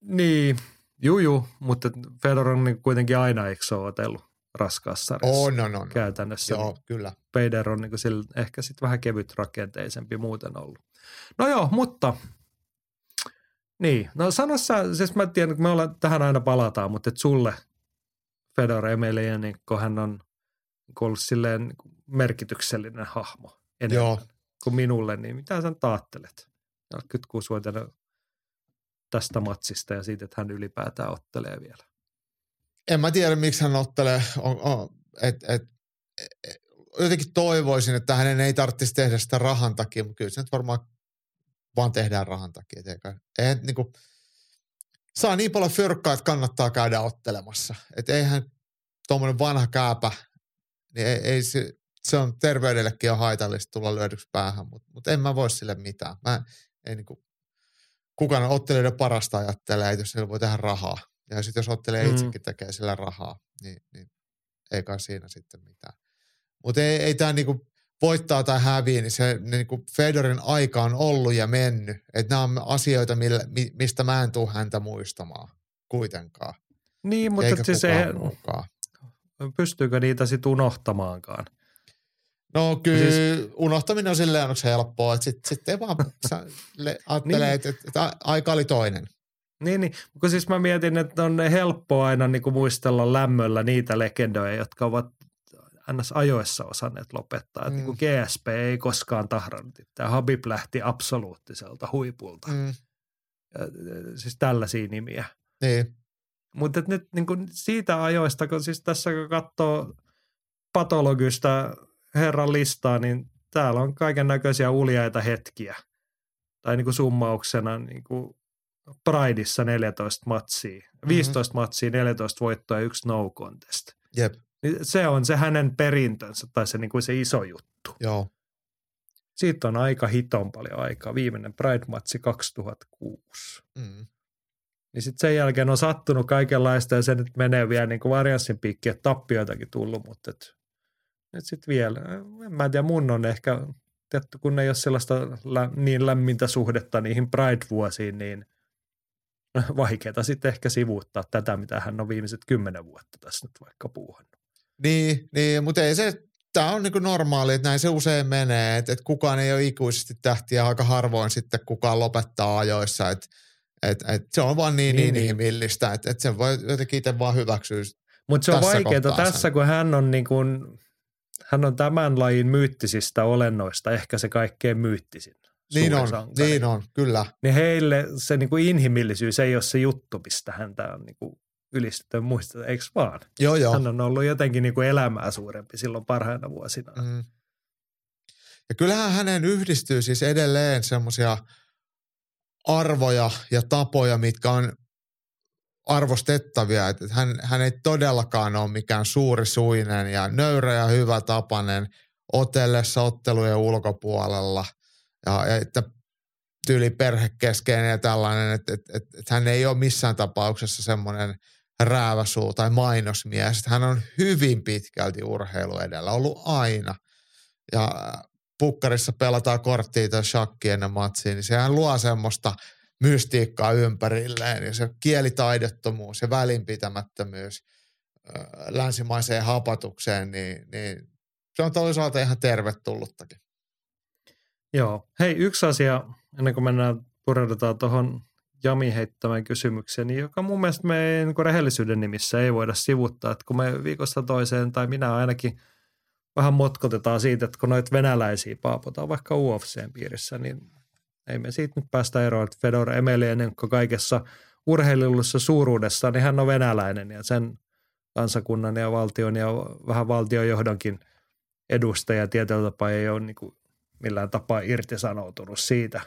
Niin, juu, juu mutta Fedor on niin kuitenkin aina eikö otellut raskaassa sarjassa oh, no, no, no. käytännössä. Joo, kyllä. Fedor on niin sillä, ehkä sitten vähän kevyt rakenteisempi muuten ollut. No joo, mutta niin, no sano sä, siis mä tiedän, että me ollaan, tähän aina palataan, mutta että sulle – Fedor Emelianenko, hän on ollut silleen merkityksellinen hahmo enemmän Joo. kuin minulle, niin mitä sä taattelet? 46-vuotiaana tästä matsista ja siitä, että hän ylipäätään ottelee vielä. En mä tiedä, miksi hän ottelee. On, on, et, et, et, jotenkin toivoisin, että hänen ei tarvitsisi tehdä sitä rahan takia, mutta kyllä se nyt varmaan vaan tehdään rahan takia. Eikä, ei, niin kuin, saa niin paljon fyrkkaa, että kannattaa käydä ottelemassa. Että eihän tuommoinen vanha kääpä, niin ei, ei se, se on terveydellekin on haitallista tulla lyödyksi päähän, mutta mut en mä voi sille mitään. Mä ei niinku, kukaan ottelijoiden parasta ajattelee, että jos sillä voi tehdä rahaa. Ja sitten jos ottelee mm. itsekin tekee sillä rahaa, niin, niin ei kai siinä sitten mitään. Mutta ei, ei tämä niinku voittaa tai häviä, niin se niin niinku Fedorin aika on ollut ja mennyt. Että nämä on asioita, millä, mistä mä en tule häntä muistamaan kuitenkaan. Niin, mutta Eikä siis se, pystyykö niitä sitten unohtamaankaan? No kyllä siis, unohtaminen on silleen onko helppoa, että sitten sit ei vaan ajattelee, niin. että, että aika oli toinen. Niin, niin, kun siis mä mietin, että on helppoa aina niin kuin muistella lämmöllä niitä legendoja, jotka ovat ns. ajoissa osanneet lopettaa. Mm. Että niin kuin GSP ei koskaan tahrannut. Tämä Habib lähti absoluuttiselta huipulta. Mm. Ja, siis tällaisia nimiä. Niin. Mutta nyt niin kuin siitä ajoista, kun siis tässä kun katsoo patologista herran listaa, niin täällä on kaiken näköisiä uljaita hetkiä. Tai niin kuin summauksena niin kuin Prideissa 14 matsia, 15 mm-hmm. matsia, 14 voittoa ja yksi no contest. Jep. Niin Se on se hänen perintönsä tai se, niin kuin se iso juttu. Joo. Siitä on aika hiton paljon aikaa. Viimeinen Pride-matsi 2006. Mm. Niin sitten sen jälkeen on sattunut kaikenlaista ja se nyt menee vielä niin kuin varianssin piikki, että tappioitakin tullut, mutta et, nyt sitten vielä. En mä tiedä, mun on ehkä, tietty, kun ei ole sellaista lä- niin lämmintä suhdetta niihin Pride-vuosiin, niin vaikeaa sitten ehkä sivuuttaa tätä, mitä hän on viimeiset kymmenen vuotta tässä nyt vaikka puuhannut. Niin, niin mutta ei se, tämä on niinku normaali, että näin se usein menee, että, että kukaan ei ole ikuisesti tähtiä, aika harvoin sitten kukaan lopettaa ajoissa, että et, et se on vaan niin, niin, Niin, niin niin. inhimillistä, että et sen voi jotenkin itse vaan hyväksyä. Mutta se on vaikeaa tässä, sen. kun hän on, niin kuin, hän on tämän lajin myyttisistä olennoista ehkä se kaikkein myyttisin. Niin on, niin on, kyllä. Niin heille se niin kuin inhimillisyys ei ole se juttu, mistä häntä on niin kuin ylistetty muisteta, eikö vaan? Joo, joo. Hän on ollut jotenkin niin kuin elämää suurempi silloin parhaina vuosina. Mm. Mm. Ja kyllähän hänen yhdistyy siis edelleen semmoisia arvoja ja tapoja, mitkä on arvostettavia. Että hän, hän ei todellakaan ole mikään suuri suinen ja nöyrä ja hyvä tapainen otellessa ottelujen ulkopuolella. Ja, ja että tyyli perhekeskeinen ja tällainen, että, että, että, että hän ei ole missään tapauksessa semmoinen rääväsuu tai mainosmies. Hän on hyvin pitkälti urheilu edellä, ollut aina. Ja pukkarissa pelataan korttia tai shakki ennen matsia, niin sehän luo semmoista mystiikkaa ympärilleen ja se kielitaidottomuus ja välinpitämättömyys ö, länsimaiseen hapatukseen, niin, niin se on toisaalta ihan tervetulluttakin. Joo. Hei, yksi asia, ennen kuin mennään pureudutaan tuohon Jami heittämään kysymykseen, joka mun mielestä me niin rehellisyyden nimissä ei voida sivuttaa, että kun me viikosta toiseen, tai minä ainakin vähän motkotetaan siitä, että kun noita venäläisiä paapotaan vaikka UFCn piirissä, niin ei me siitä nyt päästä eroon, että Fedor Emelianenko kaikessa urheilullisessa suuruudessa, niin hän on venäläinen ja sen kansakunnan ja valtion ja vähän valtionjohdonkin edustaja tietyllä tapaa ei ole niin kuin millään tapaa irtisanoutunut siitä,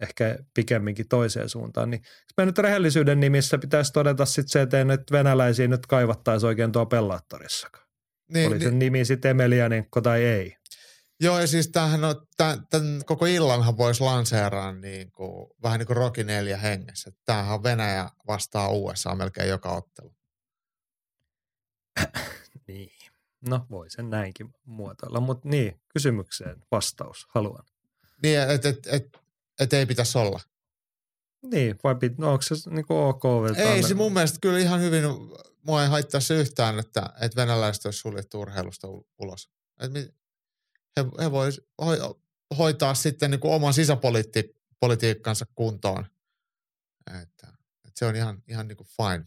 ehkä pikemminkin toiseen suuntaan. Niin me nyt rehellisyyden nimissä pitäisi todeta sitten se, että ei nyt venäläisiä nyt kaivattaisi oikein tuo pellaattorissakaan. Niin, Oli sen nimi sitten Emelianenko tai ei. Joo, ja siis tämähän on, tämän, tämän koko illanhan voisi lanseeraa niin kuin, vähän niin kuin Rocky 4 hengessä. Tämähän on Venäjä vastaa USA melkein joka ottelu. Niin. No voi sen näinkin muotoilla, mutta niin, kysymykseen vastaus haluan. Niin, että et, et, et ei pitäisi olla. Niin, vai pit, no onko se niin kuin ok? Ei ne- se mun mielestä kyllä ihan hyvin, mua ei haittaa se yhtään, että, että venäläiset olisi suljettu urheilusta ulos. Et he, he vois hoi, hoitaa sitten niin kuin oman sisäpolitiikkansa kuntoon. Että, että se on ihan, ihan niin kuin fine.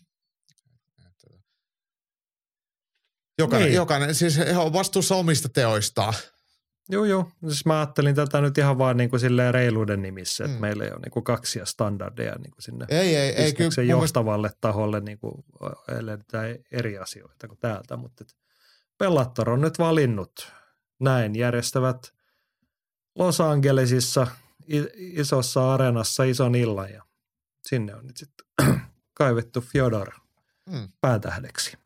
Että, jokainen, Niin. jokainen, siis he on vastuussa omista teoistaan. Joo, joo. Siis mä ajattelin tätä nyt ihan vaan niin kuin silleen reiluuden nimissä, että Mm. meillä ei ole niin kuin kaksia standardeja niin kuin sinne Ei, ei, ei kyllä. mun mielestä- johtavalle taholle niin kuin eletään eri asioita kuin täältä, mutta et Bellator on nyt valinnut näin järjestävät Los Angelesissa isossa areenassa ison illan ja sinne on nyt sitten kaivettu Fyodor Mm. päätähdeksi.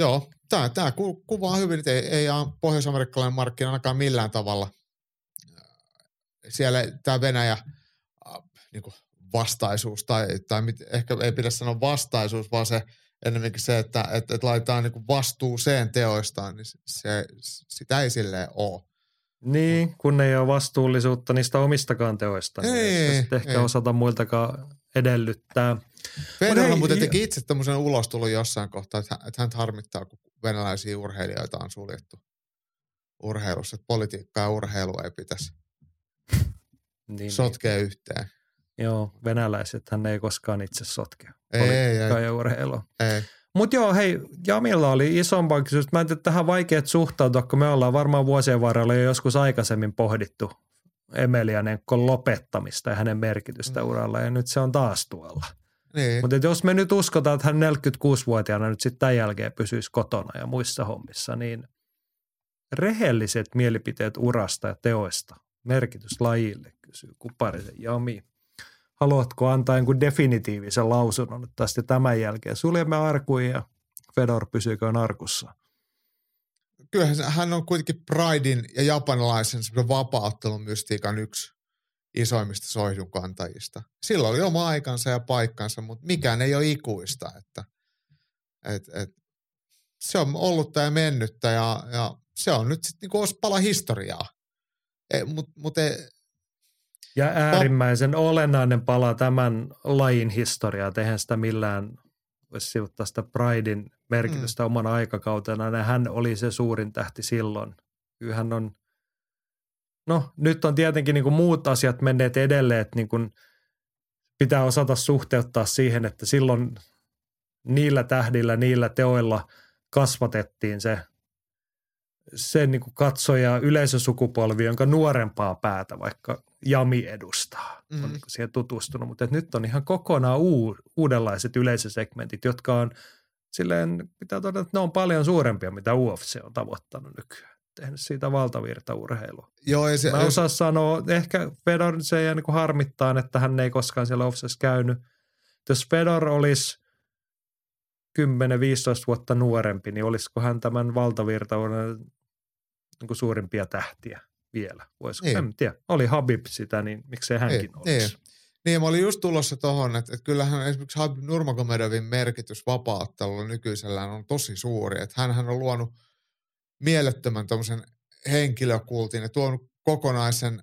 Joo, tämä, tämä ku- kuvaa hyvin, että ei, ei ole pohjois-amerikkalainen markkina ainakaan millään tavalla. Siellä tämä Venäjä niin kuin vastaisuus, tai, tai mit, ehkä ei pidä sanoa vastaisuus, vaan se ennemminkin se, että et, et laitetaan niin vastuuseen teoistaan, niin se, sitä ei silleen ole. Niin, kun ei ole vastuullisuutta niistä omistakaan teoista, niin Ei, ei, sitten ehkä ei. osata muiltakaan edellyttää. Federer hei, muuten teki itse tämmöisen ulostulon jossain kohtaa, että, hän- että hän harmittaa, kun venäläisiä urheilijoita on suljettu urheilussa. Että politiikkaa ja urheilu ei pitäisi Niin, sotkea yhteen. niin. Joo, venäläiset hän ei koskaan itse sotkea. Ei, politiikkaa ei. ja urheilua. ei. Mutta joo, hei, Jamilla oli isompaa kysymys. Mä en tiedä, tähän vaikeat suhtautua, kun me ollaan varmaan vuosien varrella jo joskus aikaisemmin pohdittu Emelianenkon lopettamista ja hänen merkitystä Mm. uralla ja nyt se on taas tuolla. Niin. Mutta jos me nyt uskotaan, että hän 46-vuotiaana nyt sitten tämän jälkeen pysyisi kotona ja muissa hommissa, niin rehelliset mielipiteet urasta ja teoista, merkitys lajille, kysyy Kuparisen Jami. Haluatko antaa jonkun definitiivisen lausunnon nyt tästä tämän jälkeen? Suljemme arkuin ja Fedor pysyykö arkussa? Kyllähän hän on kuitenkin Pridein ja japanilaisen vapaa-ottelun mystiikan yksi isoimmista soihdunkantajista. Sillä oli oma aikansa ja paikkansa, mutta mikään ei ole ikuista. Että, et, et, se on ollutta ja mennyttä ja, ja se on nyt sitten niinku pala historiaa. E, Mutta mut e, Ja äärimmäisen olennainen pala tämän lajin historiaa, eihän sitä millään voisi sivuttaa sitä Pridein merkitystä mm. omana aikakautena. Ja hän oli se suurin tähti silloin. Kyllä hän on, no nyt on tietenkin niin kuin muut asiat menneet edelleen, että niin kuin pitää osata suhteuttaa siihen, että silloin niillä tähdillä, niillä teoilla kasvatettiin se, se niin kuin katsoja yleisösukupolvi, jonka nuorempaa päätä vaikka Jami edustaa, mm. on niin siihen tutustunut. Mutta nyt on ihan kokonaan uu, uudenlaiset yleisösegmentit, jotka on silleen, pitää todeta, että ne on paljon suurempia, mitä UFC on tavoittanut nykyään. Tehnyt siitä valtavirtaurheilua. joo, ei se, Mä en osaa sanoa, ehkä Fedor se jää niin harmittaa, että hän ei koskaan siellä UFCssä käynyt. Jos Fedor olisi 10-15 vuotta nuorempi, niin olisiko hän tämän valtavirtauden niin kuin suurimpia tähtiä vielä? Voisiko? Niin. En tiedä. Oli Habib sitä, niin miksei hänkin Niin, olisi. Niin, mä olin just tulossa tohon, että, että kyllähän esimerkiksi Habib Nurmagomedovin merkitys vapaa-ottelulla nykyisellään on tosi suuri. Että hänhän on luonut mielettömän tämmöisen henkilökultin ja tuonut kokonaisen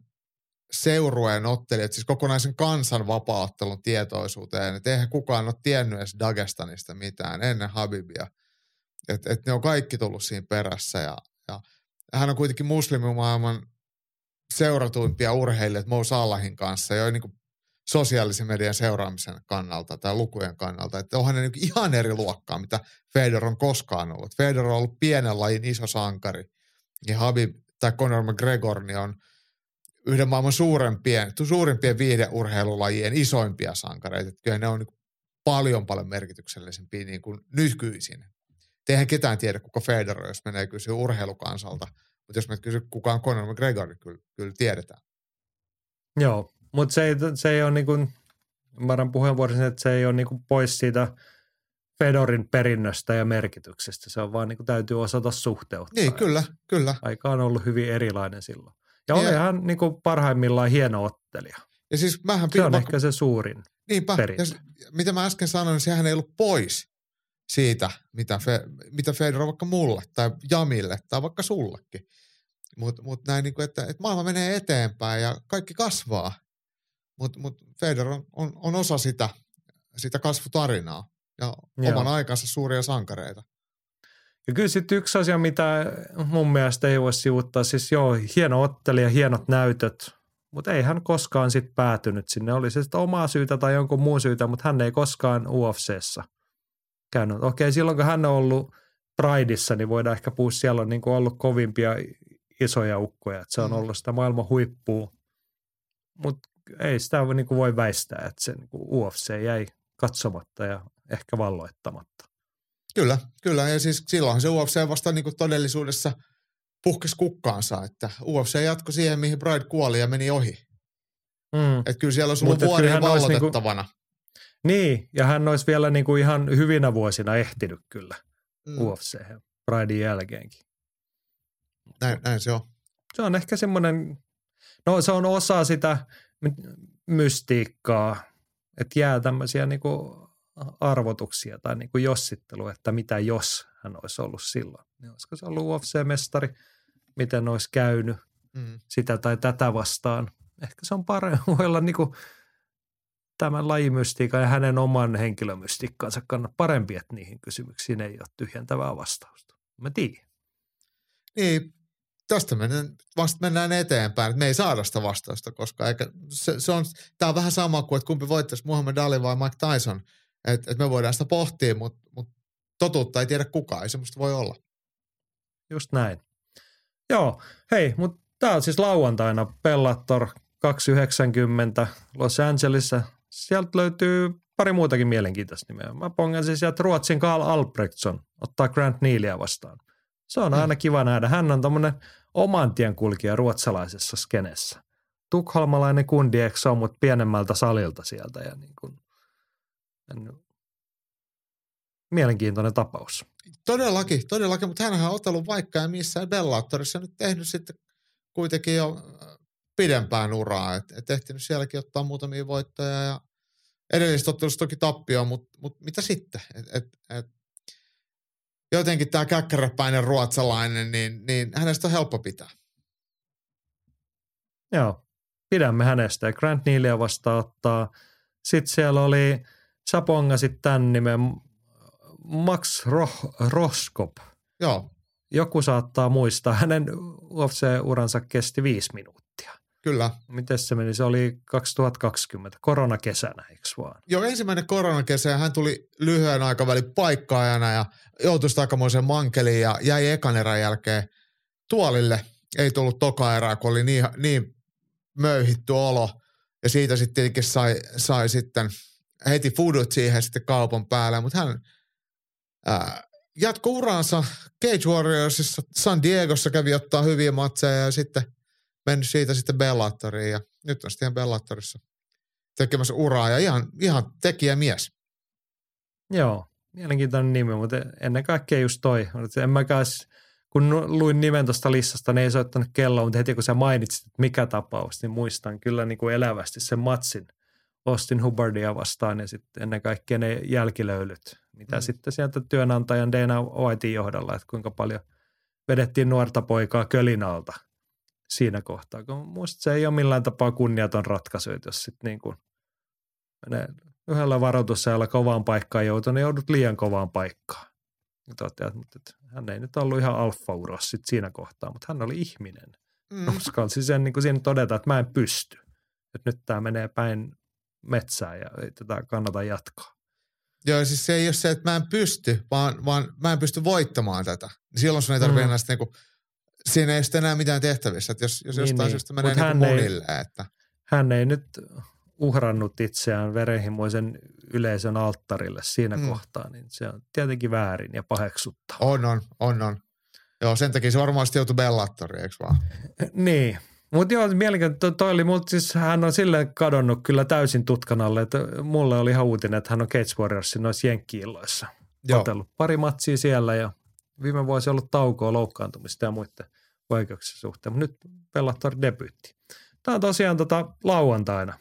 seurueen ottelijat, siis kokonaisen kansan vapaa-ottelun tietoisuuteen. Että eihän kukaan ole tiennyt edes Dagestanista mitään ennen Habibia. Että et ne on kaikki tullut siinä perässä ja, ja hän on kuitenkin muslimimaailman seuratuimpia urheilijoita Mo Salahin kanssa jo niin sosiaalisen median seuraamisen kannalta tai lukujen kannalta. Että onhan ne niin ihan eri luokkaa, mitä Fedor on koskaan ollut. Fedor on ollut pienen lajin iso sankari. Ja Habib tai Conor McGregor niin on yhden maailman suurempien, suurimpien viihdeurheilulajien isoimpia sankareita. Että kyllä ne on niin paljon paljon merkityksellisempiä niin kuin nykyisin. Et Eihän ketään tiedä, kuka Fedor jos menee kysyä urheilukansalta. Mutta jos me kysyy, kuka on Conor McGregor, niin kyllä, kyllä tiedetään. Joo, mutta se ei, se ei ole niin kuin, ymmärrän puheenvuorossa, että se ei ole niin kuin pois siitä Fedorin perinnöstä ja merkityksestä. Se on vaan niin kuin täytyy osata suhteuttaa. Niin, kyllä, kyllä. Aika on ollut hyvin erilainen silloin. Ja Niin, oli ja- hän niin kuin parhaimmillaan hieno ottelija. Ja siis mähän Se on vaikka- ehkä se suurin. Niinpä, perintö. ja mitä mä äsken sanoin, niin sehän ei ollut pois siitä, mitä, Fe, mitä Fedor vaikka mulle tai Jamille tai vaikka sullekin. Mutta mut näin, niin kuin, että, että maailma menee eteenpäin ja kaikki kasvaa. Mutta mut Fedor on, on, on osa sitä, sitä kasvutarinaa ja Joo. oman aikansa suuria sankareita. Ja kyllä sitten yksi asia, mitä mun mielestä ei voi sivuttaa, siis joo, hieno ottelija, hienot näytöt, mutta ei hän koskaan sitten päätynyt sinne. Oli se sitten omaa syytä tai jonkun muun syytä, mutta hän ei koskaan UFCssä käynyt. Okei, silloin kun hän on ollut Prideissa, niin voidaan ehkä puhua, siellä on niin kuin ollut kovimpia isoja ukkoja, että se on Mm. ollut sitä maailman huippua. Mutta ei sitä voi, niin kuin voi väistää, että se niin UFC jäi katsomatta ja ehkä valloittamatta. Kyllä, kyllä. Ja siis silloinhan se UFC vasta niin kuin todellisuudessa puhkesi kukkaansa, että UFC jatkoi siihen, mihin Bride kuoli ja meni ohi. Mm. Että kyllä siellä olisi ollut vuoria niinku- vallotettavana. Niin, ja hän olisi vielä niin kuin ihan hyvinä vuosina ehtinyt kyllä Mm. UFC Pridein jälkeenkin. Näin, näin se on. Se on ehkä semmoinen, no se on osa sitä my- mystiikkaa, että jää tämmöisiä niin kuin arvotuksia tai niin kuin jossittelua, että mitä jos hän olisi ollut silloin. Niin olisiko se ollut UFC-mestari, miten olisi käynyt Mm. sitä tai tätä vastaan. Ehkä se on parempi, olla niin kuin tämän lajimystiikan ja hänen oman henkilömystiikkaansa kannattaa parempi, että niihin kysymyksiin ei ole tyhjentävää vastausta. Mä tiedän. Niin, tästä mennään, vasta mennään eteenpäin. että Me ei saada sitä vastausta, koska eikä, se, se on, tämä on vähän sama kuin, että kumpi voittaisi Muhammad Ali vai Mike Tyson. Että et me voidaan sitä pohtia, mutta mut totuutta ei tiedä kukaan, ei semmoista voi olla. Just näin. Joo, hei, mutta Tämä on siis lauantaina Bellator 290 Los Angelesissa. Sieltä löytyy pari muutakin mielenkiintoista nimeä. Mä pongasin sieltä Ruotsin Karl Albrechtsson ottaa Grant Nealia vastaan. Se on aina kiva nähdä. Hän on tommonen oman tien kulkija ruotsalaisessa skenessä. Tukholmalainen kundi, eikö se on, mutta pienemmältä salilta sieltä. Ja niin kuin, mielenkiintoinen tapaus. Todellakin, todellakin, mutta hänhän on otellut vaikka ja missään Bellatorissa nyt tehnyt sitten kuitenkin jo äh, pidempään uraa. Et, et ehtinyt sielläkin ottaa muutamia voittoja ja edellisestä ottelusta toki tappio, mutta mut mitä sitten? Et, et, et, jotenkin tämä käkkäräpäinen ruotsalainen, niin, niin hänestä on helppo pitää. Joo, pidämme hänestä ja Grant Nealia vastaan ottaa. Sitten siellä oli, sä pongasit tämän nimen, Max Roh, Roskop. Joo, Joku saattaa muistaa, hänen UFC-uransa kesti viisi minuuttia. kyllä. Miten se meni? Se oli 2020, koronakesänä, eikö vaan? Jo ensimmäinen koronakesä ja hän tuli lyhyen aikavälin paikkaajana ja joutui aikamoiseen mankeliin ja jäi ekan erän jälkeen tuolille. Ei tullut toka erää, kun oli niin, niin möyhitty olo. Ja siitä sitten tietenkin sai, sai sitten heti fudut siihen sitten kaupan päälle. Mutta hän ää, jatko uraansa Cage Warriorsissa San Diegossa kävi ottaa hyviä matseja ja sitten mennyt siitä sitten Bellatoriin ja nyt on sitten ihan Bellatorissa tekemässä uraa ja ihan, ihan tekijämies. Joo, mielenkiintoinen nimi, mutta ennen kaikkea just toi. En mäkään kun luin nimen tuosta listasta, niin ei soittanut kelloa, mutta heti kun sä mainitsit, että mikä tapaus, niin muistan kyllä niin kuin elävästi sen matsin Austin Hubbardia vastaan ja sitten ennen kaikkea ne jälkilöylyt, mitä Mm. sitten sieltä työnantajan Dana Whitein johdolla, että kuinka paljon vedettiin nuorta poikaa kölinalta siinä kohtaa. Kun musta se ei ole millään tapaa kunniaton ratkaisu, että jos sitten niin kuin menee yhdellä varoitusajalla kovaan paikkaan joutuu, niin joudut liian kovaan paikkaan. Ja toteat, mutta että hän ei nyt ollut ihan alfa-uros sit siinä kohtaa, mutta hän oli ihminen. Mm. Uskalsi sen niin kuin siinä todeta, että mä en pysty. Että nyt tämä menee päin metsään ja ei tätä kannata jatkaa. Joo, siis se ei ole se, että mä en pysty, vaan, vaan mä en pysty voittamaan tätä. Silloin sun ei tarvitse Mm. enää sitten niinku, siinä ei sitten enää mitään tehtävissä. Että jos, jos Niin, jostain niin. syystä menee Mut niin hän ei- että Hän ei nyt uhrannut itseään verenhimoisen yleisön alttarille siinä Mm. kohtaa, niin se on tietenkin väärin ja paheksuttaa. on, on, on, on. Joo, sen takia se varmaan sitten joutui Bellatoriin, eikö vaan? Niin. Mutta joo, mielenkiintoinen. Toi oli, multa siis hän on silleen kadonnut kyllä täysin tutkan alle, että mulle oli ihan uutinen, että hän on Cage Warriorsin noissa jenkki-illoissa. Otellut pari matsia siellä ja viime vuosi ollut taukoa loukkaantumista ja muiden vaikeuksien suhteen, mutta nyt Bellator debyytti. Tämä on tosiaan tota lauantaina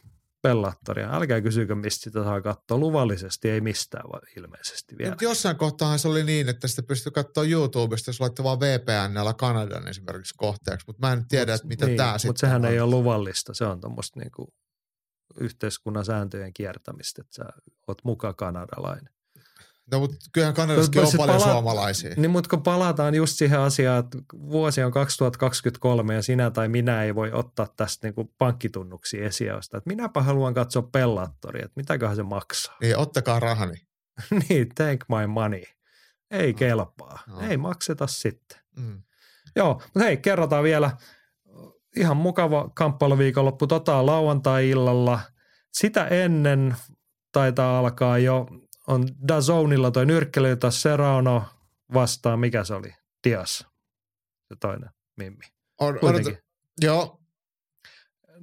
Bellatoria. Älkää kysykö, mistä sitä saa katsoa. Luvallisesti ei mistään va- ilmeisesti vielä. Mutta jossain kohtaa se oli niin, että sitä pystyy katsoa YouTubesta, jos laittaa vaan VPNllä Kanadan esimerkiksi kohteeksi, mutta mä en tiedä, että mitä niin, tämä sitten Mutta sehän on. ei ole luvallista. Se on tuommoista niinku yhteiskunnan sääntöjen kiertämistä, että sä oot muka kanadalainen. No, mutta kyllähän Kanadassakin on Sit paljon pala- suomalaisia. Niin, mutta kun palataan just siihen asiaan, että vuosi on 2023 ja sinä tai minä ei voi ottaa tästä niin pankkitunnuksia esiausta. Että minäpä haluan katsoa pellattoria, että mitäköhän se maksaa. Niin, ottakaa rahani. niin, take my money. Ei kelpaa. No. Ei makseta sitten. Mm. Joo, mutta hei, kerrotaan vielä. Ihan mukava kamppailuviikonloppu tota lauantai-illalla. Sitä ennen taitaa alkaa jo, on Dazonilla toi nyrkkely, jota Serrano vastaan, mikä se oli? Dias, se toinen Mimmi. On, Kuitenkin. odota, joo,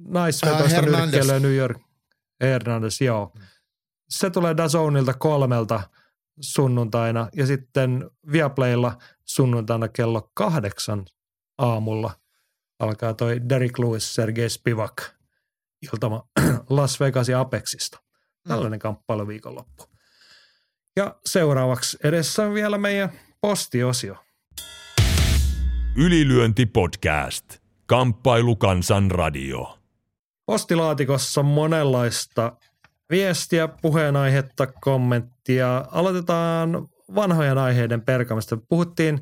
Naisvetoista Hernandez. nyrkkelyä New York. Hernandez, joo. Se tulee Dazonilta kolmelta sunnuntaina ja sitten Viaplaylla sunnuntaina kello kahdeksan aamulla alkaa toi Derek Lewis, Sergei Spivak iltama Las Vegasin Apexista. Tällainen kamppailu viikonloppu. Ja seuraavaksi edessä on vielä meidän postiosio. Ylilyönti podcast. Kamppailu kansan radio. Postilaatikossa on monenlaista viestiä, puheenaihetta, kommenttia. Aloitetaan vanhojen aiheiden perkamista. Puhuttiin,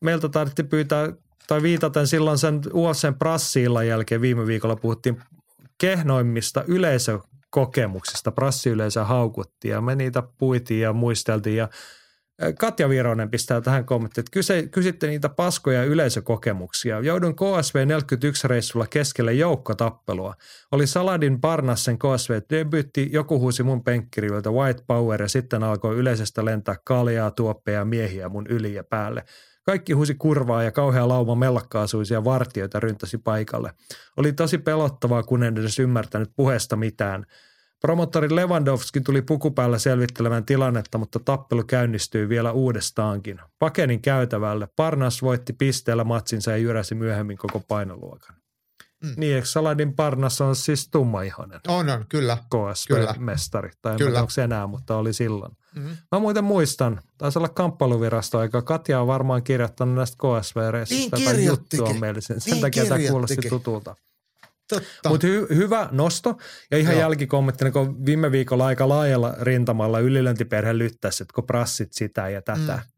meiltä taidettiin pyytää tai viitaten silloin sen UFCn prassiillan jälkeen viime viikolla puhuttiin kehnoimmista yleisökokemuksista. Prassiyleisö haukuttiin ja me niitä puitiin ja muisteltiin ja Katja Vironen pistää tähän kommentti, että kyse, kysytte niitä paskoja yleisökokemuksia. Joudun KSV 41 reissulla keskelle joukkotappelua. Oli Saladin Parnassen KSV debytti, joku huusi mun penkkiriviltä White Power ja sitten alkoi yleisestä lentää kaljaa, tuoppeja ja miehiä mun yli ja päälle. Kaikki huusi kurvaa ja kauhea lauma mellakkaasuisia vartioita ryntäsi paikalle. Oli tosi pelottavaa, kun en edes ymmärtänyt puheesta mitään. Promottori Lewandowski tuli pukupäällä selvittelemään tilannetta, mutta tappelu käynnistyi vielä uudestaankin. Pakenin käytävälle. Parnas voitti pisteellä matsinsa ja jyräsi myöhemmin koko painoluokan. Mm. Niin, eikö Saladin Parnas on siis tummaihonen? On, on, kyllä. KSP-mestari. Tai en kyllä. onko se enää, mutta oli silloin. Mm-hmm. Mä muuten muistan, taisi olla kamppailuvirasto aika. Katja on varmaan kirjoittanut näistä KSV-reissistä niin tai juttua meille. Sen, sen niin takia tämä kuulosti tutulta. Mutta hy- hyvä nosto ja ihan Joo. jälkikommenttina, kun viime viikolla aika laajalla rintamalla ylilöntiperhe lyttäisi, että kun prassit sitä ja tätä. Mm.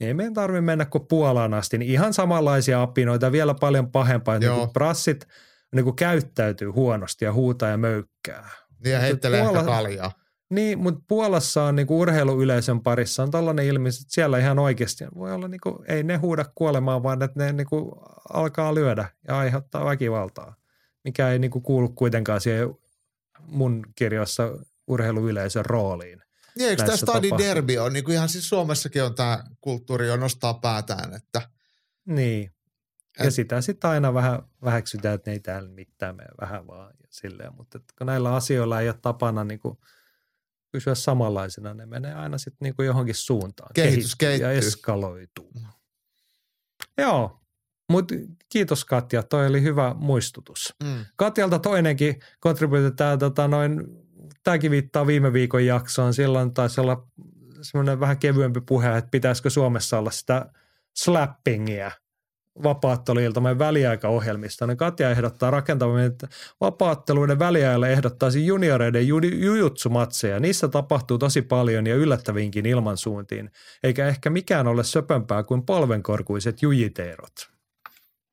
Niin ei meidän tarvitse mennä kuin Puolaan asti, niin ihan samanlaisia apinoita, vielä paljon pahempaa. Niin kuin prassit niin kuin käyttäytyy huonosti ja huutaa ja möykkää. Niin ja heittelee Puola, ehkä kaljaa. Niin, mutta Puolassa on niinku urheiluyleisön parissa on tällainen ilmiö, että siellä ihan oikeasti voi olla, niinku, ei ne huuda kuolemaan, vaan että ne niinku alkaa lyödä ja aiheuttaa väkivaltaa mikä ei niin kuin kuulu kuitenkaan siihen mun kirjoissa urheiluyleisön rooliin. Niin, eikö tämä Stadi Derby on, niin kuin ihan siis Suomessakin on tämä kulttuuri jo nostaa päätään, että. Niin, ja et, sitä sitten aina vähän väheksytään, että ne ei täällä mitään mene vähän vaan ja silleen, mutta kun näillä asioilla ei ole tapana niin kuin pysyä samanlaisena, ne menee aina sitten niin kuin johonkin suuntaan. Kehitys kehittyy. Ja eskaloituu. Mm. Joo, mutta kiitos Katja, toi oli hyvä muistutus. Mm. Katjalta toinenkin kontribuutio, tämä tota noin, tämäkin viittaa viime viikon jaksoon. Silloin taisi olla semmoinen vähän kevyempi puhe, että pitäisikö Suomessa olla sitä slappingia vapaatteluilta meidän väliaikaohjelmista. Niin Katja ehdottaa rakentavammin, että vapaatteluiden väliajalla ehdottaisi junioreiden jujutsumatseja. Niissä tapahtuu tosi paljon ja yllättäviinkin ilmansuuntiin, eikä ehkä mikään ole söpömpää kuin polvenkorkuiset jujiteerot.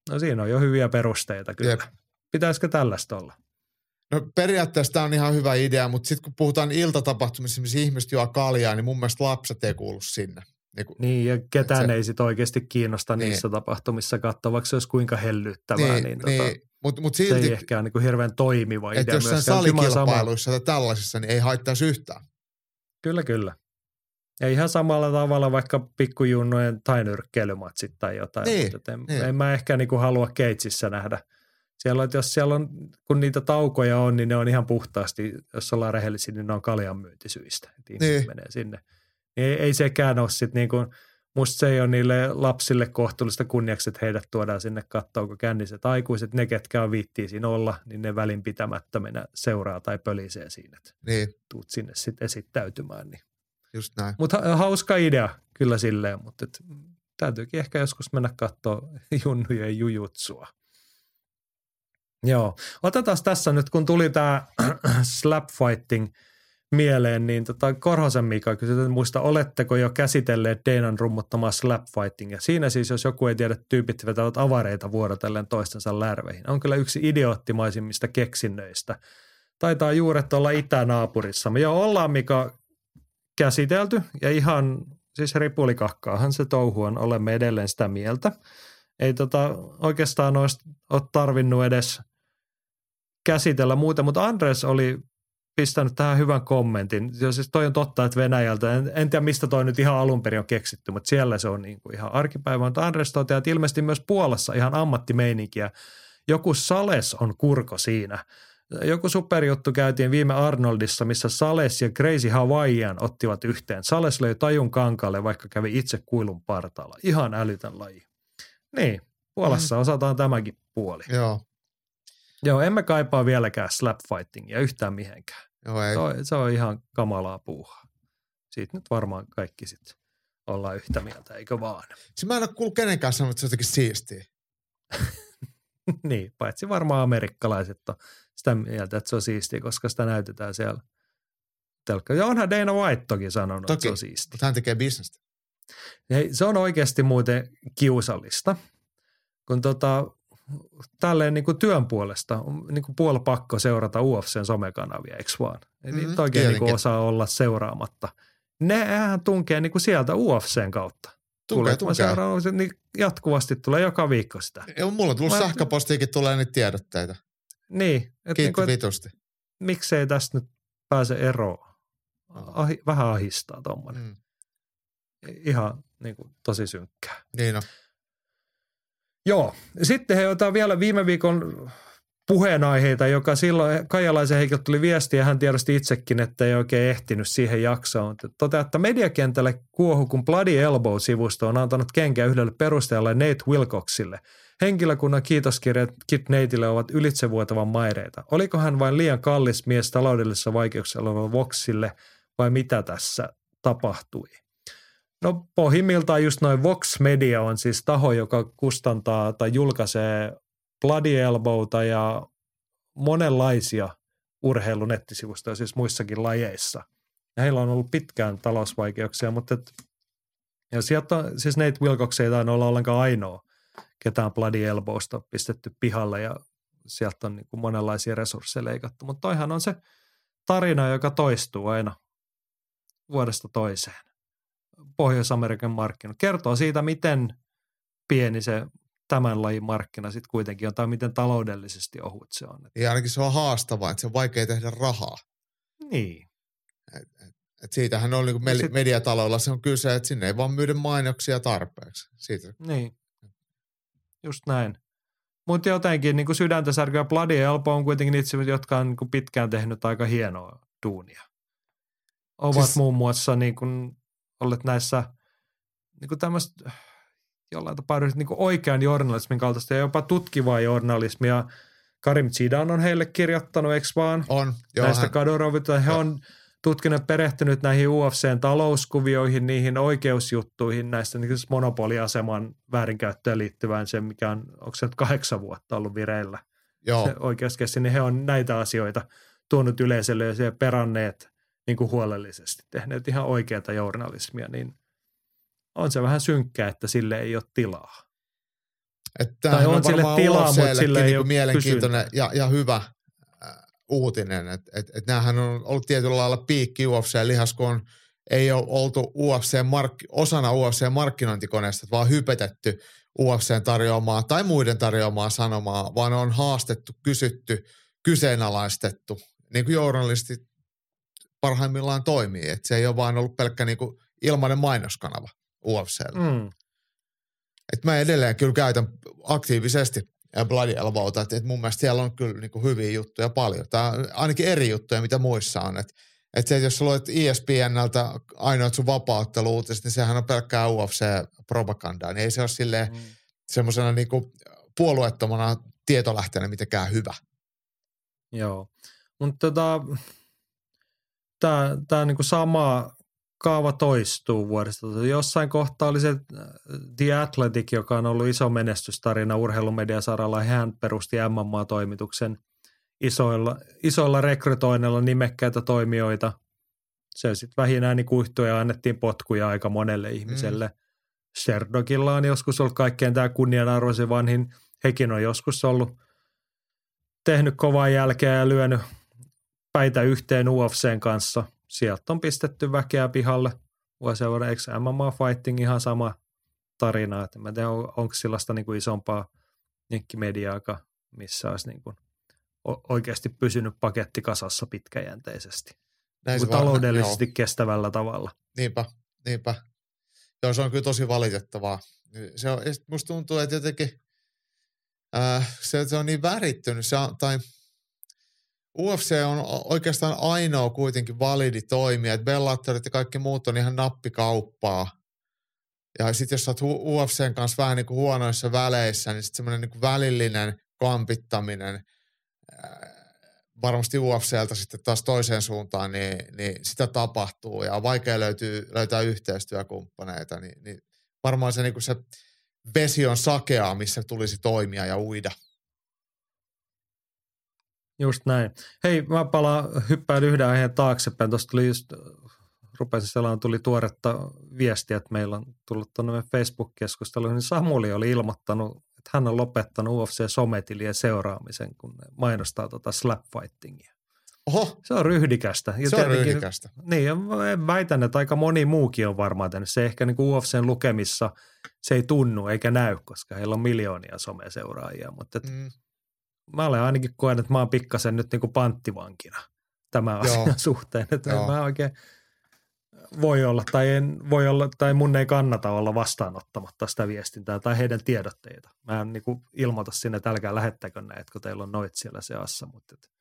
No siinä on jo hyviä perusteita kyllä. Jep. Pitäisikö tällaista olla? No periaatteessa tämä on ihan hyvä idea, mutta sitten kun puhutaan iltatapahtumissa, missä ihmiset juo kaljaa, niin mun mielestä lapset ei kuulu sinne. Niin, kun, niin ja ketään se, ei sitten oikeasti kiinnosta niin. niissä tapahtumissa katsoa, vaikka se olisi kuinka hellyttävää. Niin, niin, niin tota, mut, mut silti, se ei ehkä ole niin kuin hirveän toimiva idea. Että jossain salikilpailuissa tai tällaisissa, niin ei haittaisi yhtään. Kyllä, kyllä. Ja ihan samalla tavalla vaikka pikkujunnojen tai nyrkkeilymatsit tai jotain. Niin, mutta en, niin. en mä ehkä niinku halua keitsissä nähdä. Siellä, että jos siellä on, kun niitä taukoja on, niin ne on ihan puhtaasti, jos ollaan rehellisiä, niin ne on kaljan myyntisyistä. Niin. menee sinne. Niin ei, ei sekään ole sitten niin kuin, musta se ei ole niille lapsille kohtuullista kunniaksi, että heidät tuodaan sinne katsoa, kun känniset aikuiset, ne ketkä on viittiä siinä olla, niin ne välinpitämättömänä seuraa tai pölisee siinä. Niin. Tuut sinne sitten esittäytymään, niin Just näin. Mutta hauska idea kyllä silleen, mutta et, täytyykin ehkä joskus mennä katsoa junnujen jujutsua. Joo, otetaan tässä nyt, kun tuli tämä slap fighting mieleen, niin tota Korhosen Mika kysyi, että muista, oletteko jo käsitelleet Deinan rummuttamaa slap fightingia? Siinä siis, jos joku ei tiedä, tyypit vetävät avareita vuorotellen toistensa lärveihin. On kyllä yksi idioottimaisimmista keksinnöistä. Taitaa juuret olla itänaapurissa. Me jo ollaan, Mika, käsitelty ja ihan siis ripulikahkaahan se touhu on, olemme edelleen sitä mieltä. Ei tota, oikeastaan olisi ole tarvinnut edes käsitellä muuta, mutta Andres oli pistänyt tähän hyvän kommentin. Ja siis toi on totta, että Venäjältä, en, en tiedä mistä toi nyt ihan alun perin on keksitty, mutta siellä se on niin kuin ihan arkipäivä. Mutta Andres toteaa, että ilmeisesti myös Puolassa ihan ammattimeininkiä. Joku Sales on kurko siinä. Joku superjuttu käytiin viime Arnoldissa, missä Sales ja Crazy Hawaiian ottivat yhteen. Sales löi tajun kankaalle, vaikka kävi itse kuilun partaalla. Ihan älytön laji. Niin, Puolassa mm. osataan tämäkin puoli. Joo. Joo, emme kaipaa vieläkään slapfightingia yhtään mihinkään. Joo, ei. Se, on, se on ihan kamalaa puuhaa. Siitä nyt varmaan kaikki sitten ollaan yhtä mieltä, eikö vaan? Siis mä en ole kuullut kenenkään sanonut, että se on jotenkin siistiä. niin, paitsi varmaan amerikkalaiset on sitä mieltä, että se on siistiä, koska sitä näytetään siellä telkka. Ja onhan Dana White toki sanonut, toki, että se on siistiä. Mutta hän tekee bisnestä. Hei, se on oikeasti muuten kiusallista, kun tota, tälleen niin kuin työn puolesta on niin kuin puoli pakko seurata UFCn somekanavia, eikö vaan? Mm-hmm, oikein niin kuin osaa olla seuraamatta. nehän tunkee niin kuin sieltä UFCn kautta. Tunkee, tunkee. seuraan, niin jatkuvasti tulee joka viikko sitä. Ja mulla on tullut Mä- sähköpostiikin tulee niitä tiedotteita. Niin, että niin Kiitti kuin, vitusti. miksei tästä nyt pääse eroon. Ahi, vähän ahistaa tuommoinen. Mm. Ihan niin kuin, tosi synkkää. Niin on. Joo, sitten he otetaan vielä viime viikon puheenaiheita, joka silloin Kaijalaisen Heikiltä tuli viesti ja hän tiedosti itsekin, että ei oikein ehtinyt siihen jaksoon. Toteaa, että mediakentälle kuohu, kun Bloody Elbow-sivusto on antanut kenkää yhdelle perustajalle Nate Wilcoxille. Henkilökunnan kiitoskirjat Kit Nateille ovat ylitsevuotavan maireita. Oliko hän vain liian kallis mies taloudellisessa vaikeuksissa olevalle Voxille vai mitä tässä tapahtui? No pohjimmiltaan just noin Vox Media on siis taho, joka kustantaa tai julkaisee Bloody Elbowta ja monenlaisia urheilunettisivustoja siis muissakin lajeissa. Ja heillä on ollut pitkään talousvaikeuksia, mutta et, ja sieltä on, siis Nate Wilcox ei tainnut olla ollenkaan ainoa, ketään Bloody Elbowsta pistetty pihalle ja sieltä on niin kuin monenlaisia resursseja leikattu. Mutta toihan on se tarina, joka toistuu aina vuodesta toiseen. Pohjois-Amerikan markkinoilla. Kertoo siitä, miten pieni se tämän lajin markkina sitten kuitenkin on, tai miten taloudellisesti ohut se on. Et, Ja ainakin se on haastavaa, että se on vaikea tehdä rahaa. niin, Et siitähän on niin sit- mediataloilla se on kyse, että sinne ei vaan myydä mainoksia tarpeeksi. Siitä. niin, just näin. Mutta jotenkin niin sydäntä särkyä Bloody Elbow on kuitenkin itse, jotka on niin pitkään tehnyt aika hienoa duunia. Ovat siis, muun muassa niin kuin, olleet näissä niin kuin tämmöistä jollain tapaa niin kuin oikean journalismin kaltaista ja jopa tutkivaa journalismia. Karim Zidan on heille kirjoittanut, eikö vaan? On. Joo, näistä hän, kadorovita. He on tutkinut perehtynyt näihin UFCn talouskuvioihin, niihin oikeusjuttuihin, näistä niin monopoliaseman väärinkäyttöön liittyvään, se mikä on, onko se nyt kahdeksan vuotta ollut vireillä joo. se oikeuskessi, niin he on näitä asioita tuonut yleisölle ja peranneet niin kuin huolellisesti, tehneet ihan oikeata journalismia, niin on se vähän synkkää, että sille ei ole tilaa. Että Tai tämähän on sille tilaa, mutta sillä ei niinku ole mielenkiintoinen ja, ja hyvä äh, uutinen. Että et, et näähän on ollut tietyllä lailla piikki UFC-lihas, kun on, ei ole oltu UFC mark, osana UFC-markkinointikoneesta, vaan hypetetty UFCn tarjoamaa tai muiden tarjoamaa sanomaa, vaan on haastettu, kysytty, kyseenalaistettu, niin kuin journalistit parhaimmillaan toimii. Et se ei ole vaan ollut pelkkä niin kuin ilmainen mainoskanava UFClle. Mm. Et mä edelleen kyllä käytän aktiivisesti Bloody Elbowta, että et mun mielestä siellä on kyllä niinku hyviä juttuja paljon. On ainakin eri juttuja, mitä muissa on. Että et se, että jos sä luet ESPNltä ainoat sun vapaaotteluutiset, niin sehän on pelkkää UFC-propagandaa. Niin ei se ole silleen Mm. semmoisena niinku puolueettomana tietolähteenä mitenkään hyvä. Joo, mutta tota, tämä tää niinku sama kaava toistuu vuodesta. Jossain kohtaa oli se äh, The Athletic, joka on ollut iso menestystarina urheilumediasaralla. Hän perusti MMA-toimituksen isoilla, isoilla rekrytoinnilla nimekkäitä toimijoita. Se sitten vähin ääni kuihtui ja annettiin potkuja aika monelle ihmiselle. Mm. Sherdogilla on joskus ollut kaikkein tämä kunnianarvoisin vanhin. Hekin on joskus ollut tehnyt kovaa jälkeä ja lyönyt päitä yhteen UFCn kanssa. Sieltä on pistetty väkeä pihalle. Vuosien vuoden, eikö MMA Fighting ihan sama tarina, että mä tiedä, on- onko sellaista niin kuin isompaa jenkkimediaakaan, missä olisi niin kuin oikeasti pysynyt paketti kasassa pitkäjänteisesti. Näin Niin taloudellisesti joo. kestävällä tavalla. Niinpä, niinpä. Joo, se on kyllä tosi valitettavaa. Se on, musta tuntuu, että jotenkin äh, se, se on niin värittynyt. Se on, tai UFC on oikeastaan ainoa kuitenkin validi toimija. Että Bellatorit ja kaikki muut on ihan nappikauppaa. Ja sitten jos sä oot UFCn kanssa vähän niin kuin huonoissa väleissä, niin sitten semmoinen niin välillinen kampittaminen varmasti UFCltä sitten taas toiseen suuntaan, niin, niin sitä tapahtuu ja on vaikea löytyy, löytää yhteistyökumppaneita, niin, niin varmaan se, niin kuin se vesi on sakeaa, missä tulisi toimia ja uida. Just näin. Hei, mä palaan, hyppään yhden aiheen taaksepäin. Tuosta tuli just, rupesin selaan, tuli tuoretta viestiä, että meillä on tullut tuonne Facebook-keskusteluun, niin Samuli oli ilmoittanut, että hän on lopettanut UFC-sometilien seuraamisen, kun ne mainostaa tuota slap fightingia. Oho, Se on ryhdikästä. Ja se on ryhdikästä. Niin, ja mä väitän, että aika moni muukin on varmaan tehnyt. Se ehkä niin kuin UFCn lukemissa se ei tunnu eikä näy, koska heillä on miljoonia someseuraajia. Mutta et Mm. Mä olen ainakin koen, että mä oon pikkasen nyt niin kuin panttivankina tämän Joo. asian suhteen. Että Joo. mä oikein voi olla tai, en, voi olla tai mun ei kannata olla vastaanottamatta sitä viestintää tai heidän tiedotteita. Mä en niin kuin ilmoita sinne, että älkää lähettäkö näitä, kun teillä on noit siellä seassa. Mutta et,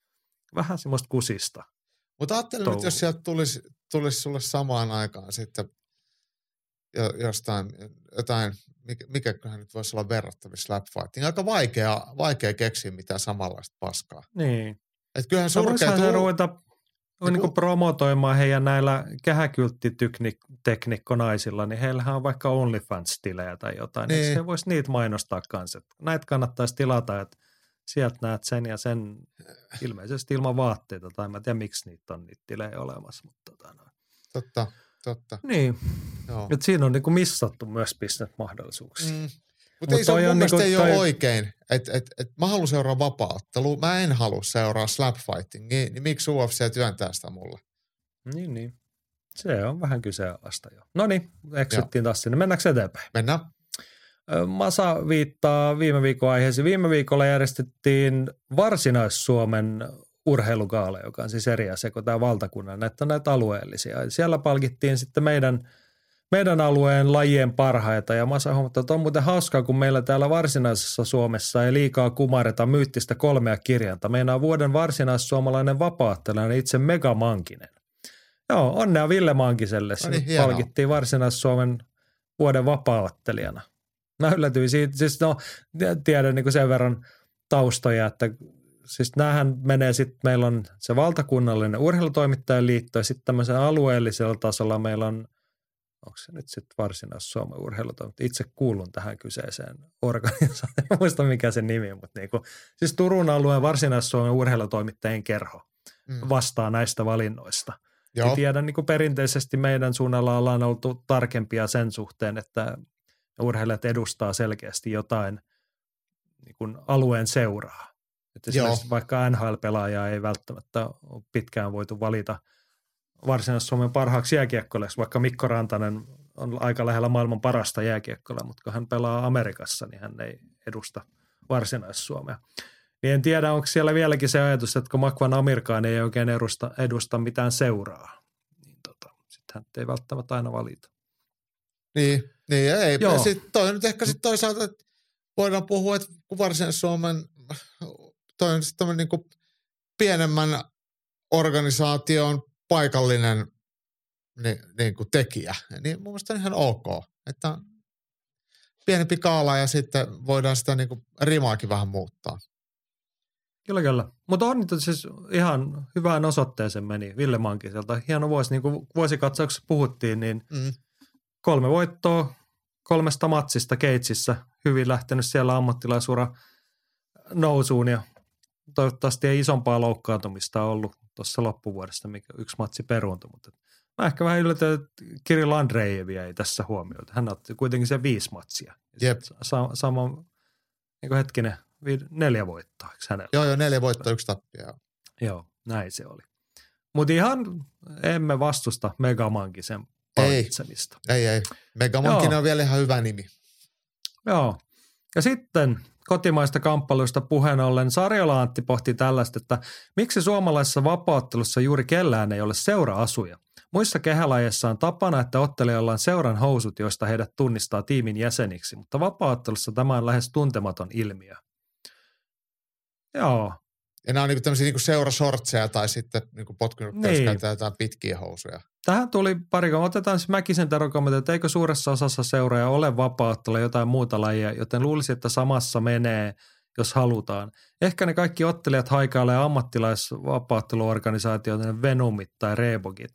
vähän semmoista kusista. Mutta ajattelen nyt, jos sieltä tulisi, tulisi sulle samaan aikaan sitten jo, jostain, jotain, mikä, mikäköhän nyt voisi olla verrattavissa slapfighting. Aika vaikea, vaikea keksiä mitään samanlaista paskaa. Niin. Et kyllähän No surkea voisihan ne tuu, ruveta Joku- niin promotoimaan heidän näillä kehäkylttiteknikkonaisilla, niin heillähän on vaikka OnlyFans-tilejä tai jotain, niin. Niin. se voisi niitä mainostaa kanssa. Näitä kannattaisi tilata, että sieltä näet sen ja sen ilmeisesti ilman vaatteita, tai mä en tiedä miksi niitä on niitä tilejä olemassa. Mutta tota, no. Totta, totta. Niin, Joo. että siinä on niin kuin missattu myös bisnesmahdollisuuksia. Mm. Mm. Mut Mutta ei se mun mielestä niinku- ei ole oikein, että et, et mä haluan seuraa vapaattelua, mä en halua seuraa slapfightingia, niin miksi UFC työntää sitä mulle? Niin, niin. Se on vähän kyseenalaista jo. No niin, eksyttiin taas sinne. Mennäänkö eteenpäin? Mennään. Masa viittaa viime viikon aiheeseen. Viime viikolla järjestettiin Varsinais-Suomen urheilugaala, joka on siis eri asia kuin tämä valtakunnan. Näitä on näitä alueellisia. Siellä palkittiin sitten meidän, meidän alueen lajien parhaita. Ja Masa huomattaa, että on muuten hauskaa, kun meillä täällä varsinaisessa Suomessa ei liikaa kumareta myyttistä kolmea kirjainta. Meinaa vuoden varsinaissuomalainen vapaattelija itse Mega Mankinen. Joo, onnea Ville Mankiselle. No niin, palkittiin Varsinais-Suomen vuoden vapaattelijana. Mä yllätyin siitä, siis no tiedän niin sen verran taustoja, että siis näähän menee sitten, meillä on se valtakunnallinen urheilutoimittajan liitto ja sitten tämmöisen alueellisella tasolla meillä on, onko se nyt sitten varsinais-Suomen urheilutoimittaja, itse kuulun tähän kyseiseen organisaatioon, en muista mikä se nimi, mutta niin kuin, siis Turun alueen varsinais-Suomen urheilutoimittajien kerho Mm. vastaa näistä valinnoista. Ja Joo, tiedän niin perinteisesti meidän suunnalla ollaan oltu tarkempia sen suhteen, että urheilijat edustaa selkeästi jotain niin kuin alueen seuraa. Että esimerkiksi vaikka NHL-pelaajaa ei välttämättä ole pitkään voitu valita Varsinais-Suomen parhaaksi jääkiekkoilijaksi, vaikka Mikko Rantanen on aika lähellä maailman parasta jääkiekkoa, mutta kun hän pelaa Amerikassa, niin hän ei edusta Varsinais-Suomea. Niin en tiedä, onko siellä vieläkin se ajatus, että kun Makvan Amirkaan ei oikein edusta, edusta mitään seuraa, niin tota, sitten hän ei välttämättä aina valita. niin, niin ei. Joo. Ja sit toi nyt ehkä sitten toisaalta, että voidaan puhua, että kun Varsinais-Suomen, toi on sitten niin kuin pienemmän organisaation paikallinen niin, niin kuin tekijä, niin mun mielestä on ihan ok, että pienempi kaala ja sitten voidaan sitä niin kuin rimaakin vähän muuttaa. Kyllä, kyllä. Mutta on nyt siis ihan hyvään osoitteeseen meni Ville Mankiselta. Hieno vuosi, niin kuin vuosikatsauksessa puhuttiin, niin Mm. kolme voittoa kolmesta matsista Keitsissä. Hyvin lähtenyt siellä ammattilaisura nousuun ja toivottavasti ei isompaa loukkaantumista ollut tuossa loppuvuodesta, mikä yksi matsi peruuntui. Mutta mä ehkä vähän yllätän, että Kirill Andreevi ei tässä huomioita. Hän otti kuitenkin se viisi matsia. Jep. Sa- sama, niin hetkinen, neljä voittoa, eikö hänellä? Joo, joo, neljä voittoa, yksi tappia. joo. Näin se oli. Mutta ihan emme vastusta Megamankisen Ei. palkitsemista. Ei, ei. Megamankinen Joo. on vielä ihan hyvä nimi. Joo. Ja sitten kotimaista kamppailuista puheen ollen Sarjola Antti pohti tällaista, että miksi suomalaisessa vapauttelussa juuri kellään ei ole seura-asuja. Muissa kehälajeissa on tapana, että ottelijalla on seuran housut, joista heidät tunnistaa tiimin jäseniksi, mutta vapauttelussa tämä on lähes tuntematon ilmiö. Joo, Ja nämä on niinku tämmöisiä niinku seurasortseja tai sitten niinku potkunyrkkäys Niin. jotain pitkiä housuja. Tähän tuli pari, otetaan siis Mäkisen Tero kommentti, että eikö suuressa osassa seuroja ole vapaattelu jotain muuta lajia, joten luulisi, että samassa menee, jos halutaan. Ehkä ne kaikki ottelijat haikailee ammattilaisvapaatteluorganisaatioiden Venumit tai Reebokit.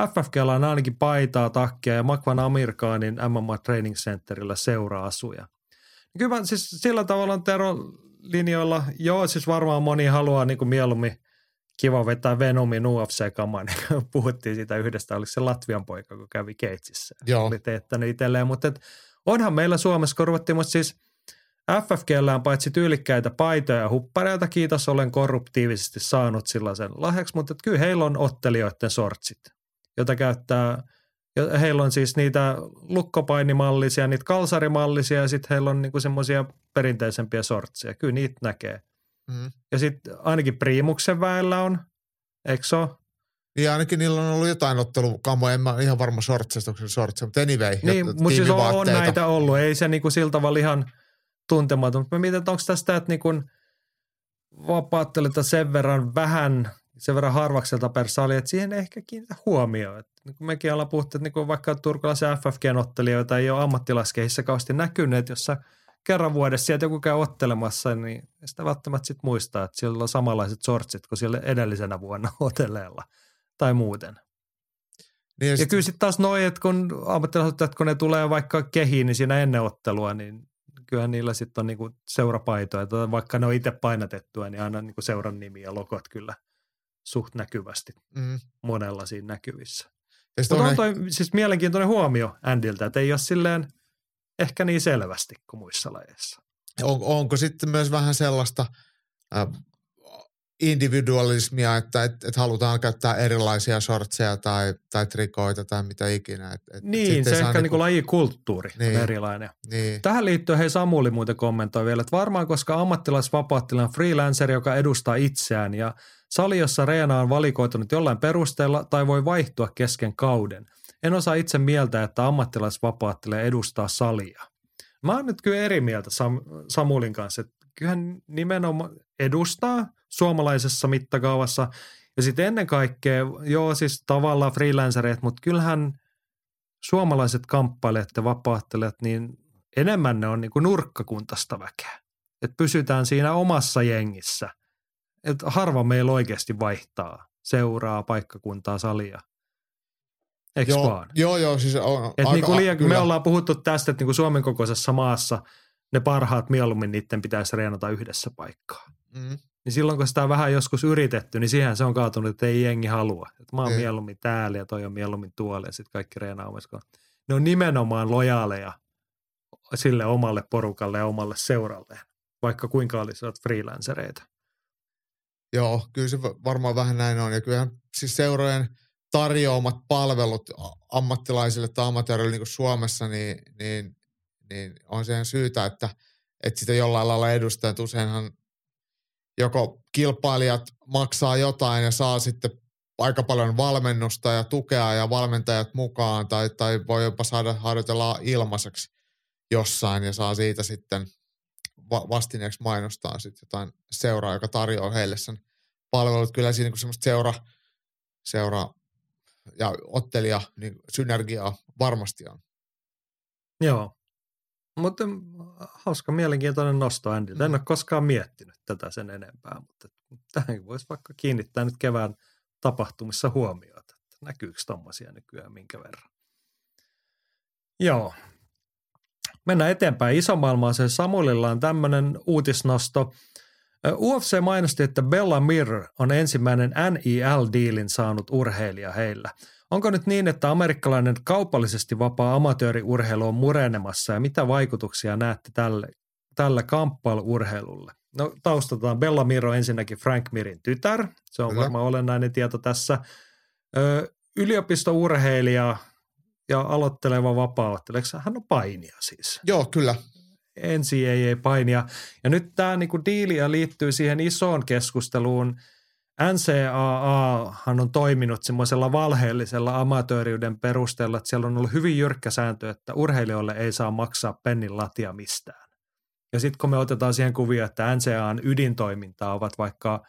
FFGllä on ainakin paitaa, takkia ja Makvan Amirkaanin MMA Training Centerillä seura-asuja. Kyllä mä siis sillä tavalla on Tero linjoilla, joo siis varmaan moni haluaa niin kuin mieluummin kiva vetää Venomin UFC-kamaa, niin puhuttiin siitä yhdestä, oliko se Latvian poika, kun kävi Keitsissä. Joo. Oli teettänyt itselleen, mutta et onhan meillä Suomessa korvattiin, mutta siis FFGllä on paitsi tyylikkäitä paitoja ja huppareita, kiitos olen korruptiivisesti saanut sellaisen lahjaksi, mutta kyllä heillä on ottelijoiden sortsit, jota käyttää, ja heillä on siis niitä lukkopainimallisia, niitä kalsarimallisia ja sitten heillä on niinku semmoisia perinteisempiä sortseja. Kyllä niitä näkee. Mm. Ja sitten ainakin Priimuksen väellä on, eikö se ole? Niin ainakin niillä on ollut jotain ottelukamoja, en mä ihan varma shortsista, onko se shortseja, mutta anyway. Niin, mutta siis on, on näitä ollut. Ei se niinku sillä tavalla ihan tuntematon. Mutta mä mietin, että onko tästä, että niinku vapaattelijoita sen verran vähän, sen verran harvakselta per sali, että siihen ehkä kiinnitä huomioon. Niin kuin mekin ollaan puhuttu, että niinku vaikka turkulaisen FFG-ottelijoita ei ole ammattilaiskehissä kauheasti näkynyt, että jos sä kerran vuodessa sieltä joku käy ottelemassa, niin sitä välttämättä sit muistaa, että siellä on samanlaiset sortsit kuin siellä edellisenä vuonna hotelleilla tai muuten. Niin, ja Ja kyllä sitten taas noin, että kun ammattilaiset, kun ne tulee vaikka kehiin, niin siinä ennen ottelua, niin kyllähän niillä sitten on niinku seurapaitoja. Tai vaikka ne on itse painatettua, niin aina niinku seuran nimi ja logot kyllä suht näkyvästi mm. monella siinä näkyvissä. Sit Mutta on, on toi siis mielenkiintoinen huomio Andiltä, että ei ole silleen ehkä niin selvästi kuin muissa lajeissa. on, onko sitten myös vähän sellaista äh, individualismia, että et, et halutaan käyttää erilaisia shortseja tai, tai trikoita tai mitä ikinä. Et, et, Niin, se ehkä niinku lajikulttuuri Niin. on erilainen. Niin, Tähän liittyen hei Samuli muuten kommentoi vielä, että varmaan koska ammattilaisvapaattila on freelancer, joka edustaa itseään ja sali, jossa Reena on valikoitunut jollain perusteella tai voi vaihtua kesken kauden. En osaa itse mieltä, että ammattilaisvapaattelija edustaa salia. Mä oon nyt kyllä eri mieltä Sam- Samulin kanssa, että kyllähän nimenomaan edustaa suomalaisessa mittakaavassa ja sitten ennen kaikkea, joo siis tavallaan freelancereet, mutta kyllähän suomalaiset kamppailijat ja vapaattelijat, niin enemmän ne on niin kuin nurkkakuntasta väkeä. Että pysytään siinä omassa jengissä. Että harva meillä oikeasti vaihtaa seuraa, paikkakuntaa, salia. Eikö joo, vaan? joo, joo, siis on Et aika- niin kuin liian, me kyllä. ollaan puhuttu tästä, että niin kuin Suomen kokoisessa maassa ne parhaat mieluummin niiden pitäisi reenata yhdessä paikkaa. Mm. Niin silloin kun sitä on vähän joskus yritetty, niin siihen se on kaatunut, että ei jengi halua. Että mä oon Ei. mieluummin täällä ja toi on mieluummin tuolla ja sitten kaikki reenaa omassa Ne on nimenomaan lojaaleja sille omalle porukalle ja omalle seuralle, vaikka kuinka olisivat freelancereita. Joo, kyllä se va- varmaan vähän näin on. Ja kyllähän siis seurojen tarjoamat palvelut ammattilaisille tai amatööreille niin Suomessa, niin, niin, niin on siihen syytä, että, että sitä jollain lailla edustaa. Että useinhan joko kilpailijat maksaa jotain ja saa sitten aika paljon valmennusta ja tukea ja valmentajat mukaan tai, tai voi jopa saada harjoitella ilmaiseksi jossain ja saa siitä sitten va- vastineeksi mainostaa sitten jotain seuraa, joka tarjoaa heille sen palvelut. Kyllä siinä niin semmoista seura, seura ja ottelija niin synergiaa varmasti on. Joo. Mutta mm, hauska, mielenkiintoinen nosto Andiltä. En ole koskaan miettinyt tätä sen enempää, mutta tähän voisi vaikka kiinnittää nyt kevään tapahtumissa huomiota, että näkyykö tommosia nykyään minkä verran. Joo. Mennään eteenpäin. Isomaailmaisen Samulilla on tämmöinen uutisnosto. UFC mainosti, että Bella Mirror on ensimmäinen NIL-diilin saanut urheilija heillä. Onko nyt niin, että amerikkalainen kaupallisesti vapaa amatööriurheilu on murenemassa ja mitä vaikutuksia näette tälle, tälle kamppailuurheilulle? No taustataan. Bella Mir on ensinnäkin Frank Mirin tytär. Se on Kyllä. varmaan olennainen tieto tässä. Ö, yliopistourheilija ja aloitteleva vapaa Hän on painija siis. Joo, kyllä. NCAA-painia. Ja nyt tämä niinku diili liittyy siihen isoon keskusteluun. NCAA on toiminut semmoisella valheellisella amatööriyden perusteella, että siellä on ollut hyvin jyrkkä sääntö, että urheilijoille ei saa maksaa pennin latia mistään. Ja sitten kun me otetaan siihen kuvia, että NCAAn ydintoimintaa ovat vaikka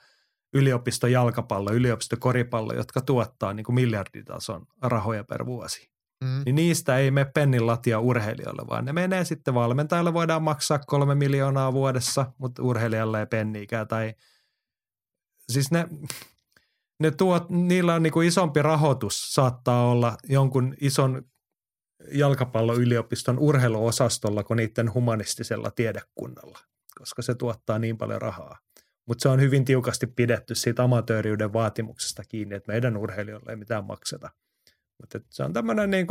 yliopistojalkapallo, yliopistokoripallo, jotka tuottaa niin kuin miljarditason rahoja per vuosi Mm. niin niistä ei mene pennin latia urheilijoille, vaan ne menee sitten valmentajalle voidaan maksaa kolme miljoonaa vuodessa, mutta urheilijalle ei penniikään. Tai siis ne, ne tuot, niillä on niinku isompi rahoitus, saattaa olla jonkun ison jalkapalloyliopiston urheiluosastolla kuin niiden humanistisella tiedekunnalla, koska se tuottaa niin paljon rahaa. Mutta se on hyvin tiukasti pidetty siitä amatööriyden vaatimuksesta kiinni, että meidän urheilijoille ei mitään makseta. Mutta se on tämmöinen niin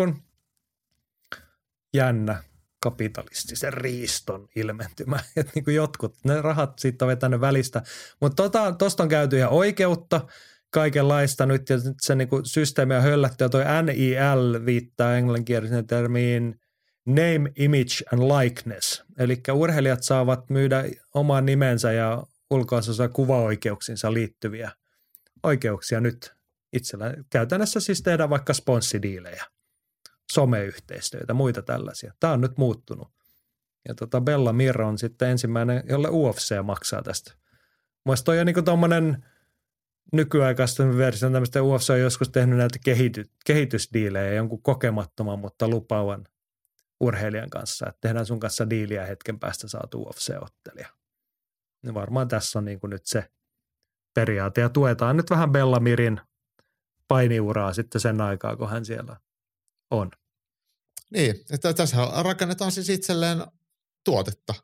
jännä kapitalistisen riiston ilmentymä. Että niin kuin jotkut, ne rahat siitä on vetänyt välistä. Mutta tuosta tota, on käyty ihan oikeutta kaikenlaista nyt ja nyt se niin kuin systeemi on höllätty ja toi NIL viittaa englanninkielisen termiin name, image and likeness. Eli urheilijat saavat myydä oman nimensä ja ulkoasunsa kuvaoikeuksinsa liittyviä oikeuksia nyt itsellä. Käytännössä siis tehdään vaikka sponssidiilejä, someyhteistyötä, muita tällaisia. Tämä on nyt muuttunut. Ja tota Bella Mir on sitten ensimmäinen, jolle UFC maksaa tästä. Mielestäni toi on niin tuommoinen nykyaikaista versio tämmöistä UFC on joskus tehnyt näitä kehity, kehitysdiilejä jonkun kokemattoman, mutta lupaavan urheilijan kanssa, että tehdään sun kanssa diiliä hetken päästä saatu UFC-ottelija. Niin varmaan tässä on niin kuin nyt se periaate ja tuetaan nyt vähän Bellamirin painiuraa sitten sen aikaa, kun hän siellä on. Niin, että tässä rakennetaan siis itselleen tuotetta.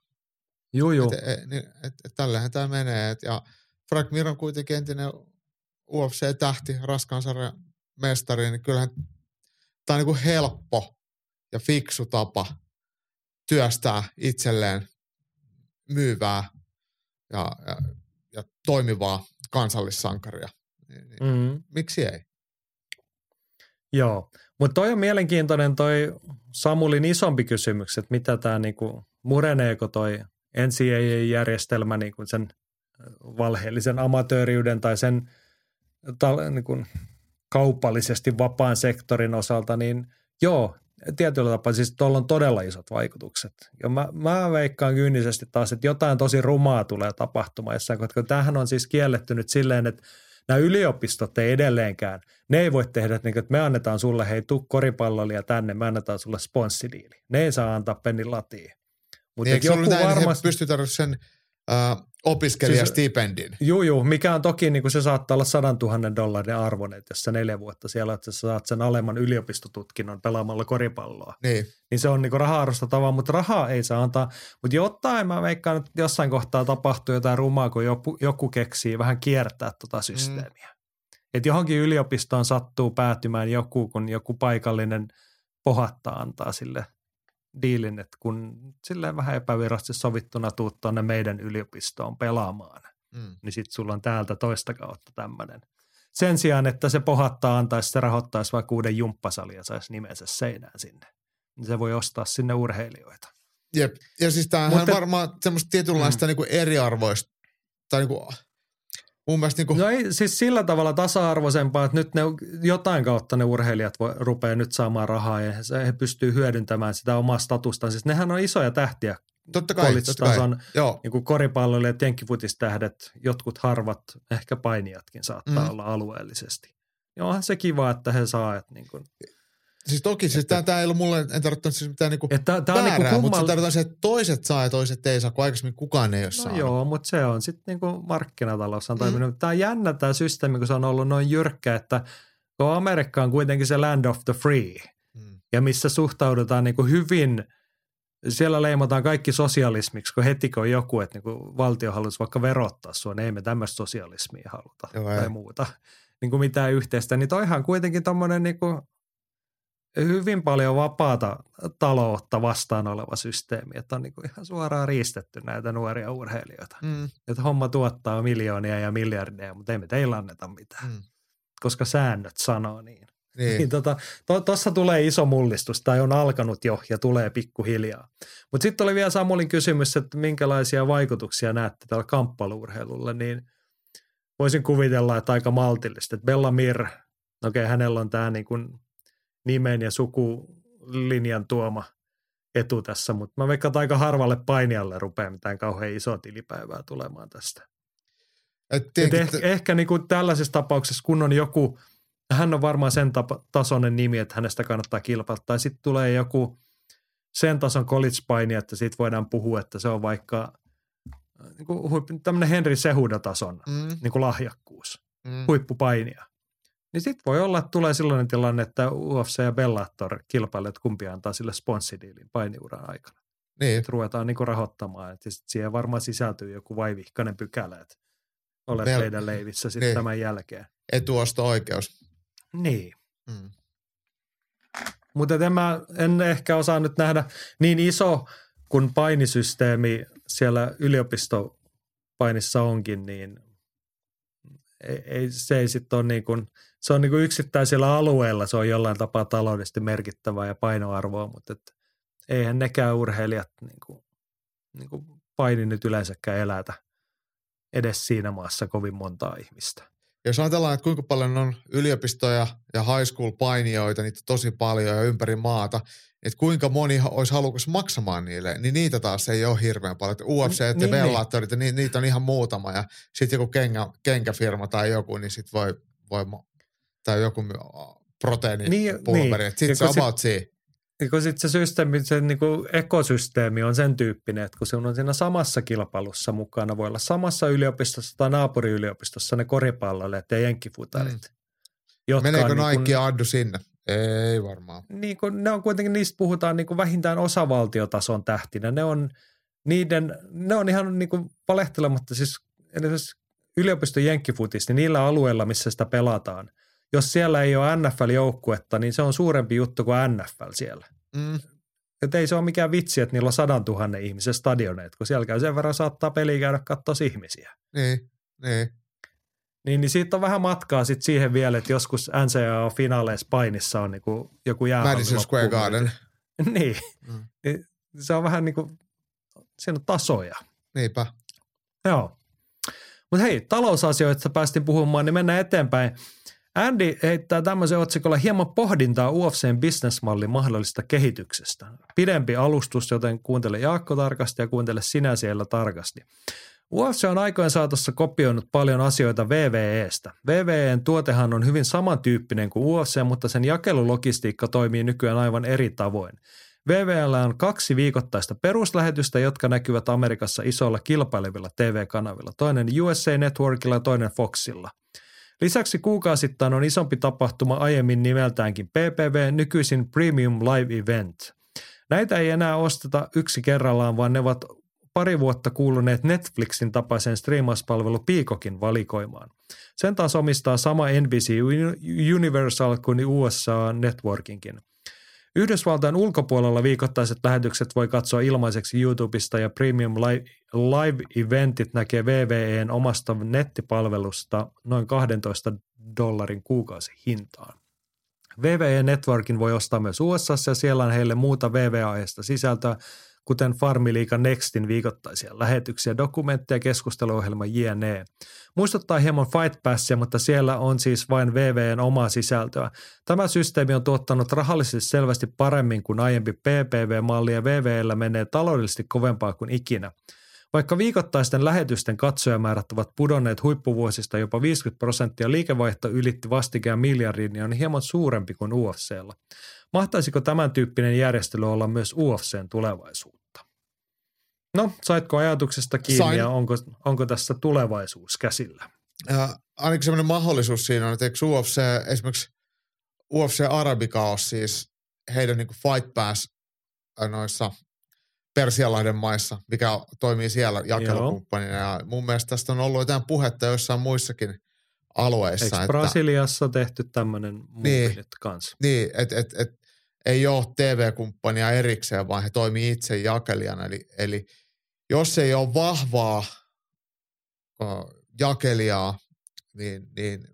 Joo, joo. Et, et, et, et, et tällähän tämä menee. Et, ja Frank Mir on kuitenkin entinen UFC-tähti, raskaan sarjan mestari, niin kyllähän tämä on niin kuin helppo ja fiksu tapa työstää itselleen myyvää ja, ja, ja toimivaa kansallissankaria. Niin, niin mm. Miksi ei? Joo, mutta toi on mielenkiintoinen toi Samulin isompi kysymys, että mitä tämä niinku, mureneeko toi NCAA-järjestelmä niinku sen valheellisen amatööriyden tai sen ta, niinku, kaupallisesti vapaan sektorin osalta, niin joo, tietyllä tapaa siis tuolla on todella isot vaikutukset. Ja mä, mä veikkaan kyynisesti taas, että jotain tosi rumaa tulee tapahtumaan jossain, koska tämähän on siis kielletty nyt silleen, että nämä yliopistot ei edelleenkään, ne ei voi tehdä, että, että me annetaan sulle, hei tuu koripallolija tänne, me annetaan sulle sponssidiili. Ne ei saa antaa pennin latiin. Mutta niin, joku varmasti... pystytään sen uh, opiskelijastipendin. Siis, juu, juu, mikä on toki, niin kuin se saattaa olla sadan tuhannen dollarin arvon, että jos sä neljä vuotta siellä, että sä saat sen alemman yliopistotutkinnon pelaamalla koripalloa. Niin. Niin se on niin raha-arvostatavaa, mutta rahaa ei saa antaa. Mutta jotain mä veikkaan, että jossain kohtaa tapahtuu jotain rumaa, kun joku, joku keksii vähän kiertää tota systeemiä. Mm. Että johonkin yliopistoon sattuu päätymään joku, kun joku paikallinen pohattaa antaa sille – diilin, että kun silleen vähän epävirallisesti sovittuna tuut tuonne meidän yliopistoon pelaamaan, mm. niin sitten sulla on täältä toista kautta tämmöinen. Sen sijaan, että se pohattaa antaisi, se rahoittaisi vaikka uuden jumppasali ja saisi nimensä seinään sinne. Niin se voi ostaa sinne urheilijoita. Jep. Ja siis tämähän Mutta, varmaan semmoista tietynlaista mm. niin kuin eriarvoista tai niin kuin mun mielestä niin kuin... No ei, siis sillä tavalla tasa-arvoisempaa, että nyt ne jotain kautta ne urheilijat voi, rupeaa nyt saamaan rahaa ja he, he pystyy hyödyntämään sitä omaa statustaan. Siis nehän on isoja tähtiä. Totta kai, totta kai. Joo. Niin koripalloilijat, jenkkifutistähdet, jotkut harvat, ehkä painijatkin saattaa mm. olla alueellisesti. Ja onhan se kiva, että he saa, että niin kuin, Siis toki, siis että, tämä ei ollut mulle, en tarvitse siis mitään niinku että, tämä väärää, niinku kummal... mutta se tarkoittaa se, että toiset saa ja toiset ei saa, kun aikaisemmin kukaan ei ole no saanut. joo, mutta se on sitten niinku markkinatalous on toiminut. Mm. Tämä on jännä tämä systeemi, kun se on ollut noin jyrkkä, että kun Amerikka on kuitenkin se land of the free, mm. ja missä suhtaudutaan niinku hyvin, siellä leimataan kaikki sosialismiksi, kun heti kun on joku, että niinku valtio haluaisi vaikka verottaa sua, niin ei me tämmöistä sosialismia haluta joo, tai ei. muuta. Niin kuin mitään yhteistä, niin toihan kuitenkin tuommoinen niinku hyvin paljon vapaata taloutta vastaan oleva systeemi, että on niin kuin ihan suoraan riistetty näitä nuoria urheilijoita. Mm. Että homma tuottaa miljoonia ja miljardeja, mutta ei me teillä anneta mitään, mm. koska säännöt sanoo niin. Niin. niin tota, Tuossa to, tulee iso mullistus, tai on alkanut jo ja tulee pikkuhiljaa. Mutta sitten oli vielä Samulin kysymys, että minkälaisia vaikutuksia näette tällä kamppailuurheilulla, niin voisin kuvitella, että aika maltillista. Että Bella Mir, okei, okay, hänellä on tämä niin kuin nimen ja sukulinjan tuoma etu tässä, mutta mä veikkaan, että aika harvalle painijalle rupeaa mitään kauhean isoa tilipäivää tulemaan tästä. Et Et ehkä, te... ehkä niin kuin tällaisessa tapauksessa, kun on joku, hän on varmaan sen tapa, tasoinen nimi, että hänestä kannattaa kilpailla, tai sitten tulee joku sen tason college-paini, että siitä voidaan puhua, että se on vaikka niin kuin, tämmöinen Henry Sehuda-tason mm. niin kuin lahjakkuus, mm. huippupainija. Niin sitten voi olla, että tulee sellainen tilanne, että UFC ja Bellator kilpailevat, kumpi antaa sille sponssidiilin painiuran aikana. Niin. Sitten ruvetaan niinku rahoittamaan, että sit siihen varmaan sisältyy joku vaivihkainen pykälä, että olet Bel- teidän leivissä sitten niin. tämän jälkeen. Etuosto-oikeus. Niin. Hmm. mutta en, mä, en ehkä osaa nyt nähdä niin iso kuin painisysteemi siellä yliopistopainissa onkin, niin ei, se ei sitten ole niin kuin, se on niin kuin yksittäisillä alueilla, se on jollain tapaa taloudellisesti merkittävää ja painoarvoa, mutta et, eihän nekään urheilijat niin kuin, niin kuin paini nyt yleensäkään elätä edes siinä maassa kovin montaa ihmistä. Jos ajatellaan, että kuinka paljon on yliopistoja ja high school painijoita, niitä tosi paljon ja ympäri maata, että kuinka moni olisi halukas maksamaan niille, niin niitä taas ei ole hirveän paljon. Että UFC ja niin, Bellatorit, niin. niitä on ihan muutama ja sitten joku kenkä, kenkäfirma tai joku, niin sitten voi, voi, tai joku proteiinipulveri, niin, sitten se about sit, kun sit se systeemi, se niinku ekosysteemi on sen tyyppinen, että kun se on siinä samassa kilpailussa mukana, voi olla samassa yliopistossa tai naapuriyliopistossa ne koripalloilijat ja jenkkifutarit. Mm. Meneekö niin Nike ja Addu sinne? Ei varmaan. Niin kun ne on kuitenkin, niistä puhutaan niin kuin vähintään osavaltiotason tähtinä. Ne on, niiden, ne on ihan niin kuin valehtelematta siis yliopiston jenkkifutis, niin niillä alueilla, missä sitä pelataan, jos siellä ei ole NFL-joukkuetta, niin se on suurempi juttu kuin NFL siellä. Mm. Että ei se ole mikään vitsi, että niillä on sadan tuhannen ihmisen stadioneet, kun siellä käy sen verran saattaa peliä käydä katsoa ihmisiä. Niin, niin. Niin, niin siitä on vähän matkaa sit siihen vielä, että joskus NCAA-finaaleissa painissa on niinku joku jäähalli. Madison Square Garden. niin. Mm. niin. Se on vähän niin kuin, siinä on tasoja. Niinpä. Joo. Mutta hei, talousasioista päästiin puhumaan, niin mennään eteenpäin. Andy heittää tämmöisen otsikolla hieman pohdintaa UFCn bisnesmallin mahdollista kehityksestä. Pidempi alustus, joten kuuntele Jaakko tarkasti ja kuuntele sinä siellä tarkasti. UFC on aikojen saatossa kopioinut paljon asioita VVEstä. VVEn tuotehan on hyvin samantyyppinen kuin UFC, mutta sen jakelulogistiikka toimii nykyään aivan eri tavoin. VVL on kaksi viikoittaista peruslähetystä, jotka näkyvät Amerikassa isoilla kilpailevilla TV-kanavilla. Toinen USA Networkilla ja toinen Foxilla. Lisäksi kuukausittain on isompi tapahtuma aiemmin nimeltäänkin PPV, nykyisin Premium Live Event. Näitä ei enää osteta yksi kerrallaan, vaan ne ovat pari vuotta kuuluneet Netflixin tapaisen striimauspalvelu Piikokin valikoimaan. Sen taas omistaa sama NBC Universal kuin USA Networkinkin. Yhdysvaltain ulkopuolella viikoittaiset lähetykset voi katsoa ilmaiseksi YouTubesta ja Premium Live-eventit näkee VVEn omasta nettipalvelusta noin 12 dollarin kuukausihintaan. VVE Networkin voi ostaa myös USA ja siellä on heille muuta VVA-aiheista sisältöä, kuten Farmiliika Nextin viikoittaisia lähetyksiä, dokumentteja, keskusteluohjelma JNE. Muistuttaa hieman Fight Passia, mutta siellä on siis vain VVn omaa sisältöä. Tämä systeemi on tuottanut rahallisesti selvästi paremmin kuin aiempi PPV-malli ja VVllä menee taloudellisesti kovempaa kuin ikinä. Vaikka viikoittaisten lähetysten katsojamäärät ovat pudonneet huippuvuosista jopa 50 prosenttia, liikevaihto ylitti vastikään miljardin ja on hieman suurempi kuin UFCllä. Mahtaisiko tämän tyyppinen järjestely olla myös UFCn tulevaisuutta? No, saitko ajatuksesta kiinni Sain. ja onko, onko tässä tulevaisuus käsillä? Ja ainakin sellainen mahdollisuus siinä on, että eikö UFC, esimerkiksi UFC Arabikaos siis heidän niin Fight Pass noissa Persialahden maissa, mikä toimii siellä jakelukumppanina. Ja mun mielestä tästä on ollut jotain puhetta joissain muissakin alueissa. Eikö että, Brasiliassa tehty tämmöinen niin, kanssa? Niin, että et, et, ei ole TV-kumppania erikseen, vaan he toimii itse jakelijana. Eli, eli jos ei ole vahvaa uh, jakelijaa, niin, niin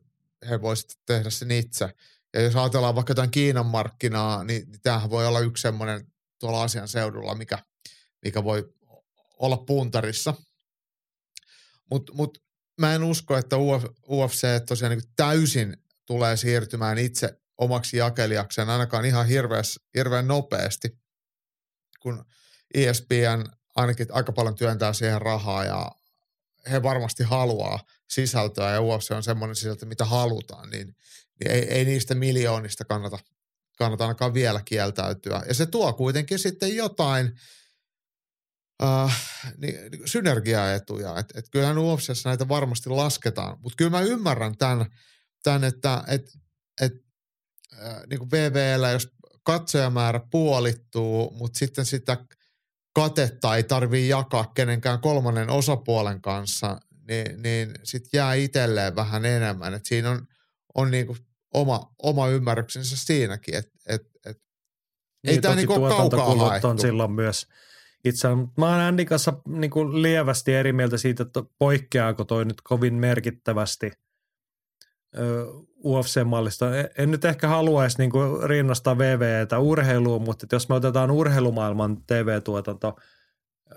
he voisivat tehdä sen itse. Ja jos ajatellaan vaikka jotain Kiinan markkinaa, niin, niin tämähän voi olla yksi semmoinen tuolla asian seudulla, mikä, mikä voi olla puntarissa. Mutta mut, mä en usko, että UFC tosiaan niin täysin tulee siirtymään itse omaksi jakelijakseen ainakaan ihan hirveäs, hirveän nopeasti, kun ESPN ainakin aika paljon työntää siihen rahaa ja he varmasti haluaa sisältöä ja UFC on semmoinen sisältö, mitä halutaan, niin, niin ei, ei niistä miljoonista kannata, kannata ainakaan vielä kieltäytyä. Ja se tuo kuitenkin sitten jotain äh, niin, synergiaetuja, että et kyllähän UFCssä näitä varmasti lasketaan, mutta kyllä mä ymmärrän tämän, tämän että et, et niin kuin VVllä, jos katsojamäärä puolittuu, mutta sitten sitä katetta ei tarvii jakaa kenenkään kolmannen osapuolen kanssa, niin, niin sitten jää itselleen vähän enemmän. Et siinä on, on niin kuin oma, oma ymmärryksensä siinäkin, että et, et Ei niin tää toki niinku ole kaukaa haettu. on silloin myös itse. Mä oon Andin kanssa niin kuin lievästi eri mieltä siitä, että poikkeaako toi nyt kovin merkittävästi UFC-mallista. En- En nyt ehkä haluaisi niin rinnastaa VVtä urheiluun, mutta jos me otetaan urheilumaailman TV-tuotanto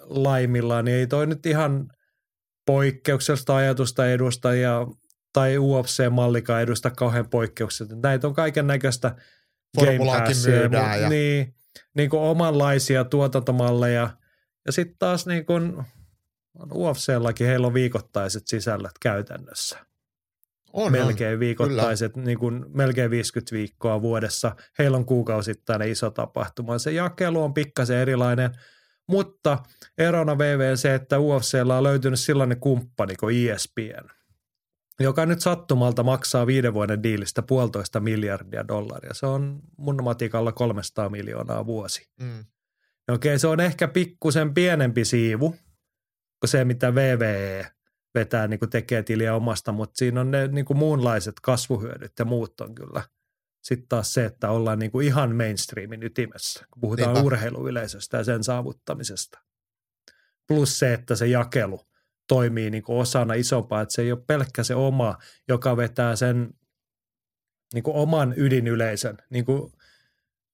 laimillaan, niin ei toi nyt ihan poikkeuksellista ajatusta edusta ja tai UFC-mallikaan edusta kauhean poikkeuksellista. Näitä on kaiken näköistä myydään ja- niin, niin kuin omanlaisia tuotantomalleja. Ja sitten taas niin kuin UFCllakin heillä on viikoittaiset sisällöt käytännössä. On, melkein viikoittaiset, niin kuin melkein 50 viikkoa vuodessa. Heillä on kuukausittainen iso tapahtuma. Se jakelu on pikkasen erilainen, mutta erona VV se, että UFCllä on löytynyt sellainen kumppani kuin ESPN, joka nyt sattumalta maksaa viiden vuoden diilistä puolitoista miljardia dollaria. Se on mun matikalla 300 miljoonaa vuosi. On. Mm. Okei, se on ehkä pikkusen pienempi siivu kuin se, mitä VVE vetää, niin kuin tekee tiliä omasta, mutta siinä on ne niin kuin muunlaiset kasvuhyödyt ja muut on kyllä. Sitten taas se, että ollaan niin kuin ihan mainstreamin ytimessä, kun puhutaan Niinpä. urheiluyleisöstä ja sen saavuttamisesta. Plus se, että se jakelu toimii niin kuin osana isompaa, että se ei ole pelkkä se oma, joka vetää sen niin kuin oman ydinyleisön, niin kuin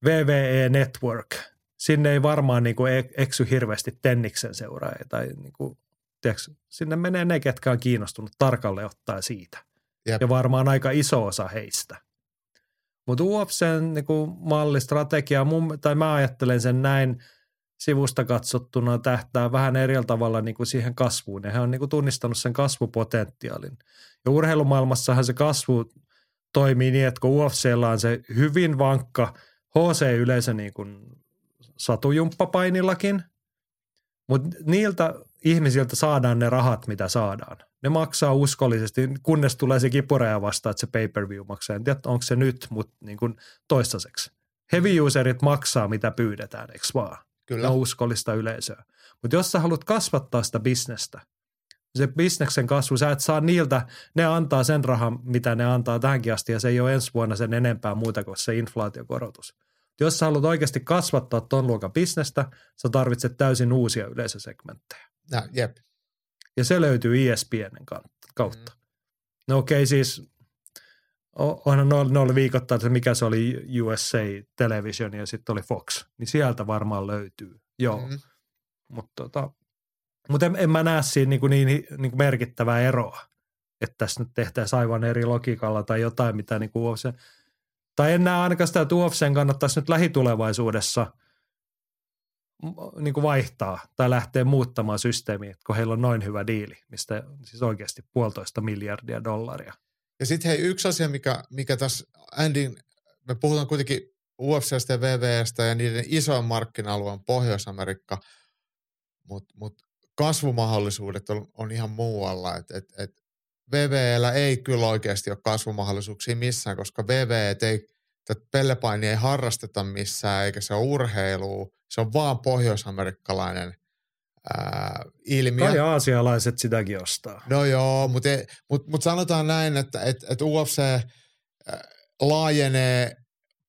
VVE Network. Sinne ei varmaan niin kuin eksy hirveästi Tenniksen seuraajia tai niin kuin, tiedätkö, sinne menee ne, ketkä on kiinnostunut tarkalle ottaa siitä. Jep. Ja varmaan aika iso osa heistä. Mutta UFCn niin kuin mallistrategia, mun, tai mä ajattelen sen näin sivusta katsottuna tähtää vähän eri tavalla niin kuin siihen kasvuun. Ja he on niin kuin tunnistanut sen kasvupotentiaalin. Ja urheilumaailmassahan se kasvu toimii niin, että kun UFCllä on se hyvin vankka HC-yleisö niin kuin satujumppapainillakin, mutta niiltä ihmisiltä saadaan ne rahat, mitä saadaan. Ne maksaa uskollisesti, kunnes tulee se kipuraja vastaan, että se pay-per-view maksaa. En tiedä, onko se nyt, mutta niin kuin toistaiseksi. Heavy userit maksaa, mitä pyydetään, eikö vaan? Kyllä. Ne on uskollista yleisöä. Mutta jos sä haluat kasvattaa sitä bisnestä, se bisneksen kasvu, sä et saa niiltä, ne antaa sen rahan, mitä ne antaa tähänkin asti, ja se ei ole ensi vuonna sen enempää muuta kuin se inflaatiokorotus. Jos sä haluat oikeasti kasvattaa ton luokan bisnestä, sä tarvitset täysin uusia yleisösegmenttejä. Nä, jep. Ja se löytyy ESPNn kautta. Mm. No okei, okay, siis onhan ne oli viikoittain, että mikä se oli USA Television ja sitten oli Fox. Niin sieltä varmaan löytyy, joo. Mm. Mm. Mutta tota, mut en, en mä näe siinä niinku niin, niin, niin merkittävää eroa, että tässä nyt tehtäisiin aivan eri logiikalla tai jotain, mitä niin kuin UFC, tai en näe ainakaan sitä, että UFCn kannattaisi nyt lähitulevaisuudessa niin kuin vaihtaa tai lähteä muuttamaan systeemiä, kun heillä on noin hyvä diili, mistä siis oikeasti puolitoista miljardia dollaria. Ja sitten hei, yksi asia, mikä, mikä tässä Andin, me puhutaan kuitenkin UFCstä ja VVstä ja niiden isoin markkina-alue on Pohjois-Amerikka, mutta mut kasvumahdollisuudet on, on ihan muualla. Et, et, et VVllä ei kyllä oikeasti ole kasvumahdollisuuksia missään, koska VV ei, tätä pellepainia ei harrasteta missään, eikä se ole urheilua. Se on vaan pohjoisamerikkalainen ää, ilmiö. Tai aasialaiset sitäkin ostaa. No joo, mutta mut, mut sanotaan näin, että et, et UFC laajenee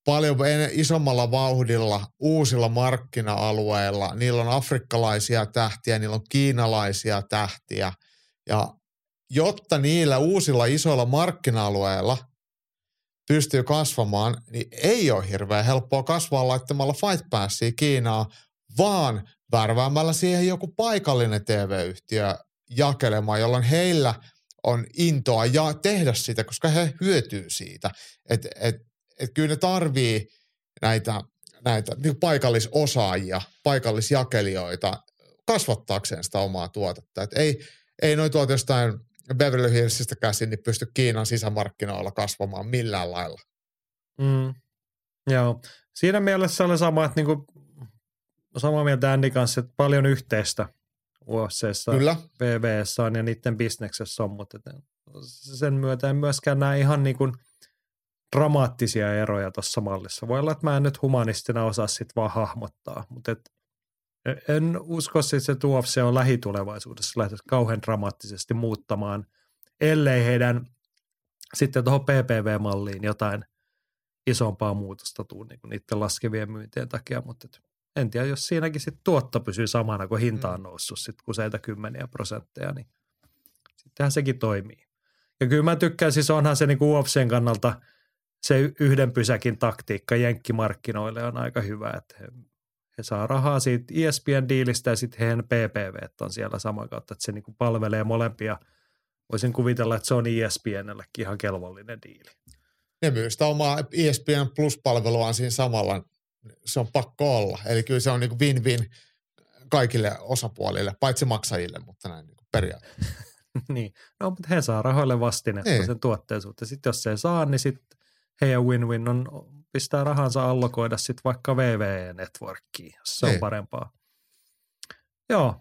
paljon en- isommalla vauhdilla uusilla markkina-alueilla. Niillä on afrikkalaisia tähtiä, niillä on kiinalaisia tähtiä. Ja jotta niillä uusilla isoilla markkina-alueilla pystyy kasvamaan, niin ei ole hirveän helppoa kasvaa laittamalla Fight Passia Kiinaa, vaan värväämällä siihen joku paikallinen TV-yhtiö jakelemaan, jolloin heillä on intoa ja tehdä sitä, koska he hyötyy siitä. Et, et, et kyllä ne tarvii näitä, näitä niin paikallisosaajia, paikallisjakelijoita kasvattaakseen sitä omaa tuotetta. Et ei, ei noin tuolta jostain Beverly Hillsistä käsin niin pysty Kiinan sisämarkkinoilla kasvamaan millään lailla. Mm. Joo. Siinä mielessä oli sama, että niinku, samaa mieltä Andy kanssa, että paljon yhteistä UFCssä, VVssä on ja niiden bisneksessä on, mutta sen myötä en myöskään näe ihan niinku dramaattisia eroja tuossa mallissa. Voi olla, että mä en nyt humanistina osaa sit vaan hahmottaa, mutta et en usko siis, että UFC on lähitulevaisuudessa. Lähtenyt kauhean dramaattisesti muuttamaan, ellei heidän sitten tuohon PPV-malliin jotain isompaa muutosta tuu niin kuin niiden laskevien myyntien takia, mutta en tiedä, jos siinäkin sitten tuotto pysyy samana, kun hinta on noussut sitten useita kymmeniä prosentteja, niin sittenhän sekin toimii. Ja kyllä mä tykkään, siis onhan se niin kuin UFCn kannalta se yhden pysäkin taktiikka jenkkimarkkinoille on aika hyvä, että he, saa rahaa siitä ESPN-diilistä ja sitten heidän PPV on siellä saman kautta, että se niin kuin palvelee molempia. Voisin kuvitella, että se on ESPNllekin ihan kelvollinen diili. Ne myy sitä omaa ESPN Plus-palveluaan siinä samalla. Se on pakko olla. Eli kyllä se on niin kuin win-win kaikille osapuolille, paitsi maksajille, mutta näin niin kuin periaatteessa. niin, no mutta he saa rahoille vastinetta Niin. sen tuotteen suhteen. Sitten jos se ei saa, niin sitten heidän win-win on pistää rahansa allokoida sitten vaikka VVE-networkkiin, jos se on Niin. parempaa. Joo,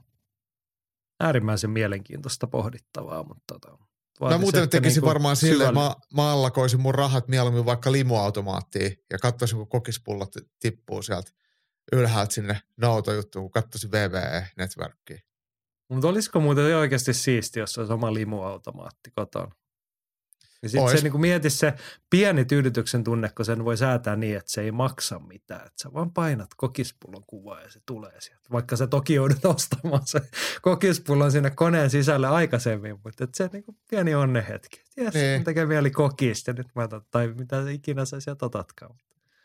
äärimmäisen mielenkiintoista pohdittavaa, mutta tota, Mä muuten tekisin niinku varmaan silleen, syvälle- mä, mä allakoisin mun rahat mieluummin vaikka limuautomaattiin ja katsoisin, kun kokispullot tippuu sieltä ylhäältä sinne noutojuttuun, kun katsoisin VVE-networkkiin. Mutta olisiko muuten oikeasti siisti, jos olisi oma limuautomaatti kotona? Ja sitten se niin mieti se pieni tyydytyksen tunne, kun sen voi säätää niin, että se ei maksa mitään. Että sä vaan painat kokispullon kuvaa ja se tulee sieltä. Vaikka sä toki joudut ostamaan se kokispullon sinne koneen sisälle aikaisemmin, mutta et se niin kuin pieni onnehetki. Jes, Niin. niin. tekee mieli kokista nyt mä otan, tai mitä ikinä sä sieltä otatkaan.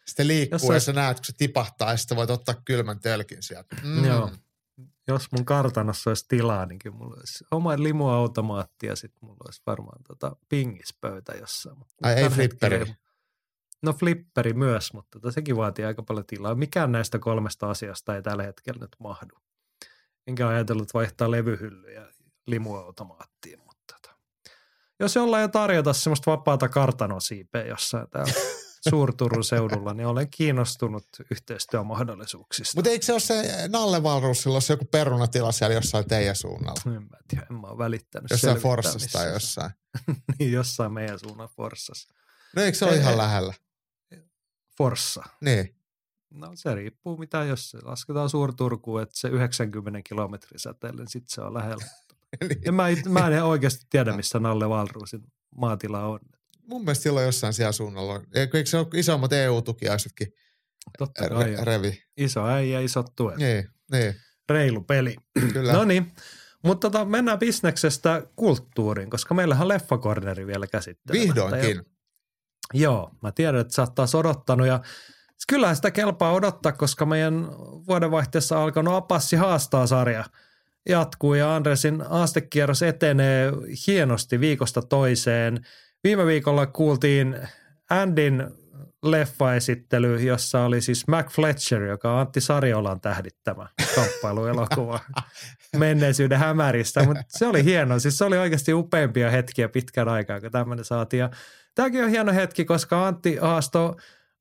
Sitten liikkuu Jos ja sä näet, kun se tipahtaa ja sitten voit ottaa kylmän tölkin sieltä. Mm. Joo. Jos mun kartanossa olisi tilaa, niin kyllä mulla olisi oma limuautomaatti ja sitten mulla olisi varmaan tota pingispöytä jossain. Mutta Ai, ei flipperi. hetkellä No flipperi myös, mutta tota, sekin vaatii aika paljon tilaa. Mikään näistä kolmesta asiasta ei tällä hetkellä nyt mahdu. Enkä ajatellut vaihtaa levyhyllyjä limuautomaattiin, mutta tota. jos jollain jo tarjota semmoista vapaata kartanosiipeä jossain täällä Suurturun seudulla, niin olen kiinnostunut yhteistyömahdollisuuksista. Mutta eikö se ole se Nalle Valrussilla, jos joku perunatila siellä jossain teidän suunnalla? En mä tiedä, en mä ole välittänyt Jossain Forssassa tai se jossain. niin, jossain meidän suunnan Forssassa. No eikö se ole Ei, ihan ei. lähellä? Forssa. Niin. No se riippuu mitä, jos se lasketaan Suurturkuun, että se 90 kilometrin säteelle, niin sitten se on lähellä. Niin. Ja mä, mä en oikeasti tiedä, missä Nalle Valruusin maatila on. Mun mielestä silloin jossain siellä suunnalla. Eikö se ole isommat EU-tukiaisetkin Totta kai re- revi? Iso äijä, isot tuet. Niin, niin, Reilu peli. kyllä. No niin, mutta tota, mennään bisneksestä kulttuuriin, koska meillähän on leffakorneri vielä käsittelemättä. Vihdoinkin. Ja, joo, mä tiedän, että sä oot taas odottanut ja kyllähän sitä kelpaa odottaa, koska meidän vuodenvaihteessa alkanut Apassi haastaa sarja jatkuu ja Andresin haastekierros etenee hienosti viikosta toiseen. Viime viikolla kuultiin Andin leffaesittely, jossa oli siis Mac Fletcher, joka on Antti Sarjolan tähdittämä kamppailuelokuva menneisyyden hämäristä, mutta se oli hieno. Siis se oli oikeasti upeimpia hetkiä pitkän aikaa, kun tämmöinen saatiin. Ja tämäkin on hieno hetki, koska Antti haastoi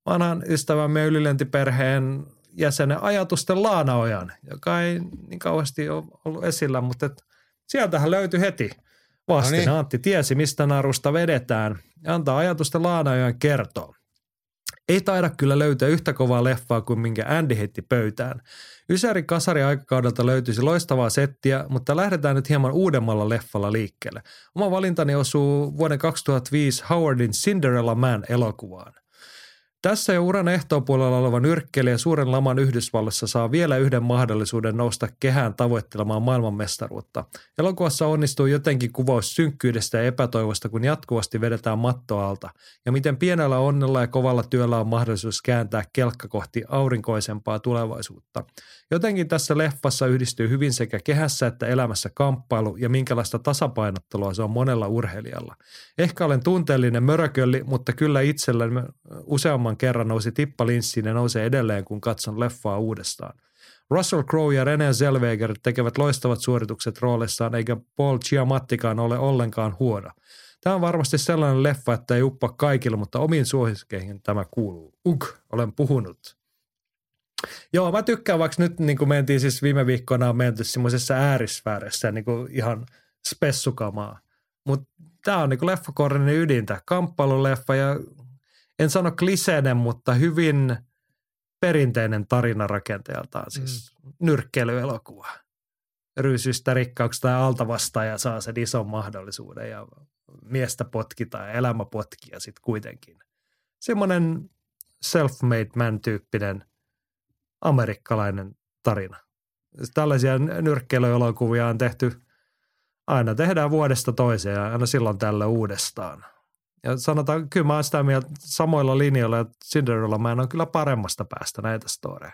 vanhan ystävämme ylilentiperheen jäsenen ajatusten Laanaojan, joka ei niin kauheasti ole ollut esillä, mutta et sieltähän löytyi heti vastine. No niin. Antti tiesi, mistä narusta vedetään ja antaa ajatusten Laanaojan kertoa. Ei taida kyllä löytää yhtä kovaa leffaa kuin minkä Andy heitti pöytään. Ysäri kasari aikakaudelta löytyisi loistavaa settiä, mutta lähdetään nyt hieman uudemmalla leffalla liikkeelle. Oma valintani osuu vuoden 2005 Howardin Cinderella Man elokuvaan. Tässä jo uran ehtoopuolella oleva nyrkkeilijä suuren laman Yhdysvalloissa saa vielä yhden mahdollisuuden nousta kehään tavoittelemaan maailmanmestaruutta. Elokuvassa onnistuu jotenkin kuvaus synkkyydestä ja epätoivosta, kun jatkuvasti vedetään matto alta, ja miten pienellä onnella ja kovalla työllä on mahdollisuus kääntää kelkka kohti aurinkoisempaa tulevaisuutta. Jotenkin tässä leffassa yhdistyy hyvin sekä kehässä että elämässä kamppailu ja minkälaista tasapainottelua se on monella urheilijalla. Ehkä olen tunteellinen mörökölli, mutta kyllä itselleni useamman kerran nousi tippa linssiin ja nousee edelleen, kun katson leffaa uudestaan. Russell Crowe ja René Zellweger tekevät loistavat suoritukset roolissaan, eikä Paul Giamattikaan ole ollenkaan huono. Tämä on varmasti sellainen leffa, että ei uppa kaikille, mutta omiin suosikkeihin tämä kuuluu. Ugh, olen puhunut. Joo, mä tykkään, vaikka nyt niin kuin mentiin siis viime viikkoina on menty semmoisessa äärisfäärissä niin kuin ihan spessukamaa. Mutta tämä on niin kuin leffakornin ydintä, kamppailuleffa ja en sano kliseinen, mutta hyvin perinteinen tarina rakenteeltaan, siis mm. nyrkkeilyelokuva. Ryysystä rikkauksesta ja altavastaaja saa sen ison mahdollisuuden ja miestä potkitaan ja elämä potkii ja sitten kuitenkin. Semmoinen self-made man-tyyppinen amerikkalainen tarina. Tällaisia nyrkkeilyelokuvia on tehty, aina tehdään vuodesta toiseen ja aina silloin tällä uudestaan. Ja sanotaan, kyllä mä oon sitä mieltä samoilla linjoilla, että Cinderella Man on kyllä paremmasta päästä näitä storeja.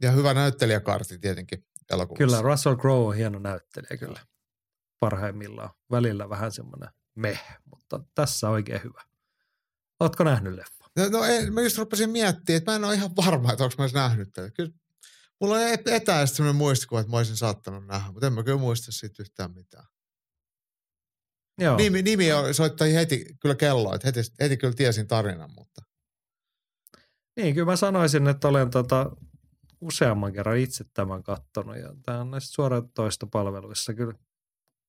Ja hyvä näyttelijäkartti tietenkin elokuvassa. Kyllä, Russell Crowe on hieno näyttelijä kyllä parhaimmillaan. Välillä vähän semmoinen meh, mutta tässä oikein hyvä. Ootko nähnyt leffa? No, no en, mä just rupesin miettimään, että mä en ole ihan varma, että onko mä edes nähnyt tätä. Kyllä mulla on etäisesti sellainen muistikuva, että mä olisin saattanut nähdä, mutta en mä kyllä muista siitä yhtään mitään. Joo. Nimi, nimi soittaa heti kyllä kelloa, että heti, heti kyllä tiesin tarinan, mutta. Niin, kyllä mä sanoisin, että olen tota, useamman kerran itse tämän kattonut ja tämä on näissä suoratoistopalveluissa kyllä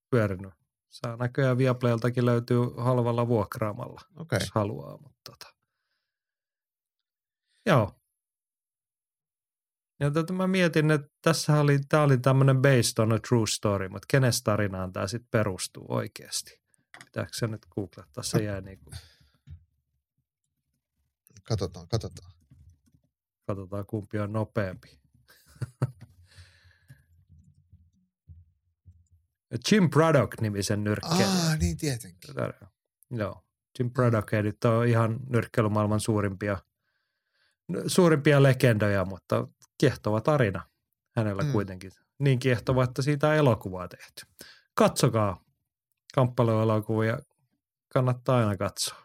pyörinyt. Saa näköjään Viaplayltakin löytyy halvalla vuokraamalla, okay. jos haluaa. Mutta tota. Joo. Ja tätä mä mietin, että tässä oli, tämä oli tämmöinen based on a true story, mutta kenes tarinaan tämä sitten perustuu oikeasti? Pitääkö se nyt googlettaa? Se jää niin kuin... Katsotaan, katsotaan. Katsotaan kumpi on nopeampi. Jim Braddock-nimisen nyrkkeilijä. Ah, niin tietenkin. Joo. Jim Braddock ei nyt ole ihan nyrkkeilymaailman suurimpia, suurimpia legendoja, mutta kiehtova tarina hänellä mm. kuitenkin. Niin kiehtova, että siitä on elokuvaa tehty. Katsokaa kamppailuelokuvia, kannattaa aina katsoa.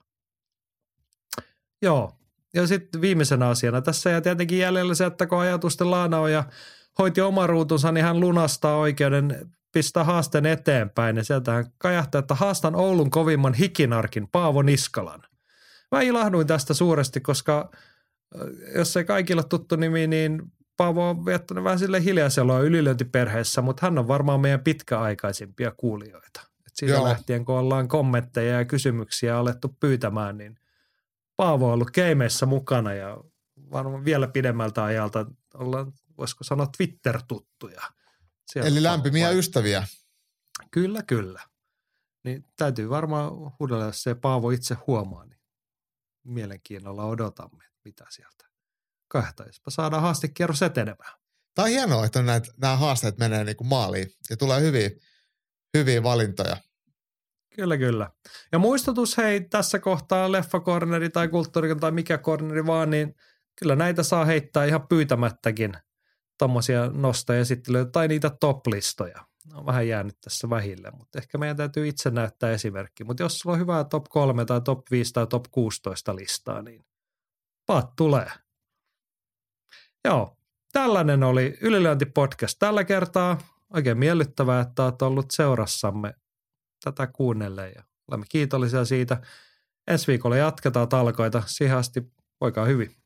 Joo, ja sitten viimeisenä asiana tässä ja tietenkin jäljellä se, että kun ajatusten Laanaoja hoiti oman ruutunsa, niin hän lunastaa oikeuden pistää haasteen eteenpäin. Ja sieltä hän kajahtaa, että haastan Oulun kovimman hikinarkin Paavo Niskalan. Mä ilahduin tästä suuresti, koska jos ei kaikilla tuttu nimi, niin Paavo on viettänyt vähän sille hiljaiseloa ylilöintiperheessä, mutta hän on varmaan meidän pitkäaikaisimpia kuulijoita. Et siitä Joo. lähtien, kun ollaan kommentteja ja kysymyksiä alettu pyytämään, niin Paavo on ollut keimeissä mukana ja varmaan vielä pidemmältä ajalta ollaan, voisiko sanoa, Twitter-tuttuja. Siellä Eli lämpimiä paikka. ystäviä. Kyllä, kyllä. Niin täytyy varmaan huudella, jos se Paavo itse huomaa, niin mielenkiinnolla odotamme, mitä sieltä kahtaispa saadaan haastekierros etenemään. Tämä on hienoa, että näitä, nämä haasteet menee niin kuin maaliin ja tulee hyviä, hyviä valintoja. Kyllä, kyllä. Ja muistutus hei tässä kohtaa leffakorneri tai kulttuuri tai mikä korneri vaan, niin kyllä näitä saa heittää ihan pyytämättäkin tuommoisia nostoesittelyitä tai niitä top-listoja. Ne on vähän jäänyt tässä vähille, mutta ehkä meidän täytyy itse näyttää esimerkki. Mutta jos sulla on hyvää top 3 tai top 5 tai top 16 listaa, niin paat tulee. Joo, tällainen oli Ylilöinti-podcast tällä kertaa. Oikein miellyttävää, että olet ollut seurassamme tätä kuunnelle ja olemme kiitollisia siitä. Ensi viikolla jatketaan talkoita. Siihen asti voikaa hyvin.